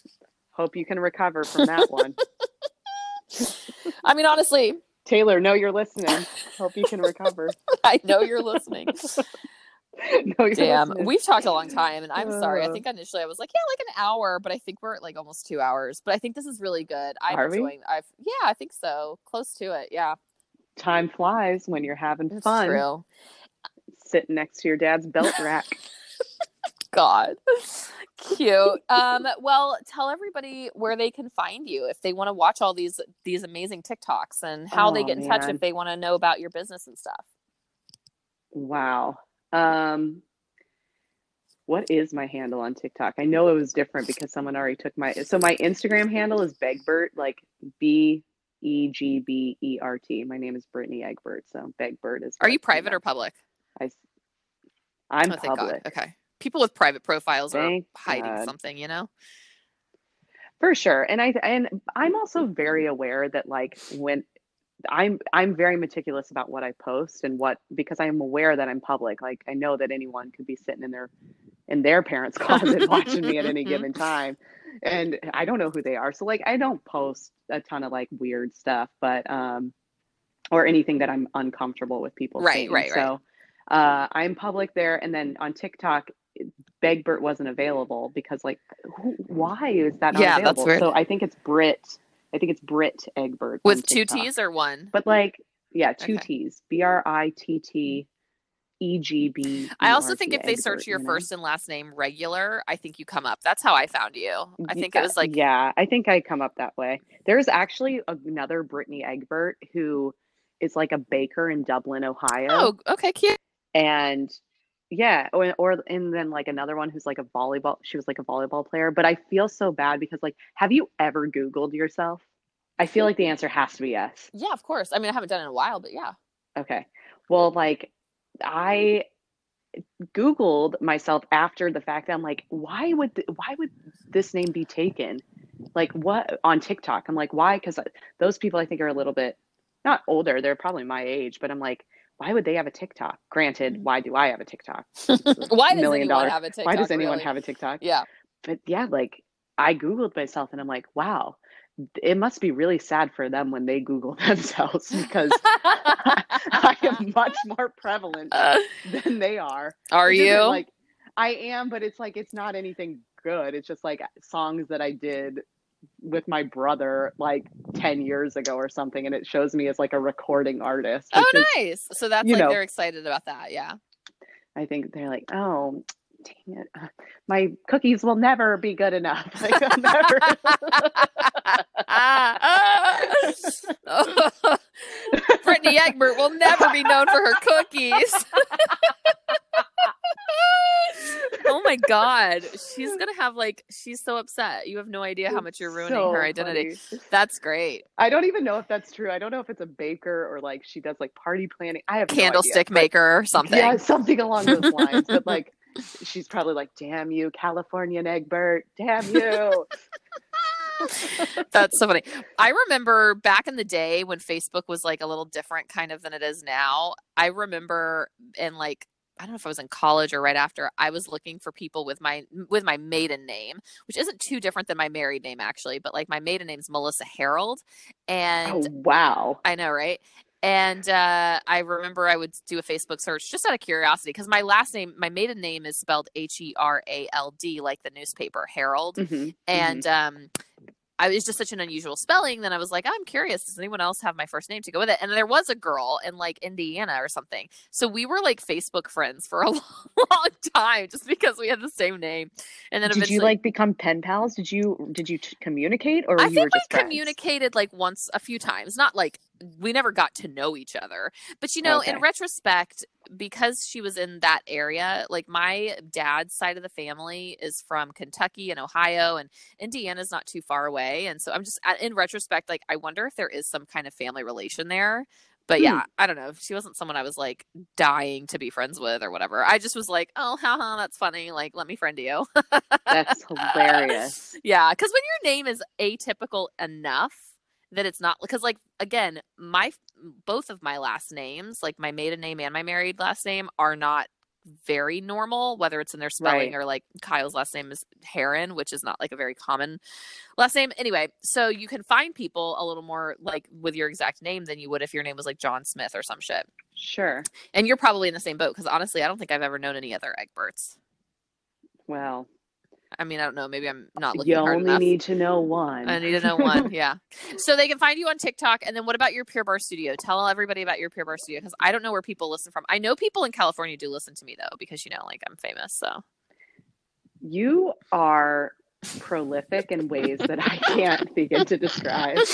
Hope you can recover from that one. I mean, honestly, Taylor, know you're listening. Hope you can recover. I know you're listening. no, Damn, listening. we've talked a long time, and I'm sorry. I Uh. think initially I was like, yeah, like an hour, but I think we're at like almost two hours. But I think this is really good. I'm Are we? I've yeah, I think so. Close to it. Yeah, Time flies when you're having it's fun. true. Sitting next to your dad's belt rack. God, cute. Um, well, tell everybody where they can find you if they want to watch all these these amazing TikToks and how they Oh, get in touch if they want to know about your business and stuff. Wow. Um, what is my handle on TikTok? I know it was different because someone already took my. So my Instagram handle is Begbert, like B E G B E R T. My name is Brittany Egbert, so Begbert is. Are you private or public? I, I'm oh, public. God. Okay. People with private profiles Thank are hiding God. something, you know. For sure. And I and I'm also very aware that like when I'm I'm very meticulous about what I post and what because I'm aware that I'm public. Like I know that anyone could be sitting in their in their parents' closet watching me at any given time. And I don't know who they are. So like I don't post a ton of like weird stuff, but um or anything that I'm uncomfortable with people Right, seeing. right, right. So uh I'm public there and then on TikTok Begbert wasn't available because like who, why is that not Yeah, that's available? weird. So I think it's Brit. I think it's Brit Egbert With two T's or one? But like yeah, two Okay. T's. B R I T T E G B. I also think if they search your you know? first and last name regular, I think you come up. That's how I found you. I think it was like yeah, I think I come up that way. There's actually another Brittany Egbert who is like a baker in Dublin, Ohio. oh, okay, cute. and yeah or, or and then like another one who's like a volleyball she was like a volleyball player but i feel so bad because like have you ever googled yourself? I feel like the answer has to be yes. Yeah, of course. I mean, I haven't done it in a while, but yeah. okay. Well like i googled myself after the fact i'm like why would th- why would this name be taken? Like what on tiktok. I'm like why? Because uh, those people i think are a little bit not older they're probably my age but i'm like why would they have a tiktok granted mm-hmm. why do i have a tiktok Why does million anyone dollar- have a TikTok? why does anyone really? have a tiktok Yeah. but yeah like i googled myself and i'm like wow it must be really sad for them when they google themselves because i am much more prevalent than they are are you? like i am but it's like it's not anything good it's just like songs that i did with my brother like 10 years ago or something and it shows me as like a recording artist oh, is- nice. So that's like know. they're excited about that. Yeah. i think they're like oh dang it my cookies will never be good enough like, never. Brittany Egbert will never be known for her cookies. oh my god, she's gonna have like she's so upset. You have no idea how much you're ruining So her identity. funny. That's great. I don't even know if that's true. I don't know if it's a baker or like she does like party planning. I have no idea, Candlestick but- maker or something. Yeah, something along those lines. but like, she's probably like, "Damn you, Californian Egbert! Damn you!" That's so funny. I remember back in the day when Facebook was like a little different kind of than it is now. I remember in like I don't know if I was in college or right after, I was looking for people with my with my maiden name, which isn't too different than my married name actually, but like my maiden name's Melissa Harold. And oh wow! I know, right? And uh, I remember I would do a Facebook search just out of curiosity because my last name, my maiden name is spelled H E R A L D, like the newspaper Herald Mhm, and um I was just such an unusual spelling. Then I was like, I'm curious. Does anyone else have my first name to go with it? And there was a girl in like Indiana or something. So we were like Facebook friends for a long, long time just because we had the same name. And then Did you like become pen pals? Did you did you t- communicate or I you think were just we communicated like once, a few times. Not like we never got to know each other. But you know, in retrospect, because she was in that area, like my dad's side of the family is from Kentucky and Ohio, and Indiana's not too far away. And so I'm just, in retrospect, like I wonder if there is some kind of family relation there. But Hmm. yeah, I don't know. She wasn't someone I was like dying to be friends with or whatever. I just was like, oh, haha, that's funny. Like, let me friend you. That's hilarious. Yeah, because when your name is atypical enough that it's not because like again, my both of my last names, like my maiden name and my married last name, are not very normal, whether it's in their spelling Right. or like Kyle's last name is Heron, which is not like a very common last name. Anyway, so you can find people a little more like with your exact name than you would if your name was like John Smith or some shit. Sure. And you're probably in the same boat because honestly, I don't think I've ever known any other Egberts. Well, I mean, I don't know. Maybe I'm not looking you hard only enough. need to know one. I need to know one. Yeah. So they can find you on TikTok. And then what about your Pure Barre Studio? Tell everybody about your Pure Barre Studio because I don't know where people listen from. I know people in California do listen to me though because you know, like I'm famous. So You are prolific in ways that I can't begin to describe.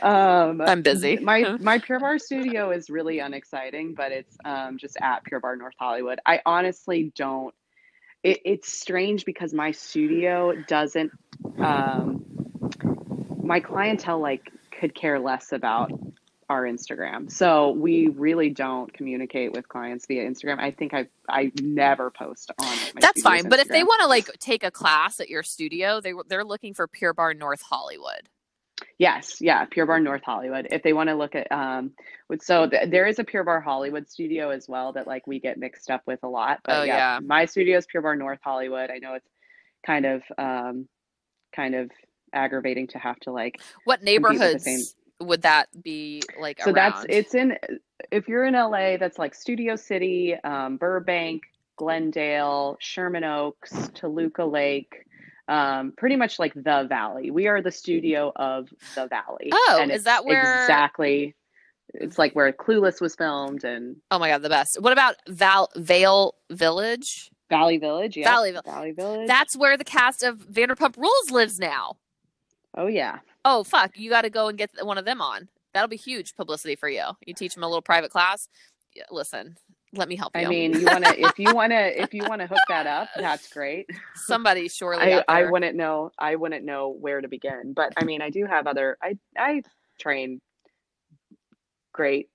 Um, I'm busy. My my Pure Barre studio is really unexciting, but it's um, just at Pure Barre North Hollywood. I honestly don't. It, it's strange because my studio doesn't. Um, my clientele like could care less about our Instagram, so we really don't communicate with clients via Instagram. I think I I never post on. that's fine. But if they want to like take a class at your studio, they they're looking for Pure Barre North Hollywood. Yes, yeah, Pure Barre North Hollywood. If they want to look at, um, so th- there is a Pure Barre Hollywood studio as well that like we get mixed up with a lot. But Oh, yeah. my studio is Pure Barre North Hollywood. I know it's kind of, um, kind of aggravating to have to like. What neighborhoods same- would that be like So that's it's in. If you're in LA, that's like Studio City, um, Burbank, Glendale, Sherman Oaks, Toluca Lake. Um, pretty much like the valley. We are the studio of the valley. Oh, and is that where- exactly? It's like where Clueless was filmed and oh my god, the best. What about Val Vale Village? Valley Village. Yeah, Valley Valley Village. That's where the cast of Vanderpump Rules lives now. oh yeah. Oh fuck, you got to go and get one of them on. That'll be huge publicity for you. You teach them a little private class. Yeah, listen, let me help you. I mean, you want to if you want to if you want to hook that up, that's great. somebody surely. I I wouldn't know I wouldn't know where to begin, but I mean, I do have other I I train great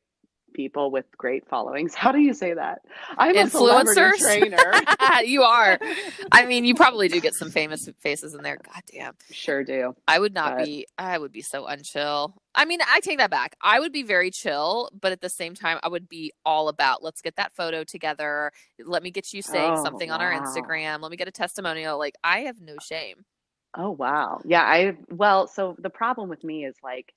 people with great followings. How do you say that? I'm Influencers? trainer. you are. I mean, you probably do get some famous faces in there. God damn. sure do. I would not But- be. I would be so unchill. I mean, I take that back. I would be very chill, but at the same time, I would be all about let's get that photo together. Let me get you saying Oh, something on our. Instagram. Let me get a testimonial. Like I have no shame. Oh wow. Yeah, I well, so the problem with me is like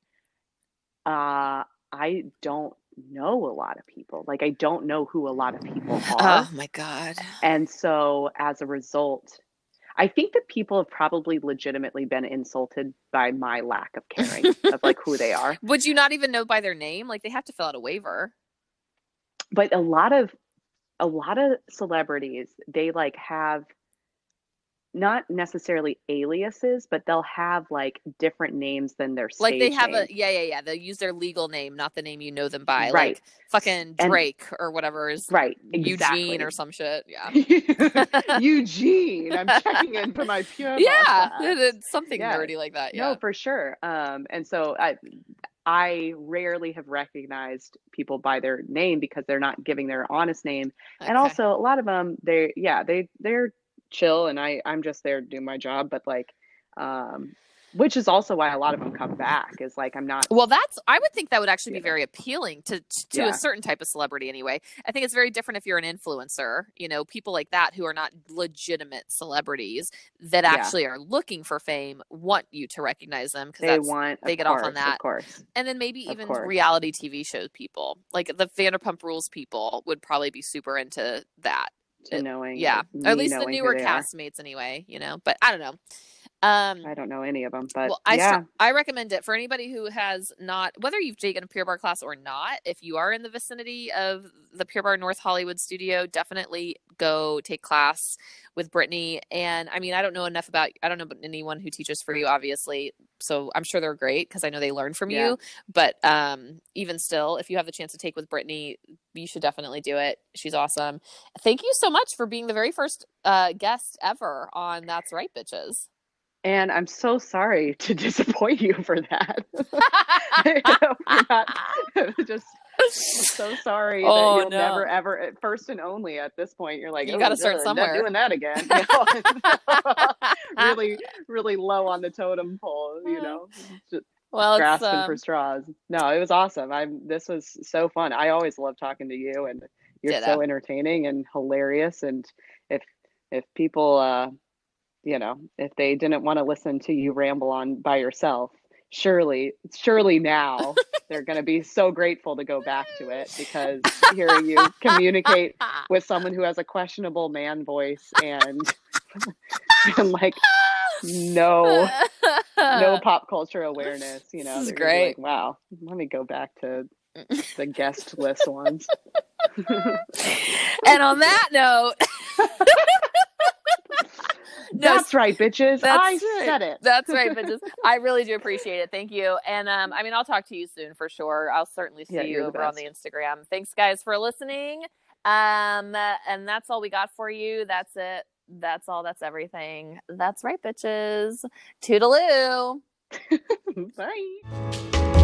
uh I don't know a lot of people. Like I don't know who a lot of people oh are. Oh my god. And so as a result, I think that people have probably legitimately been insulted by my lack of caring of like who they are. Would you not even know by their name? Like they have to fill out a waiver. But a lot of a lot of celebrities, they like have not necessarily aliases, but they'll have like different names than their Like they have name. a yeah, yeah, yeah. They'll use their legal name, not the name you know them by. Right. Like fucking And- Drake or whatever is right Eugene or some shit. Yeah. Eugene, I'm checking in for my pure. yeah. it- it's something Yeah. nerdy like that. Yeah. No, for sure. Um, and so I, I rarely have recognized people by their name because they're not giving their honest name. And also, a lot of them, they, yeah, they they're chill, and I I'm just there to do my job. But like, um, which is also why a lot of them come back. Is like I'm not. Well, that's I would think that would actually be Yeah. very appealing to to Yeah. a certain type of celebrity anyway. I think it's very different if you're an influencer, you know, people like that who are not legitimate celebrities that Yeah. actually are looking for fame want you to recognize them because They want. they get off on that. Of course. and then maybe even reality TV shows people. Like the Vanderpump Rules people would probably be super into that. To uh, knowing. Yeah. Or at least the newer castmates anyway, you know. But I don't know. Um I don't know any of them, but well, I yeah. I recommend it for anybody who has not, whether you've taken a Pure Barre class or not. If you are in the vicinity of the Pure Barre North Hollywood studio, definitely go take class with Brittany. And I mean, I don't know enough about, I don't know about anyone who teaches for you, obviously. So I'm sure they're great because I know they learn from Yeah. you. But um, even still, if you have the chance to take with Brittany, you should definitely do it. She's awesome. Thank you so much for being the very first uh, guest ever on That's Right, Bitches. And I'm so sorry to disappoint you for that. Not- just I'm so sorry Oh, that you'll no. never ever first and only at this point you're like You oh, gotta start somewhere." not doing that again You know? really really low on the totem pole you know just well, it's, grasping um, for straws no it was awesome i'm this was so fun i always love talking to you and you're Ditto. so entertaining and hilarious. And if if people, uh, you know, if they didn't want to listen to you ramble on by yourself, surely, surely now they're going to be so grateful to go back to it because hearing you communicate with someone who has a questionable man voice and and like no no pop culture awareness you know This is they're gonna be great. like, wow let me go back to the guest list ones and on that note, No, that's right bitches that's i right. said it That's right, bitches. I really do appreciate it. Thank you. And um, I mean, I'll talk to you soon for sure. I'll certainly see Yeah, you over on the Instagram. Thanks, guys, for listening. Um, and that's all we got for you. That's it. That's all. That's everything. That's right, bitches. Toodaloo. bye